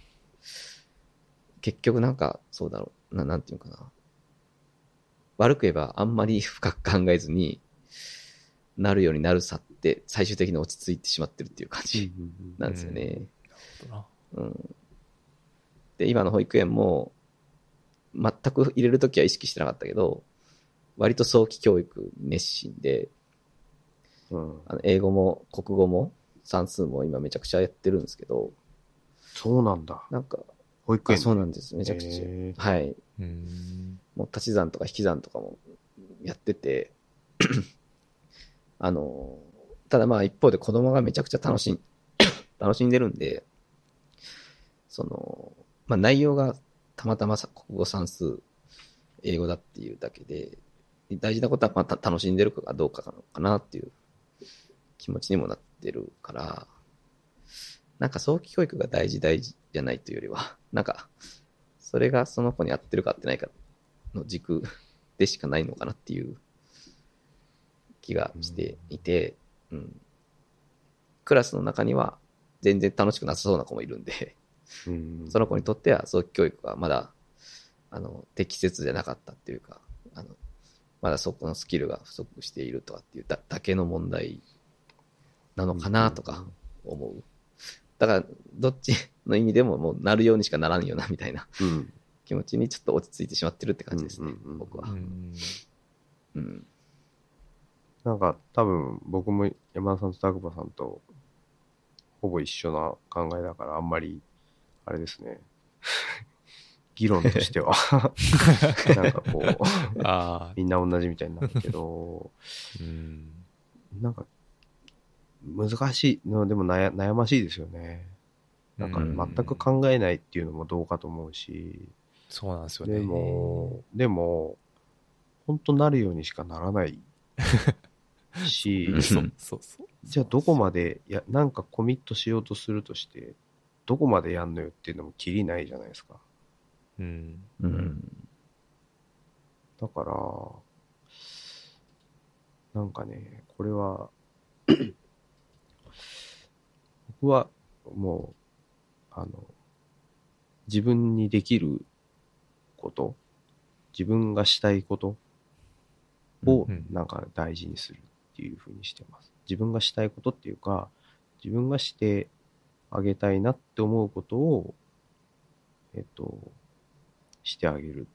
結局なんか、そうだろう、ななんていうのかな。悪く言えばあんまり深く考えずになるようになるさって最終的に落ち着いてしまってるっていう感じなんですよね。なるほどなうん。で、今の保育園も、全く入れるときは意識してなかったけど、割と早期教育に熱心で、うんあの英語も国語も算数も今めちゃくちゃやってるんですけど、そうなんだ。なんか、保育園あそうなんです。めちゃくちゃ。はい。うーん。もう足し算とか引き算とかもやってて、あの、ただまあ一方で子供がめちゃくちゃ楽しん、楽しんでるんで、その、まあ内容がたまたまさ国語算数、英語だっていうだけで、大事なことはまた楽しんでるかどうかなのかなっていう気持ちにもなってるから、なんか早期教育が大事大事じゃないというよりは、なんか、それがその子に合ってるか合ってないかの軸でしかないのかなっていう気がしていて、うん。クラスの中には全然楽しくなさそうな子もいるんで、うんその子にとっては早期教育はまだ、あの、適切じゃなかったっていうか、あの、まだそこのスキルが不足しているとかっていうだだけの問題なのかなとか思う。だから、どっちの意味でももうなるようにしかならんよなみたいなうん。気持ちにちょっと落ち着いてしまってるって感じですね、うんうんうん僕は。うんうん。なんか多分僕も山田さんと拓馬さんとほぼ一緒な考えだからあんまりあれですね。議論としては なんかこう、みんな同じみたいになるけど、うん。なんか難しいのでも悩悩ましいですよね。なんかうん全く考えないっていうのもどうかと思うし、そうなんですよね。でも、でも、本当なるようにしかならない し。じゃあどこまで、や、なんかコミットしようとするとして、どこまでやんのよっていうのもきりないじゃないですか。うん。うん。だから、なんかね、これは、僕はもう、あの、自分にできること、自分がしたいことをうんなんか大事にするっていうふうにしてます。自分がしたいことっていうか、自分がしてあげたいなって思うことを、えっと、してあげる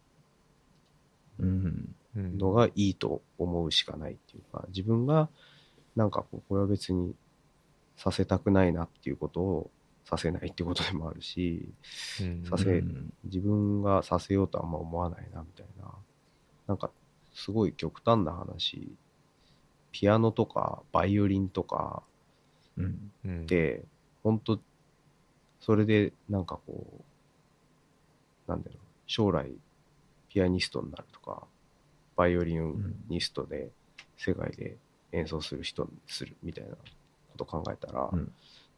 うん。うんのがいいと思うしかないっていうか、自分がなんかこう、これは別にさせたくないなっていうことをさせないってことでもあるし、うんさせうん自分がさせようとあんま思わないなみたいな、なんかすごい極端な話、ピアノとかバイオリンとかうん。うん本当それでなんかこう、なんだろう、将来ピアニストになるとか、バイオリンニストで世界で演奏する人にするみたいなこと考えたら、うん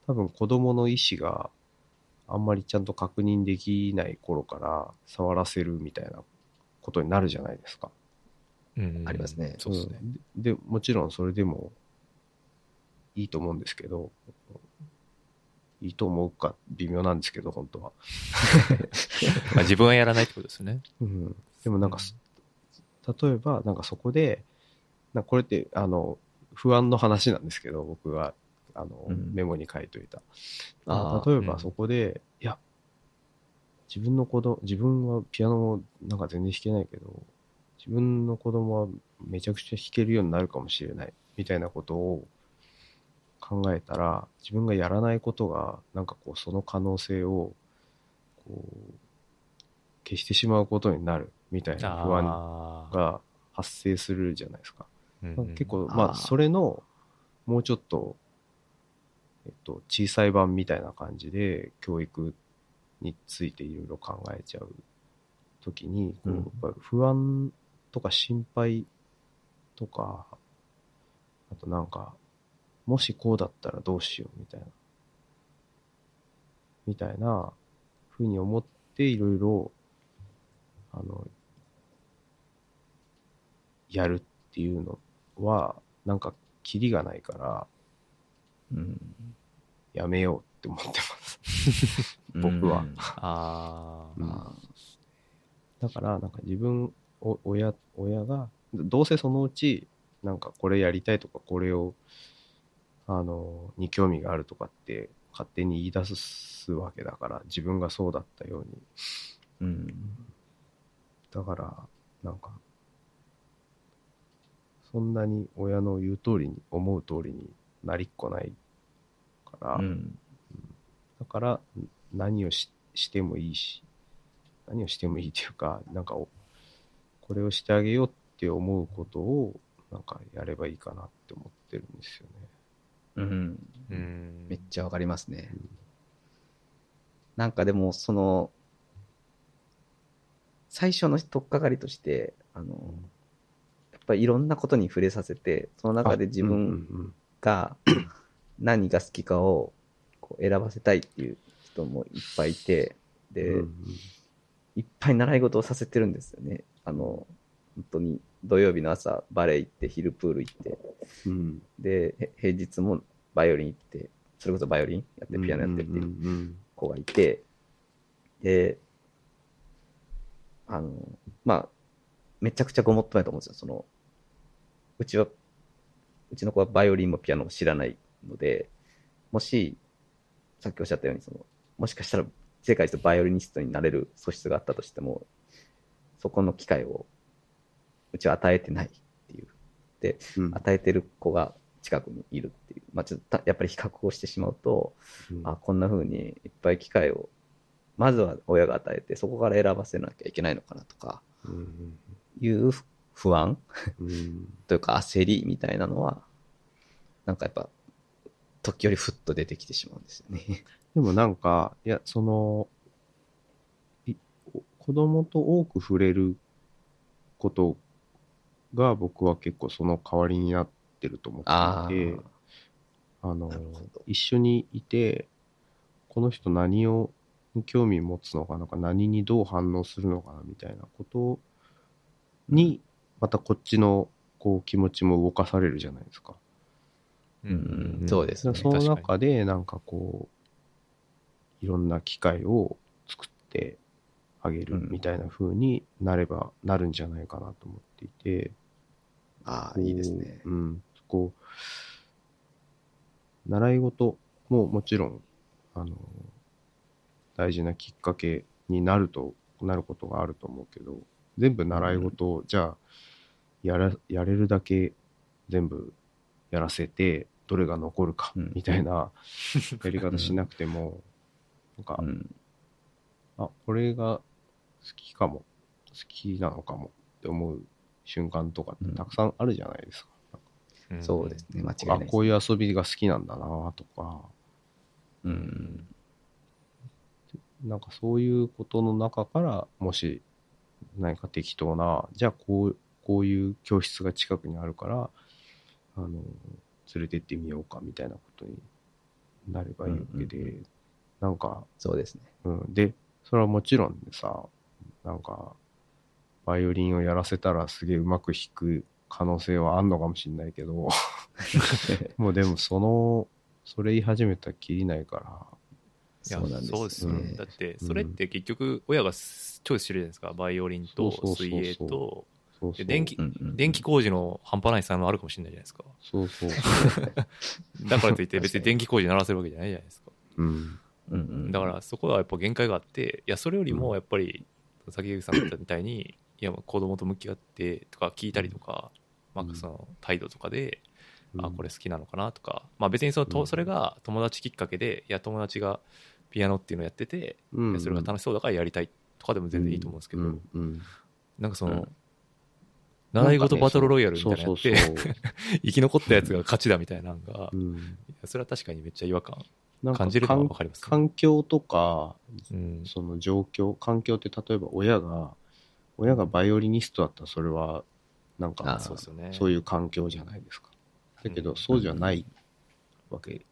多分子供の意思があんまりちゃんと確認できない頃から触らせるみたいなことになるじゃないですか。うんありますねそうですね。うんででもちろんそれでもいいと思うんですけど、いいと思うか微妙なんですけど、本当は。まあ自分はやらないってことですよね。うん、でもなんかそ、例えば、なんかそこで、なこれって、あの、不安の話なんですけど、僕が、あの、うんメモに書いといた。あ例えばそこで、いや、自分の子供、自分はピアノもなんか全然弾けないけど、自分の子供はめちゃくちゃ弾けるようになるかもしれない、みたいなことを考えたら、自分がやらないことが、なんかこう、その可能性を、こう、消してしまうことになる、みたいな不安が発生するじゃないですか。う結構、まあ、それの、もうちょっと、えっと、小さい版みたいな感じで、教育についていろいろ考えちゃうときに、こううん。やっぱり不安とか心配とか、あとなんか、もしこうだったらどうしようみたいな、みたいなふうに思っていろいろ、あの、やるっていうのは、なんか、キリがないから、うん。やめようって思ってます。僕は。うん。あー。うん。あだから、なんか自分、お親、親が、どうせそのうち、なんかこれやりたいとか、これを、あの、に興味があるとかって、勝手に言い出すわけだから、自分がそうだったように。ーうん。だから、なんか、そんなに親の言う通りに、思う通りになりっこないから、うん。だから、ん何をししてもいいし、何をしてもいいっていうか、なんかお、これをしてあげようって思うことを、なんかやればいいかなって思ってるんですよね。うん。うんめっちゃわかりますね。なんかでも、その、最初の取っかかりとして、あの、やっぱりいろんなことに触れさせて、その中で自うん分うんが何が好きかをこう選ばせたいっていう人もいっぱいいて、で、いっぱい習い事をさせてるんですよね。あの、本当に土曜日の朝バレエ行って、昼プール行って、うん。で、へ平日もバイオリン行って、それこそバイオリンやって、ピアノやってっていう子がいて、で、あの、まあ、めちゃくちゃごもっともやと思うんですよ。その、うちは、うちの子はバイオリンもピアノも知らないので、もし、さっきおっしゃったように、その、もしかしたら世界一バイオリニストになれる素質があったとしても、そこの機会を、うちは与えてないっていう。で、うん与えてる子が近くにいるっていう。まあ、ちょっとたやっぱり比較をしてしまうと、うんあ、こんな風にいっぱい機会を、まずは親が与えて、そこから選ばせなきゃいけないのかなとか、うんいう不安？うん というか焦りみたいなのは、なんかやっぱ、時折ふっと出てきてしまうんですよね。でもなんか、いや、その、い子供と多く触れることが僕は結構その代わりになってると思あっていて、あ。あの一緒にいて、この人何をに興味持つのかなか、何にどう反応するのかなみたいなことに、またこっちのこう気持ちも動かされるじゃないですか。うんうんそうですね。その中で、なんかこう、いろんな機会を作ってあげるみたいな風になればなるんじゃないかなと思っていて、ああ、いいですね。うん。こう、習い事ももちろん、あの、大事なきっかけになると、なることがあると思うけど、全部習い事を、じゃあ、やら、やれるだけ全部やらせて、どれが残るか、うんみたいな やり方しなくても、なんか、うん。あ、これが好きかも、好きなのかもって思う瞬間とかってたくさんあるじゃないですか。うんそうですね。間違いあないです。こういう遊びが好きなんだなとか、うん。なんかそういうことの中から、もし何か適当な、じゃあこう、こういう教室が近くにあるから、あの、連れてってみようかみたいなことになればいいわけで、うんうんなんか、そうですね。うん。で、それはもちろんでさ、なんか、バイオリンをやらせたらすげえうまく弾く可能性はあんのかもしんないけど、もうでもその、それ言い始めたらきりないから、いやそうなんですね。うんだって、それって結局、親がチョイスしてるじゃないですか。バイオリンと水泳と、そうそう。で電気うんうん電気工事の半端ない才能あるかもしれないじゃないですか。そうそう。だからといって別に電気工事鳴らせるわけじゃないじゃないですか。うん。うんうんだからそこはやっぱ限界があって、いや、それよりもやっぱり、先口さんみたいに、いや、子供と向き合ってとか聞いたりとか、まあその態度とかで、あ、これ好きなのかなとか、まあ別にそのと、うん。それが友達きっかけで、いや、友達がピアノっていうのをやってて、それが楽しそうだからやりたいとかでも全然いいと思うんですけど、なんかその、うん。習い事バトルロイヤルみたいなのやって。生き残ったやつが勝ちだみたいなのが、いうん、やそれは確かにめっちゃ違和感感じるのはかります、ね。環境とか、うん。その状況、環境って例えば親が、親がバイオリニストだったらそれは、なんかあ、そうね。そういう環境じゃないですか。だけど、うんそうじゃないわけ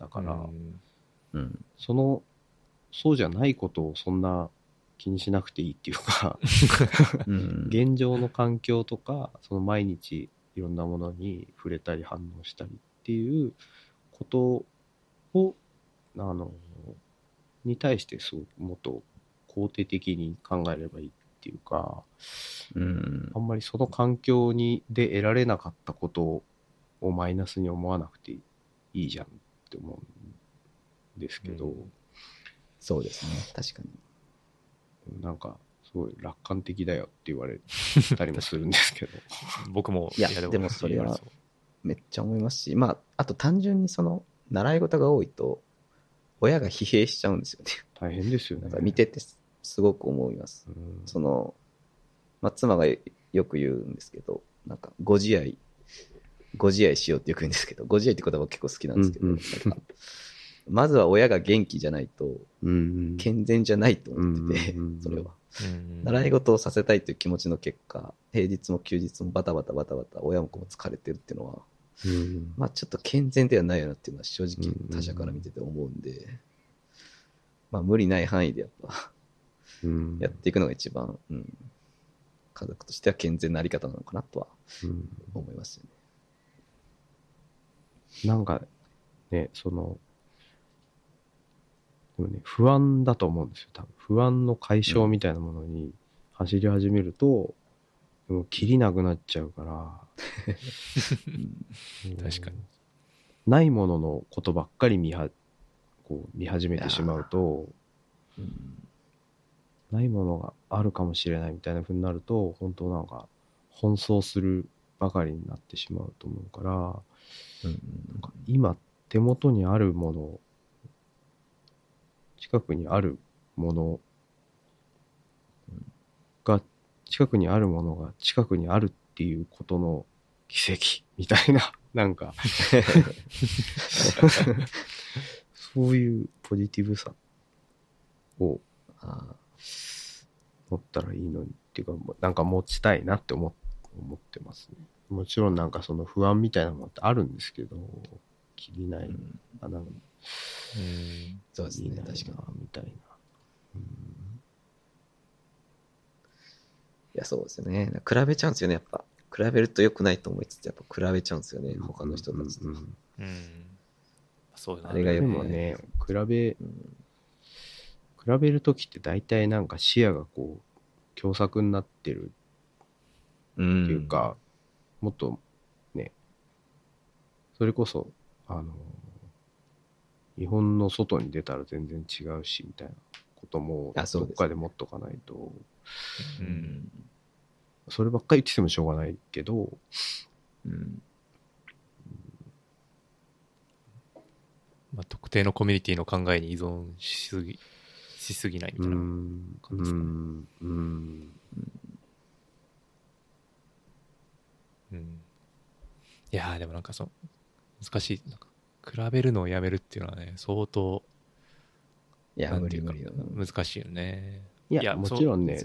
だから、うんうん。その、そうじゃないことをそんな気にしなくていいっていうか、うん。現状の環境とか、その毎日いろんなものに触れたり反応したりっていうことを、あの、に対してすごくもっと肯定的に考えればいいっていうか、うんあんまりその環境にで得られなかったことをマイナスに思わなくていいじゃんって思うんですけど、うんそうですね。確かに。なんかすごい楽観的だよって言われたりもするんですけど。僕も、いやでもそれはめっちゃ思いますし、まあ、あと単純にその、習い事が多いと、親が疲弊しちゃうんですよね。大変ですよね。なんか見ててすすごく思います。うん。その、まあ、妻がよく言うんですけど、なんか、ご自愛、ご自愛しようってよく言うんですけど、ご自愛って言葉結構好きなんですけど、うんうん。なんかまずは親が元気じゃないと、うん健全じゃないと思っててうんうんうん、それは。うん習い事をさせたいという気持ちの結果、平日も休日もバタバタバタバタ、親も子も疲れてるっていうのは、うん。まあちょっと健全ではないよなっていうのは正直うん他者から見てて思うんで、まあ無理ない範囲でやっぱうんやっていくのが一番、うん、家族としては健全なあり方なのかなとはうん。思いますよね。なんかね、その、でもね、不安だと思うんですよ、多分。不安の解消みたいなものに走り始めると、もう切りなくなっちゃうから、うん。確かに。ないもののことばっかり見は、こう見始めてしまうと、うんないものがあるかもしれないみたいな風になると、本当なんか、奔走するばかりになってしまうと思うから、うんなんか今手元にあるもの、近くにあるものが、近くにあるものが近くにあるっていうことの奇跡みたいな、なんか、そういうポジティブさをあ持ったらいいのにっていうか、なんか持ちたいなって思思ってますね。もちろんなんかその不安みたいなものってあるんですけど、気にない、ーうんあなんかうん。そうですね、いいな確かに。いみたいな。や、そうですよね。比べちゃうんですよね、やっぱ。比べると良くないと思いつつ、やっぱ比べちゃうんですよね、他の人たちと。うんうんうん。そうだあれがでよくもね、比べ、うん比べるときって大体なんか視野がこう、狭窄になってるうんっていうか、もっとね、それこそ、あの、日本の外に出たら全然違うし、みたいなことも、どっかで持っとかないと、うん。そればっかり言っててもしょうがないけど、うん。まあ、特定のコミュニティの考えに依存しすぎ、しすぎないみうたいな。ん、う感じですかねん、うん、うん。いやーでもなんかその、難しい。なんか比べるのをやめるっていうのはね、相当、いや、無理無理。難しいよね。いやいやもちろんね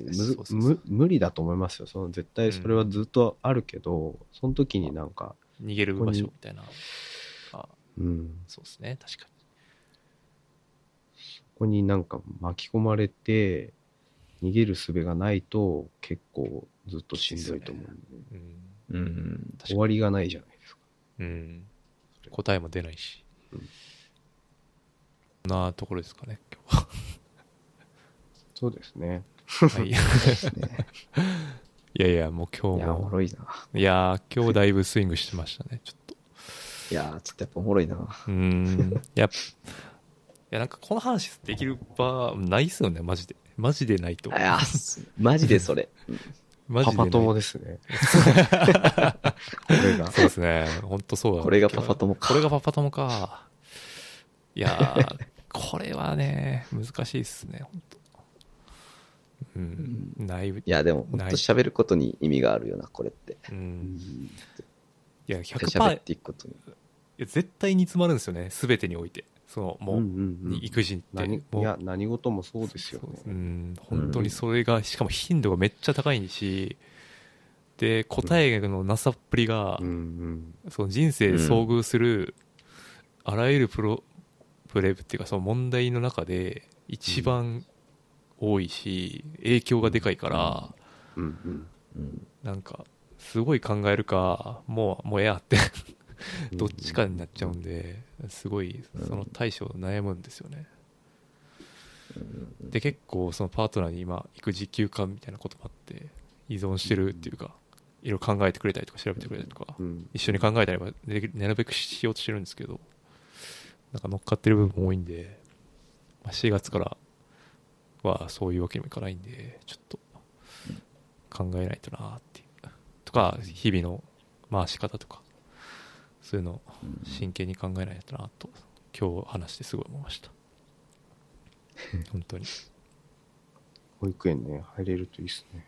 無理だと思いますよその絶対それはずっとあるけど、その時になんか、逃げる場所みたいな。あうん、そうですね、確かここになんか巻き込まれて逃げる術がないと結構ずっとしんどいと思うんでに。うん。うん。終わりがないじゃないですかうん。答えも出ないし。うんこんなところですかね、今 そうですね日は。はい。い。やいや、もう今いや、おも日も。ろいな。いやー、今日だいぶスイングしてましたね、ちょっと。いや、ちょっとやっぱおもろいな。うーん。いや、いや、なんかこの話できる場ないっすよね、マジで。マジでないと。いや、マジでそれ。マジでパパ友ですね これがそうですね。本当そうだ。これがパパ友かこれがパパ友か。いやー、これはね、難しいっすね、本当うん。ない。いや、でも、本当喋ることに意味があるよな、これって。う。うんんいや、喋100%、っていくことに。いや絶対に詰まるんですよね、すべてにおいて。その、もう、育児って。何もう。いや何事もそうですよね。そうう。ん、本当にそれが、しかも頻度がめっちゃ高いし、で、答えのなさっぷりが、その人生で遭遇する、あらゆるプロ、プレブっていうか、その問題の中で、一番多いし、影響がでかいから。なんか、すごい考えるか、もう、もうええやって、うんどっちかになっちゃうんで、すごい、その対処悩むんですよね。で、結構、そのパートナーに今、育児休暇みたいなこともあって、依存してるっていうか、いろいろ考えてくれたりとか調べてくれたりとか、うん。一緒に考えたりはなるべくしようとしてるんですけど、なんか乗っかってる部分も多いんで、まあ、4月からはそういうわけにもいかないんで、ちょっと考えないとなっていう。とか、日々の回し方とか、そういうのを真剣に考えないとなと、今日話してすごい思いました。本当に。い保育園ね入れるといいっすね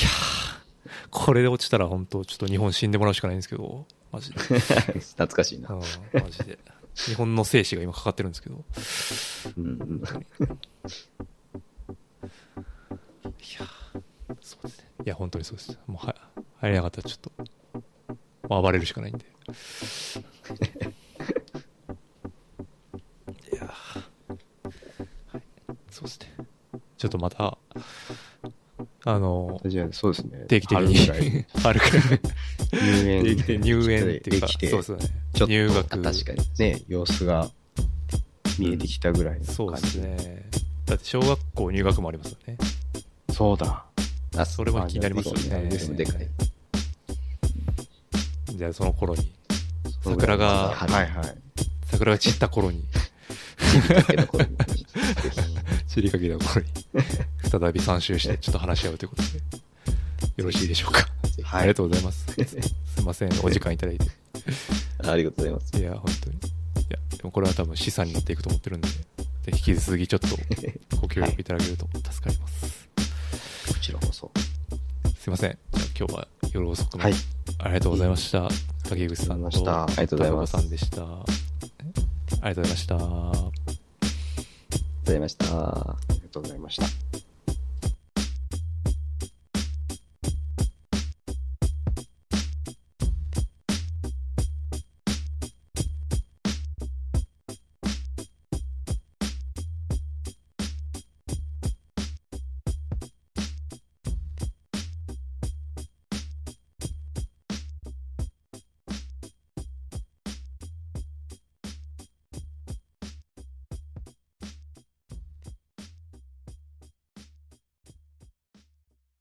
やー、これで落ちたら本当ちょっと日本死んでもらうしかないんですけど、マジで。懐かしいな。うん、マジで。日本の生死が今かかってるんですけど。うんうんいやーそうですね。いや、本当にそうです。もうは、入れなかったらちょっと、まあ、暴れるしかないんで。いやーはい。そうですね。ちょっとまた、あの、じゃあそうですね定期的に春ぐらい、春くらい、入園定期的に入園っていてそうですね。ちょっと入学。あ確かに。ね様子が見えてきたぐらいのそう感じですね。だって小学校入学もありますよね。そうだあ、それは気になりますよね。ですでかい。じゃあその頃に、桜がはいはい桜が散った頃に、散りかけた 頃に、再び参集して ちょっと話し合うということで、よろしいでしょうか。はいありがとうございます。すいません、お時間いただいて。ありがとうございます。いや、本当に。いや、でもこれは多分資産になっていくと思ってるんで、ぜひ引き続きちょっとご協力いただけると助かります。こちらこそすいません。じゃ今日は夜遅くまで、はい、ありがとうございました。竹口さんと高子さんでした。ありがとうございました。ありがとうございました。ありがとうございました。